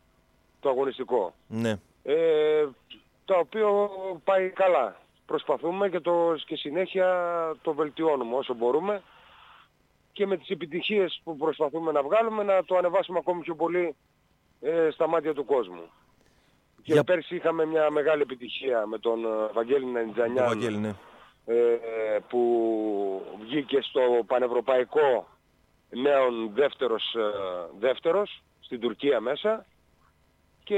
[SPEAKER 6] Το αγωνιστικό.
[SPEAKER 2] Ναι.
[SPEAKER 6] Ε, το οποίο πάει καλά. Προσπαθούμε και, το, και συνέχεια το βελτιώνουμε όσο μπορούμε και με τις επιτυχίες που προσπαθούμε να βγάλουμε να το ανεβάσουμε ακόμη πιο πολύ ε, στα μάτια του κόσμου. Και
[SPEAKER 2] Για-
[SPEAKER 6] πέρσι είχαμε μια μεγάλη επιτυχία με τον ε, Βαγγέλη
[SPEAKER 2] Το
[SPEAKER 6] Νεντζανιάν
[SPEAKER 2] Βαγγέλη, ναι.
[SPEAKER 6] ε, που βγήκε στο πανευρωπαϊκό νέον δεύτερος, ε, δεύτερος στην Τουρκία μέσα και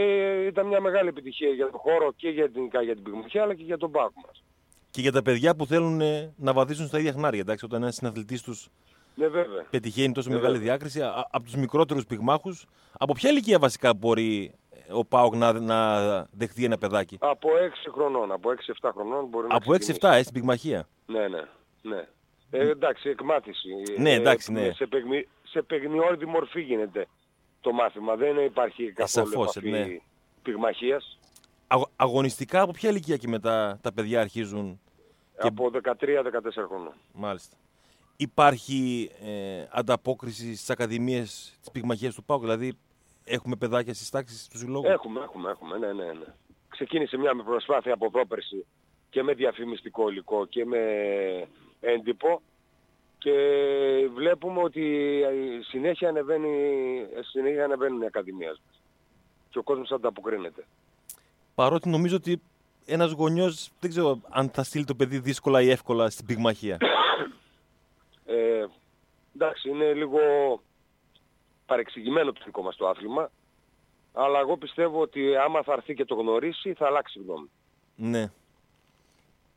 [SPEAKER 6] ήταν μια μεγάλη επιτυχία για τον χώρο και για την, για την πυγμαχία αλλά και για τον πάκο μας.
[SPEAKER 2] Και για τα παιδιά που θέλουν ε, να βαδίσουν στα ίδια χνάρια, εντάξει, όταν ένας συναθλητής τους
[SPEAKER 6] Ναι βέβαια.
[SPEAKER 2] πετυχαίνει τόσο
[SPEAKER 6] Ναι,
[SPEAKER 2] μεγάλη
[SPEAKER 6] βέβαια.
[SPEAKER 2] διάκριση, α- από τους μικρότερους πυγμάχους, από ποια ηλικία βασικά μπορεί ε, ο Πάοκ να, να δεχτεί ένα παιδάκι;
[SPEAKER 6] Από 6 χρονών, από 6-7 χρονών μπορεί να
[SPEAKER 2] Από 6-7,
[SPEAKER 6] ξεκινήσει.
[SPEAKER 2] ε, στην πυγμαχία.
[SPEAKER 6] Ναι, ναι, ναι. Ε, εντάξει, εκμάθηση.
[SPEAKER 2] Ναι,
[SPEAKER 6] Ε,
[SPEAKER 2] εντάξει, ναι.
[SPEAKER 6] Σε, παιγμι, σε παιγνιόρδη μορφή γίνεται το μάθημα. Δεν υπάρχει καθόλου
[SPEAKER 2] σαφώς,
[SPEAKER 6] επαφή
[SPEAKER 2] ναι.
[SPEAKER 6] πυγμαχίας.
[SPEAKER 2] Αγ- αγωνιστικά από ποια ηλικία και μετά τα παιδιά αρχίζουν. Και-
[SPEAKER 6] Από 13-14 χρονών.
[SPEAKER 2] Μάλιστα. Υπάρχει ε, ανταπόκριση στις ακαδημίες της πυγμαχίας του Πάοκ, δηλαδή έχουμε παιδάκια στις τάξεις του συλλόγου;
[SPEAKER 6] Έχουμε, έχουμε, έχουμε, ναι, ναι, ναι. Ξεκίνησε μια προσπάθεια από πρόπερση και με διαφημιστικό υλικό και με έντυπο και βλέπουμε ότι συνέχεια, ανεβαίνει, συνέχεια ανεβαίνουν οι ακαδημίες μας. Και ο κόσμος ανταποκρίνεται.
[SPEAKER 2] Παρότι νομίζω ότι ένας γονιός δεν ξέρω αν θα στείλει το παιδί δύσκολα ή εύκολα στην πυγμαχία.
[SPEAKER 6] Ε, εντάξει, είναι λίγο παρεξηγημένο το δικό μας το άθλημα, αλλά εγώ πιστεύω ότι άμα θα έρθει και το γνωρίσει θα αλλάξει γνώμη.
[SPEAKER 2] ναι.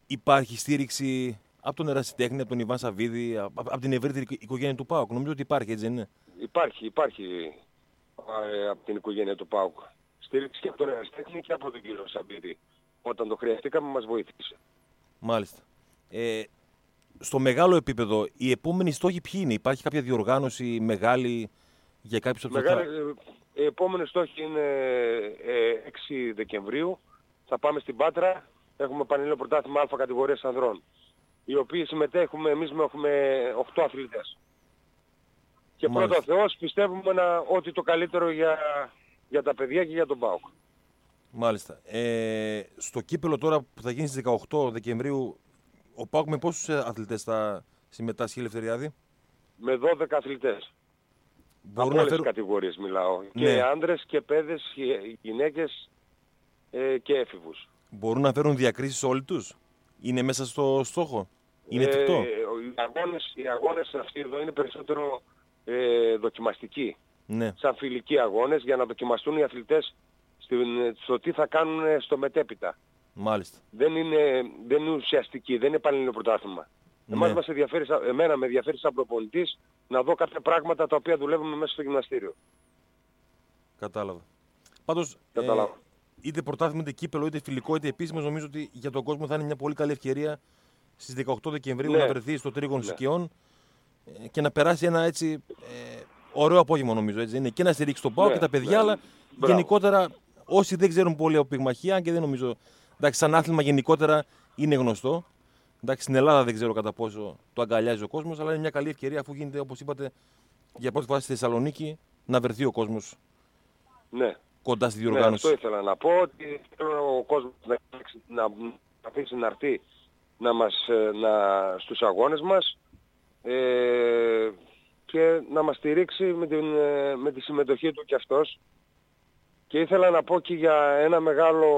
[SPEAKER 2] Υπάρχει στήριξη από τον Ερασιτέχνη, από τον Ιβάν Σαββίδη, από, από την ευρύτερη οικογένεια του Πάοκ. Νομίζω ότι υπάρχει, έτσι δεν είναι;
[SPEAKER 6] Υπάρχει, υπάρχει ε, από την οικογένεια του ΠΑΟΚ. Στήριξη και από τον Εραστέχνη και από τον κύριο Σαμπίδη. Όταν το χρειαστήκαμε μας βοήθησε.
[SPEAKER 2] Μάλιστα. Ε, στο μεγάλο επίπεδο, οι επόμενοι στόχοι ποιοι είναι, υπάρχει κάποια διοργάνωση μεγάλη για κάποιους από τους
[SPEAKER 6] Μεγάλη,
[SPEAKER 2] αθλα-
[SPEAKER 6] ε, οι επόμενες στόχοι είναι ε, 6 Δεκεμβρίου. Θα πάμε στην Πάτρα. Έχουμε πανελλήνιο πρωτάθλημα Α κατηγορίας ανδρών. Οι οποίοι συμμετέχουμε, εμείς με έχουμε 8 αθλητές. Και
[SPEAKER 2] Μάλιστα.
[SPEAKER 6] πρώτα ο Θεός πιστεύουμε να, ότι το καλύτερο για, για τα παιδιά και για τον ΠΑΟΚ.
[SPEAKER 2] Μάλιστα. Ε, στο κύπελο τώρα που θα γίνει στις 18 Δεκεμβρίου, Ο Πάουκ με πόσους αθλητές θα συμμετάσχει η Ελευθεριάδη;
[SPEAKER 6] Με 12 αθλητές.
[SPEAKER 2] Μπορούν
[SPEAKER 6] Από
[SPEAKER 2] να
[SPEAKER 6] όλες τις
[SPEAKER 2] φέρουν.
[SPEAKER 6] κατηγορίες μιλάω.
[SPEAKER 2] Ναι.
[SPEAKER 6] Και άντρες και παιδες, και γυναίκες ε, και έφηβους.
[SPEAKER 2] Μπορούν να φέρουν διακρίσεις όλοι τους; Είναι μέσα στο στόχο; Είναι εφικτό;
[SPEAKER 6] Ε, οι, αγώνες, οι αγώνες αυτοί εδώ είναι περισσότερο ε, δοκιμαστικοί.
[SPEAKER 2] Ναι.
[SPEAKER 6] Σαν φιλικοί αγώνες για να δοκιμαστούν οι αθλητές στην- στο τι θα κάνουν στο μετέπειτα.
[SPEAKER 2] Μάλιστα.
[SPEAKER 6] Δεν είναι, δεν είναι ουσιαστική, δεν είναι πανελληνικό πρωτάθλημα.
[SPEAKER 2] Ναι.
[SPEAKER 6] Εμάς μας ενδιαφέρει, σαν- εμένα με ενδιαφέρει σαν προπονητής να δω κάποια πράγματα τα οποία δουλεύουμε μέσα στο γυμναστήριο.
[SPEAKER 2] Κατάλαβα. Πάντως,
[SPEAKER 6] Κατάλαβα.
[SPEAKER 2] είτε πρωτάθλημα, είτε κύπελο, είτε φιλικό, είτε επίσημο, νομίζω ότι για τον κόσμο θα είναι μια πολύ καλή ευκαιρία στις 18 Δεκεμβρίου
[SPEAKER 6] Ναι.
[SPEAKER 2] να βρεθεί στο τρίγωνο
[SPEAKER 6] Ναι.
[SPEAKER 2] Σικαιών ε, και να περάσει ένα έτσι ε, ωραίο απόγευμα, νομίζω. Έτσι. Είναι και να στηρίξει τον Πάο
[SPEAKER 6] Ναι,
[SPEAKER 2] και τα παιδιά,
[SPEAKER 6] ναι.
[SPEAKER 2] αλλά
[SPEAKER 6] Μπράβο.
[SPEAKER 2] γενικότερα όσοι δεν ξέρουν πολύ από πυγμαχία, και δεν νομίζω. Εντάξει, σαν άθλημα γενικότερα είναι γνωστό. Εντάξει, στην Ελλάδα δεν ξέρω κατά πόσο το αγκαλιάζει ο κόσμος, αλλά είναι μια καλή ευκαιρία αφού γίνεται, όπως είπατε, για πρώτη φορά στη Θεσσαλονίκη να βρεθεί ο κόσμος
[SPEAKER 6] Ναι.
[SPEAKER 2] κοντά στη
[SPEAKER 6] Ναι,
[SPEAKER 2] διοργάνωση.
[SPEAKER 6] αυτό ήθελα να πω, ότι θέλω ο κόσμος να, να, να αφήσει να έρθει να μας, ε, να, στους αγώνες μας ε, και να μας στηρίξει με, την, ε, με τη συμμετοχή του κι αυτός. Και ήθελα να πω και για ένα μεγάλο,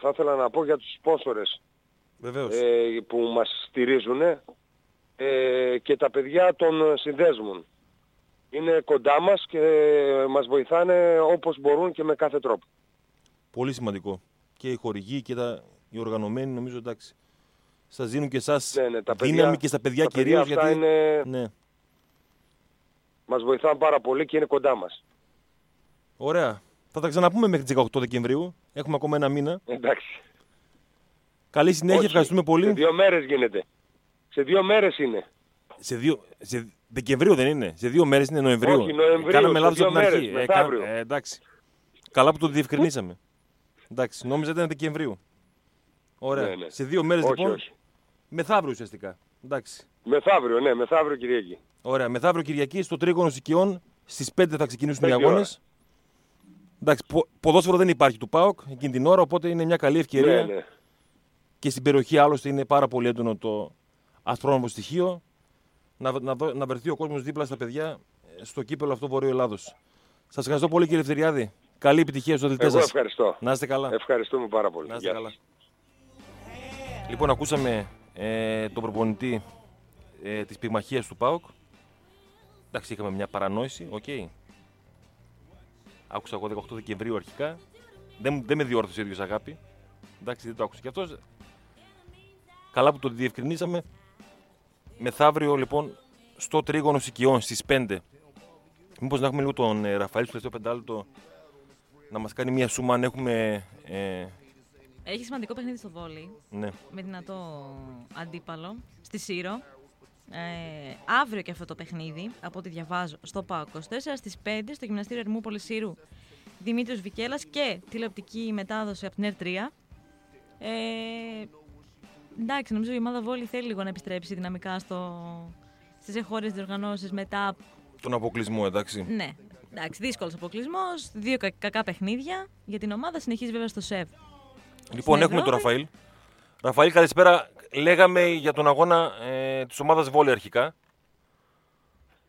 [SPEAKER 6] θα ήθελα να πω για τους σπόσορες
[SPEAKER 2] Βεβαίως.
[SPEAKER 6] ε, που μας στηρίζουν ε, και τα παιδιά των συνδέσμων. Είναι κοντά μας και μας βοηθάνε όπως μπορούν και με κάθε τρόπο.
[SPEAKER 2] Πολύ σημαντικό. Και οι χορηγοί και τα, οι οργανωμένοι νομίζω εντάξει. Σας δίνουν και εσάς
[SPEAKER 6] Ναι, ναι, τα
[SPEAKER 2] δύναμη
[SPEAKER 6] παιδιά-
[SPEAKER 2] και στα παιδιά
[SPEAKER 6] τα παιδιά
[SPEAKER 2] κυρίως
[SPEAKER 6] αυτά
[SPEAKER 2] γιατί.
[SPEAKER 6] είναι-
[SPEAKER 2] Ναι.
[SPEAKER 6] Μας βοηθάνε πάρα πολύ και είναι κοντά μας.
[SPEAKER 2] Ωραία. Θα τα ξαναπούμε μέχρι τις 18 Δεκεμβρίου. Έχουμε ακόμα ένα μήνα.
[SPEAKER 6] Εντάξει.
[SPEAKER 2] Καλή συνέχεια,
[SPEAKER 6] Όχι,
[SPEAKER 2] ευχαριστούμε
[SPEAKER 6] Σε
[SPEAKER 2] πολύ.
[SPEAKER 6] δύο μέρες γίνεται. Σε δύο μέρες είναι.
[SPEAKER 2] Σε, δύο, σε Δεκεμβρίου δεν είναι. Σε δύο μέρες είναι Νοεμβρίου.
[SPEAKER 6] Όχι, Νοεμβρίου,
[SPEAKER 2] Κάναμε
[SPEAKER 6] σε
[SPEAKER 2] λάθος
[SPEAKER 6] δύο
[SPEAKER 2] από την
[SPEAKER 6] μέρες,
[SPEAKER 2] αρχή.
[SPEAKER 6] μεθαύριο.
[SPEAKER 2] κα- ε, εντάξει. Καλά που το διευκρινίσαμε. εντάξει, νόμιζα ήταν Δεκεμβρίου. Ωραία.
[SPEAKER 6] Ναι, ναι.
[SPEAKER 2] Σε δύο μέρες
[SPEAKER 6] όχι,
[SPEAKER 2] λοιπόν.
[SPEAKER 6] όχι.
[SPEAKER 2] Μεθαύριο ουσιαστικά. Εντάξει.
[SPEAKER 6] Μεθαύριο, ναι, μεθαύριο Κυριακή.
[SPEAKER 2] Ωραία, μεθαύριο Κυριακή στο τρίγωνο Σικιών στις 5 θα ξεκινήσουν οι
[SPEAKER 6] Πέντε
[SPEAKER 2] αγώνε.
[SPEAKER 6] ώρα.
[SPEAKER 2] Εντάξει, πο- ποδόσφαιρο δεν υπάρχει του ΠΑΟΚ εκείνη την ώρα, οπότε είναι μια καλή ευκαιρία.
[SPEAKER 6] Ναι, ναι.
[SPEAKER 2] Και στην περιοχή άλλωστε είναι πάρα πολύ έντονο το αστρόνομο στοιχείο. Να, να, δω- να βρεθεί ο κόσμος δίπλα στα παιδιά ε, στο κύπελλο αυτό Βορείου Ελλάδος. Σας ευχαριστώ πολύ κύριε Ευθυριάδη. Καλή επιτυχία στους αθλητές
[SPEAKER 6] Εγώ
[SPEAKER 2] σας.
[SPEAKER 6] ευχαριστώ.
[SPEAKER 2] Να είστε καλά.
[SPEAKER 6] Ευχαριστούμε πάρα πολύ.
[SPEAKER 2] Να είστε
[SPEAKER 6] Γεια
[SPEAKER 2] καλά.
[SPEAKER 6] Σας.
[SPEAKER 2] Λοιπόν, ακούσαμε ε, τον προπονητή ε, της πυγμαχίας του ΠΑΟΚ. Εντάξει, είχαμε μια παρανόηση, οκ. Άκουσα εγώ 18 Δεκεμβρίου αρχικά. Δεν, μου- δεν με διόρθωσε ο ίδιος αγάπη. Εντάξει, δεν το άκουσε και αυτός. Καλά που το διευκρινίσαμε. Μεθαύριο, λοιπόν, στο τρίγωνο Σικιών στις 5. Μήπως να έχουμε λίγο τον ε, Ραφαήλ στο τελευταίο πεντάλεπτο να μας κάνει μια σούμα αν έχουμε... Ε,
[SPEAKER 3] Έχει σημαντικό παιχνίδι στο βόλι.
[SPEAKER 2] ναι.
[SPEAKER 3] με δυνατό αντίπαλο στη Σύρο. Ε, αύριο και αυτό το παιχνίδι, από ό,τι διαβάζω, στο ΠΑΟ 24 στις 5 στο Γυμναστήριο Ερμούπολης Σύρου Δημήτριος Βικέλας και τηλεοπτική μετάδοση από την ΕΡ3. Ε, εντάξει, νομίζω η ομάδα Βόλη θέλει λίγο να επιστρέψει δυναμικά στο, στις εγχώριες διοργανώσεις μετά
[SPEAKER 2] Τον αποκλεισμό, εντάξει.
[SPEAKER 3] ναι, εντάξει, δύσκολος αποκλεισμός. Δύο κα- κακά παιχνίδια για την ομάδα. Συνεχίζει βέβαια στο ΣΕΒ.
[SPEAKER 2] Λοιπόν,
[SPEAKER 3] Στην
[SPEAKER 2] έχουμε τον
[SPEAKER 3] Ευρώπη.
[SPEAKER 2] Ραφαήλ. Ραφαήλ, καλησπέρα. Λέγαμε για τον αγώνα ε, της ομάδας Βόλη αρχικά.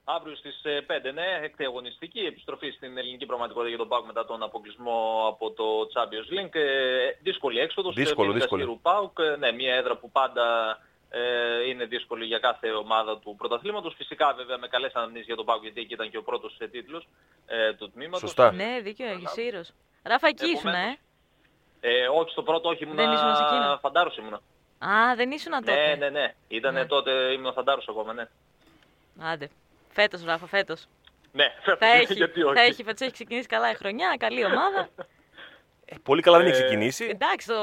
[SPEAKER 7] Αύριο στις 5, ναι, έκτη αγωνιστική επιστροφή στην ελληνική πραγματικότητα για τον ΠΑΟΚ μετά τον αποκλεισμό από το Champions League. Ε, δύσκολη έξοδος.
[SPEAKER 2] Δύσκολο, δύσκολο.
[SPEAKER 7] ΠΑΟΚ, ε, ναι, μια έδρα που πάντα ε, είναι δύσκολη για κάθε ομάδα του πρωταθλήματος. Φυσικά βέβαια με καλές αναμνήσεις για τον ΠΑΟΚ γιατί εκεί ήταν και ο πρώτος σε τίτλος ε, του τμήματος.
[SPEAKER 2] Σωστά.
[SPEAKER 3] Ναι, δίκιο έχεις. Σύρος. Ράφα, εκεί ήσουν, ε;
[SPEAKER 7] Επομένως, Ε, όχι στο πρώτο, όχι ήμουνα
[SPEAKER 3] Δεν ήσουν σε εκείνο;
[SPEAKER 7] φαντάρος ήμουνα.
[SPEAKER 3] Α, δεν ήσουν τότε;
[SPEAKER 7] Ναι, ναι, ναι. Ήταν
[SPEAKER 3] Ναι.
[SPEAKER 7] τότε, ήμουν φαντάρος ακόμα, ναι.
[SPEAKER 3] Άντε. Φέτος, Ράφα, φέτος.
[SPEAKER 7] Ναι,
[SPEAKER 3] Θα έχει,
[SPEAKER 7] γιατί όχι.
[SPEAKER 3] θα έχει, φέτος έχει ξεκινήσει καλά η χρονιά, καλή ομάδα.
[SPEAKER 2] Ε, πολύ καλά δεν έχει
[SPEAKER 7] Ε,
[SPEAKER 2] ξεκινήσει.
[SPEAKER 3] Εντάξει, το...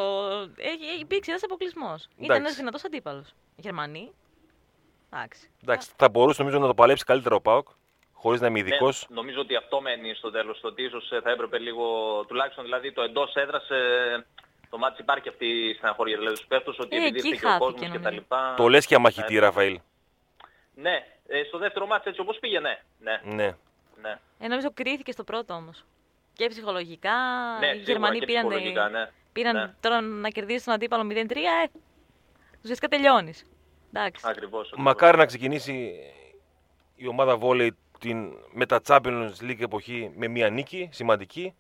[SPEAKER 3] έχει, έχει υπήρξε ένας αποκλεισμός. Ήταν
[SPEAKER 2] Εντάξει.
[SPEAKER 3] ένας δυνατός αντίπαλος. Γερμανοί. Εντάξει.
[SPEAKER 2] Εντάξει, θα μπορούσε νομίζω να το παλέψει καλύτερα ο Πάοκ. Χωρίς να είμαι ειδικός.
[SPEAKER 7] Ναι, νομίζω ότι αυτό μένει στο τέλος, το ότι ίσως ε, θα έπρεπε λίγο, τουλάχιστον δηλαδή το εντός έδρας, ε, το μάτι υπάρχει αυτή η στεναχώρια δηλαδή στους παίχτους, ότι
[SPEAKER 3] Ε,
[SPEAKER 7] επειδή
[SPEAKER 3] εκεί
[SPEAKER 7] ήρθε και ο
[SPEAKER 3] χάθηκε,
[SPEAKER 7] κόσμος και τα
[SPEAKER 3] νομίζω.
[SPEAKER 7] λοιπά.
[SPEAKER 2] Το λες και αμαχητή,
[SPEAKER 7] Ε,
[SPEAKER 2] Ραφαήλ.
[SPEAKER 7] Ναι, ε, στο δεύτερο μάτι έτσι όπως πήγε, ναι. Ναι,
[SPEAKER 2] Ναι.
[SPEAKER 7] ναι.
[SPEAKER 3] Ε, νομίζω κρίθηκε στο πρώτο όμως. Και ψυχολογικά.
[SPEAKER 7] ναι
[SPEAKER 3] οι
[SPEAKER 7] σίγουρα
[SPEAKER 3] Γερμανοί
[SPEAKER 7] και
[SPEAKER 3] πήραν,
[SPEAKER 7] ψυχολογικά, ναι.
[SPEAKER 3] πήραν
[SPEAKER 7] Ναι.
[SPEAKER 3] τώρα να κερδίσει τον αντίπαλο 0-3. Ε, ουσιαστικά τελειώνεις. Εντάξει.
[SPEAKER 7] Ακριβώς.
[SPEAKER 2] Μακάρι να ξεκινήσει η ομάδα βόλεϊ την με τα Champions League εποχή με μια νίκη σημαντική.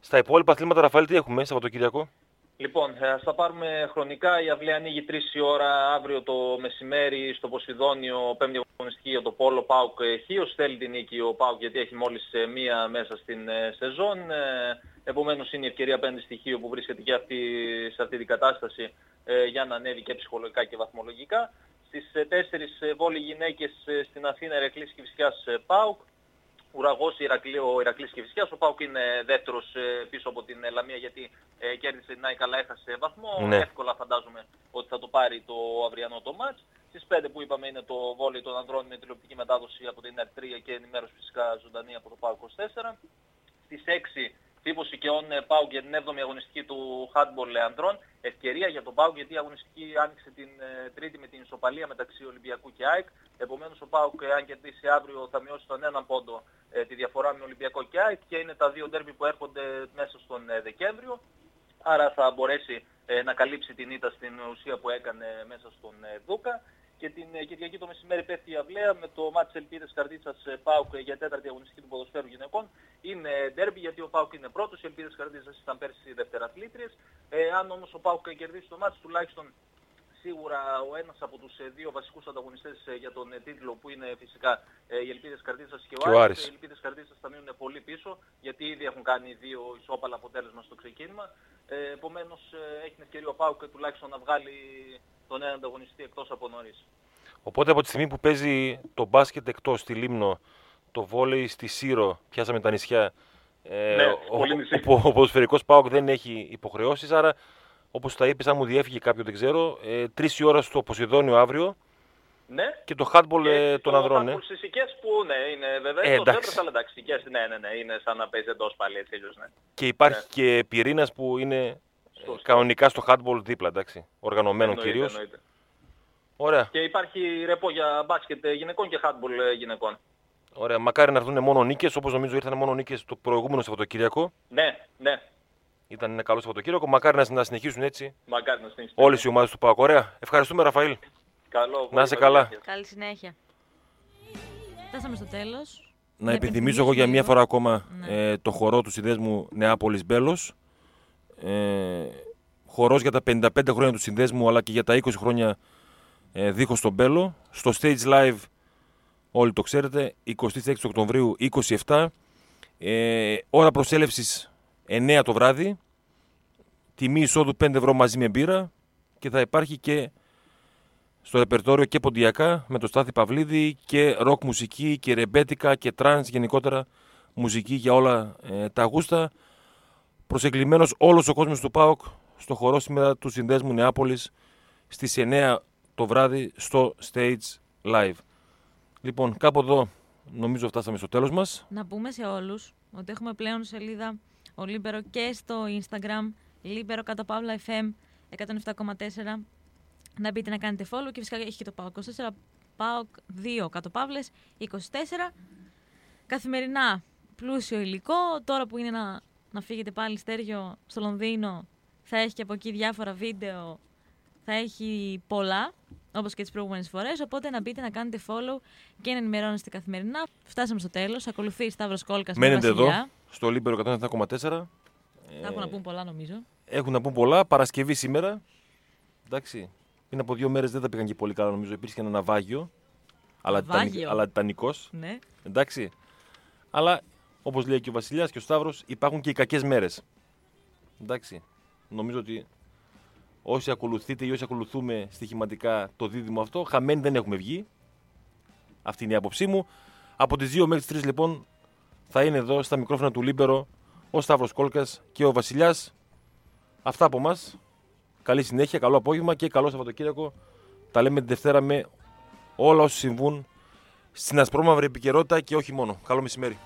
[SPEAKER 2] Στα υπόλοιπα αθλήματα, Ραφαήλ, τι έχουμε Σαββατοκύριακο;
[SPEAKER 7] Λοιπόν, ε, ας τα πάρουμε χρονικά. Η αυλή ανοίγει 3 η ώρα αύριο το μεσημέρι στο Ποσειδόνιο, πέμπτη αγωνιστική για το Πόλο Πάουκ ε, Χίος. Θέλει την νίκη ο Πάουκ γιατί έχει μόλις ε, μία μέσα στην ε, σεζόν. Ε, Επομένως είναι η ευκαιρία απέναντι στη Χίο που βρίσκεται και αυτή, σε αυτή την κατάσταση ε, για να ανέβει και ψυχολογικά και βαθμολογικά. Στις ε, 4 ε, βόλοι γυναίκες ε, στην Αθήνα Ερεκλής Κηφισιάς ε, Πάουκ. Ουραγός Ηρακλή, ο Ηρακλής Κηφισιάς. Ο Πάουκ είναι δεύτερος ε, πίσω από την ε, Λαμία γιατί ε, κέρδισε την ΑΕΚ αλλά έχασε βαθμό.
[SPEAKER 2] Ναι.
[SPEAKER 7] Εύκολα φαντάζομαι ότι θα το πάρει το αυριανό το μάτς. Στις 5 που είπαμε είναι το βόλεϊ των ανδρών με τηλεοπτική μετάδοση από την ΕΡΤ3 και ενημέρωση φυσικά ζωντανή από το ΠΑΟΚ 24. Στις 6 Τύπωση και όν ΠΑΟΚ για την 7η αγωνιστική του handball ανδρών. Ευκαιρία για τον ΠΑΟΚ γιατί η αγωνιστική άνοιξε την ε, τρίτη με την ισοπαλία μεταξύ Ολυμπιακού και ΑΕΚ. Επομένως ο ΠΑΟΚ ε, αν κερδίσει αύριο θα μειώσει τον έναν πόντο ε, τη διαφορά με Ολυμπιακό και ΑΕΚ και είναι τα δύο ντέρμπι που έρχονται μέσα στον ε, Δεκέμβριο. Άρα θα μπορέσει ε, να καλύψει την ήττα στην ουσία που έκανε μέσα στον ε, Δούκα. Και την ε, Κυριακή το μεσημέρι πέφτει η αυλαία με το μάτς Ελπίδες Καρδίτσας ε, ΠΑΟΚ ε, για τέταρτη αγωνιστική του ποδοσφαίρου γυναικών. Είναι ντέρμπι γιατί ο ΠΑΟΚ είναι πρώτος, οι Ελπίδες Καρδίτσας ήταν πέρσι δευτεραθλήτριες. Ε, αν όμως ο ΠΑΟΚ κερδίσει το μάτς τουλάχιστον σίγουρα ο ένας από τους ε, δύο βασικούς ανταγωνιστές ε, για τον ε, τίτλο που είναι φυσικά ε, οι Ελπίδες Καρδίτσας και ο,
[SPEAKER 2] Και ο
[SPEAKER 7] Άρης.
[SPEAKER 2] Άρης.
[SPEAKER 7] Οι Ελπίδες Καρδίτσας θα μείνουν πολύ πίσω γιατί ήδη έχουν κάνει δύο ισόπαλα αποτέλεσμα στο ξεκίνημα. Ε, επομένως ε, έχει την ευκαιρία ο ΠΑΟΚ τουλάχιστον να βγάλει τον έναν ανταγωνιστή εκτός από νωρίς.
[SPEAKER 2] Οπότε από τη στιγμή που παίζει το μπάσκετ εκτός στη Λίμνο, το βόλεϊ στη Σύρο, πιάσαμε τα νησιά. Ε,
[SPEAKER 7] Ναι,
[SPEAKER 2] ο,
[SPEAKER 7] πολύ νησί.
[SPEAKER 2] ο, ο ποδοσφαιρικός ΠΑΟΚ δεν έχει υποχρεώσεις, άρα όπως τα είπες, αν μου διέφυγε κάποιο δεν ξέρω, ε, τρεις η ώρα στο Ποσειδόνιο αύριο
[SPEAKER 7] Ναι.
[SPEAKER 2] και το hardball
[SPEAKER 7] Και
[SPEAKER 2] ε, των
[SPEAKER 7] στο
[SPEAKER 2] ανδρών. Ναι.
[SPEAKER 7] handball στις Σικές που ναι, είναι βέβαια
[SPEAKER 2] Ε,
[SPEAKER 7] ε, εκτός
[SPEAKER 2] εντάξει.
[SPEAKER 7] έδρας, αλλά εντάξει, Σικές, ναι, ναι, ναι, είναι σαν να παίζει εντός πάλι έτσι αλλιώς, ναι.
[SPEAKER 2] Και υπάρχει και πυρήνας που είναι ε,
[SPEAKER 7] Σωστό.
[SPEAKER 2] κανονικά στο hardball δίπλα, εντάξει, οργανωμένο
[SPEAKER 7] Εννοείται,
[SPEAKER 2] κυρίως.
[SPEAKER 7] εννοείται.
[SPEAKER 2] Ωραία,
[SPEAKER 7] Και υπάρχει ρεπό για μπάσκετ ε, γυναικών και handball ε, γυναικών.
[SPEAKER 2] ωραία. Μακάρι να έρθουν μόνο νίκες, όπως νομίζω ήρθαν μόνο νίκες το προηγούμενο Σαββατοκύριακο.
[SPEAKER 7] Ναι, ναι,
[SPEAKER 2] Ήταν ένα καλό Σαββατοκύριακο. Μακάρι να, να συνεχίσουν έτσι
[SPEAKER 7] μακάρι να συνεχίσει.
[SPEAKER 2] όλες οι ομάδες του ΠΑΟΚ. Ωραία. Ευχαριστούμε, Ραφαήλ.
[SPEAKER 7] Καλό,
[SPEAKER 2] Να είσαι
[SPEAKER 7] πολύ
[SPEAKER 2] καλά.
[SPEAKER 7] καλή
[SPEAKER 3] Καλή συνέχεια. Φτάσαμε στο τέλος.
[SPEAKER 2] Να επιθυμίσω εγώ για μία
[SPEAKER 3] λίγο.
[SPEAKER 2] φορά ακόμα
[SPEAKER 3] Ναι.
[SPEAKER 2] ε, το χορό του συνδέσμου Νεάπολης Μπέλος. Ε, χορός για τα 55 χρόνια του συνδέσμου αλλά και για τα 20 χρόνια ε, δίχως τον Μπέλο. Στο Stage Live, όλοι το ξέρετε, 26 Οκτωβρίου 27. Ε, ώρα προσέλευσης 9 το βράδυ. Τιμή εισόδου 5 ευρώ μαζί με μπύρα. Και θα υπάρχει και στο ρεπερτόριο και ποντιακά με το Στάθη Παυλίδη και ροκ μουσική και ρεμπέτικα και trance γενικότερα μουσική για όλα ε, τα γούστα. Προσκεκλημένος όλος ο κόσμος του ΠΑΟΚ στο χορό σήμερα του Συνδέσμου Νεάπολης στις 9 το βράδυ στο Stage Live. Λοιπόν, κάπου εδώ νομίζω φτάσαμε στο τέλος μας.
[SPEAKER 3] Να πούμε σε όλους ότι έχουμε πλέον σελίδα ο Λίμπερο και στο Instagram Λίμπερο κάτω παύλα FM 107,4 να μπείτε να κάνετε follow και φυσικά έχει και το PAOK 24 PAOK 2 κάτω παύλες 24 καθημερινά πλούσιο υλικό τώρα που είναι να, να φύγετε πάλι Στέργιο στο Λονδίνο θα έχει και από εκεί διάφορα βίντεο θα έχει πολλά όπως και τις προηγούμενες φορές οπότε να μπείτε να κάνετε follow και να ενημερώνεστε καθημερινά φτάσαμε στο τέλος ακολουθεί Σταύρος Κόλκας με
[SPEAKER 2] Μένετε εδώ
[SPEAKER 3] Βασιλιά.
[SPEAKER 2] στο Λίμπερο 107,4.
[SPEAKER 3] θα έχουν να πουν πολλά νομίζω
[SPEAKER 2] Έχουν να πούν πολλά. Παρασκευή σήμερα. Εντάξει. Πριν από δύο μέρες δεν τα πήγαν και πολύ καλά νομίζω. Υπήρχε ένα ναυάγιο. Αλλά,
[SPEAKER 3] Ναυάγιο.
[SPEAKER 2] τιτανικ- αλλά τιτανικό.
[SPEAKER 3] ναι
[SPEAKER 2] Εντάξει. Αλλά όπως λέει και ο Βασιλιάς και ο Σταύρος, υπάρχουν και οι κακές μέρες. Εντάξει. Νομίζω ότι όσοι ακολουθείτε ή όσοι ακολουθούμε στοιχηματικά το δίδυμο αυτό, χαμένοι δεν έχουμε βγει. Αυτή είναι η άποψή μου. Από τις 2 μέχρι τις 3 λοιπόν θα είναι εδώ στα μικρόφωνα του Λίμπερο ο Σταύρος Κόλκας και ο Βασιλιάς. Αυτά από εμά. Καλή συνέχεια, καλό απόγευμα και καλό Σαββατοκύριακο. Τα λέμε τη Δευτέρα με όλα όσα συμβούν στην ασπρόμαυρη επικαιρότητα και όχι μόνο. Καλό μεσημέρι.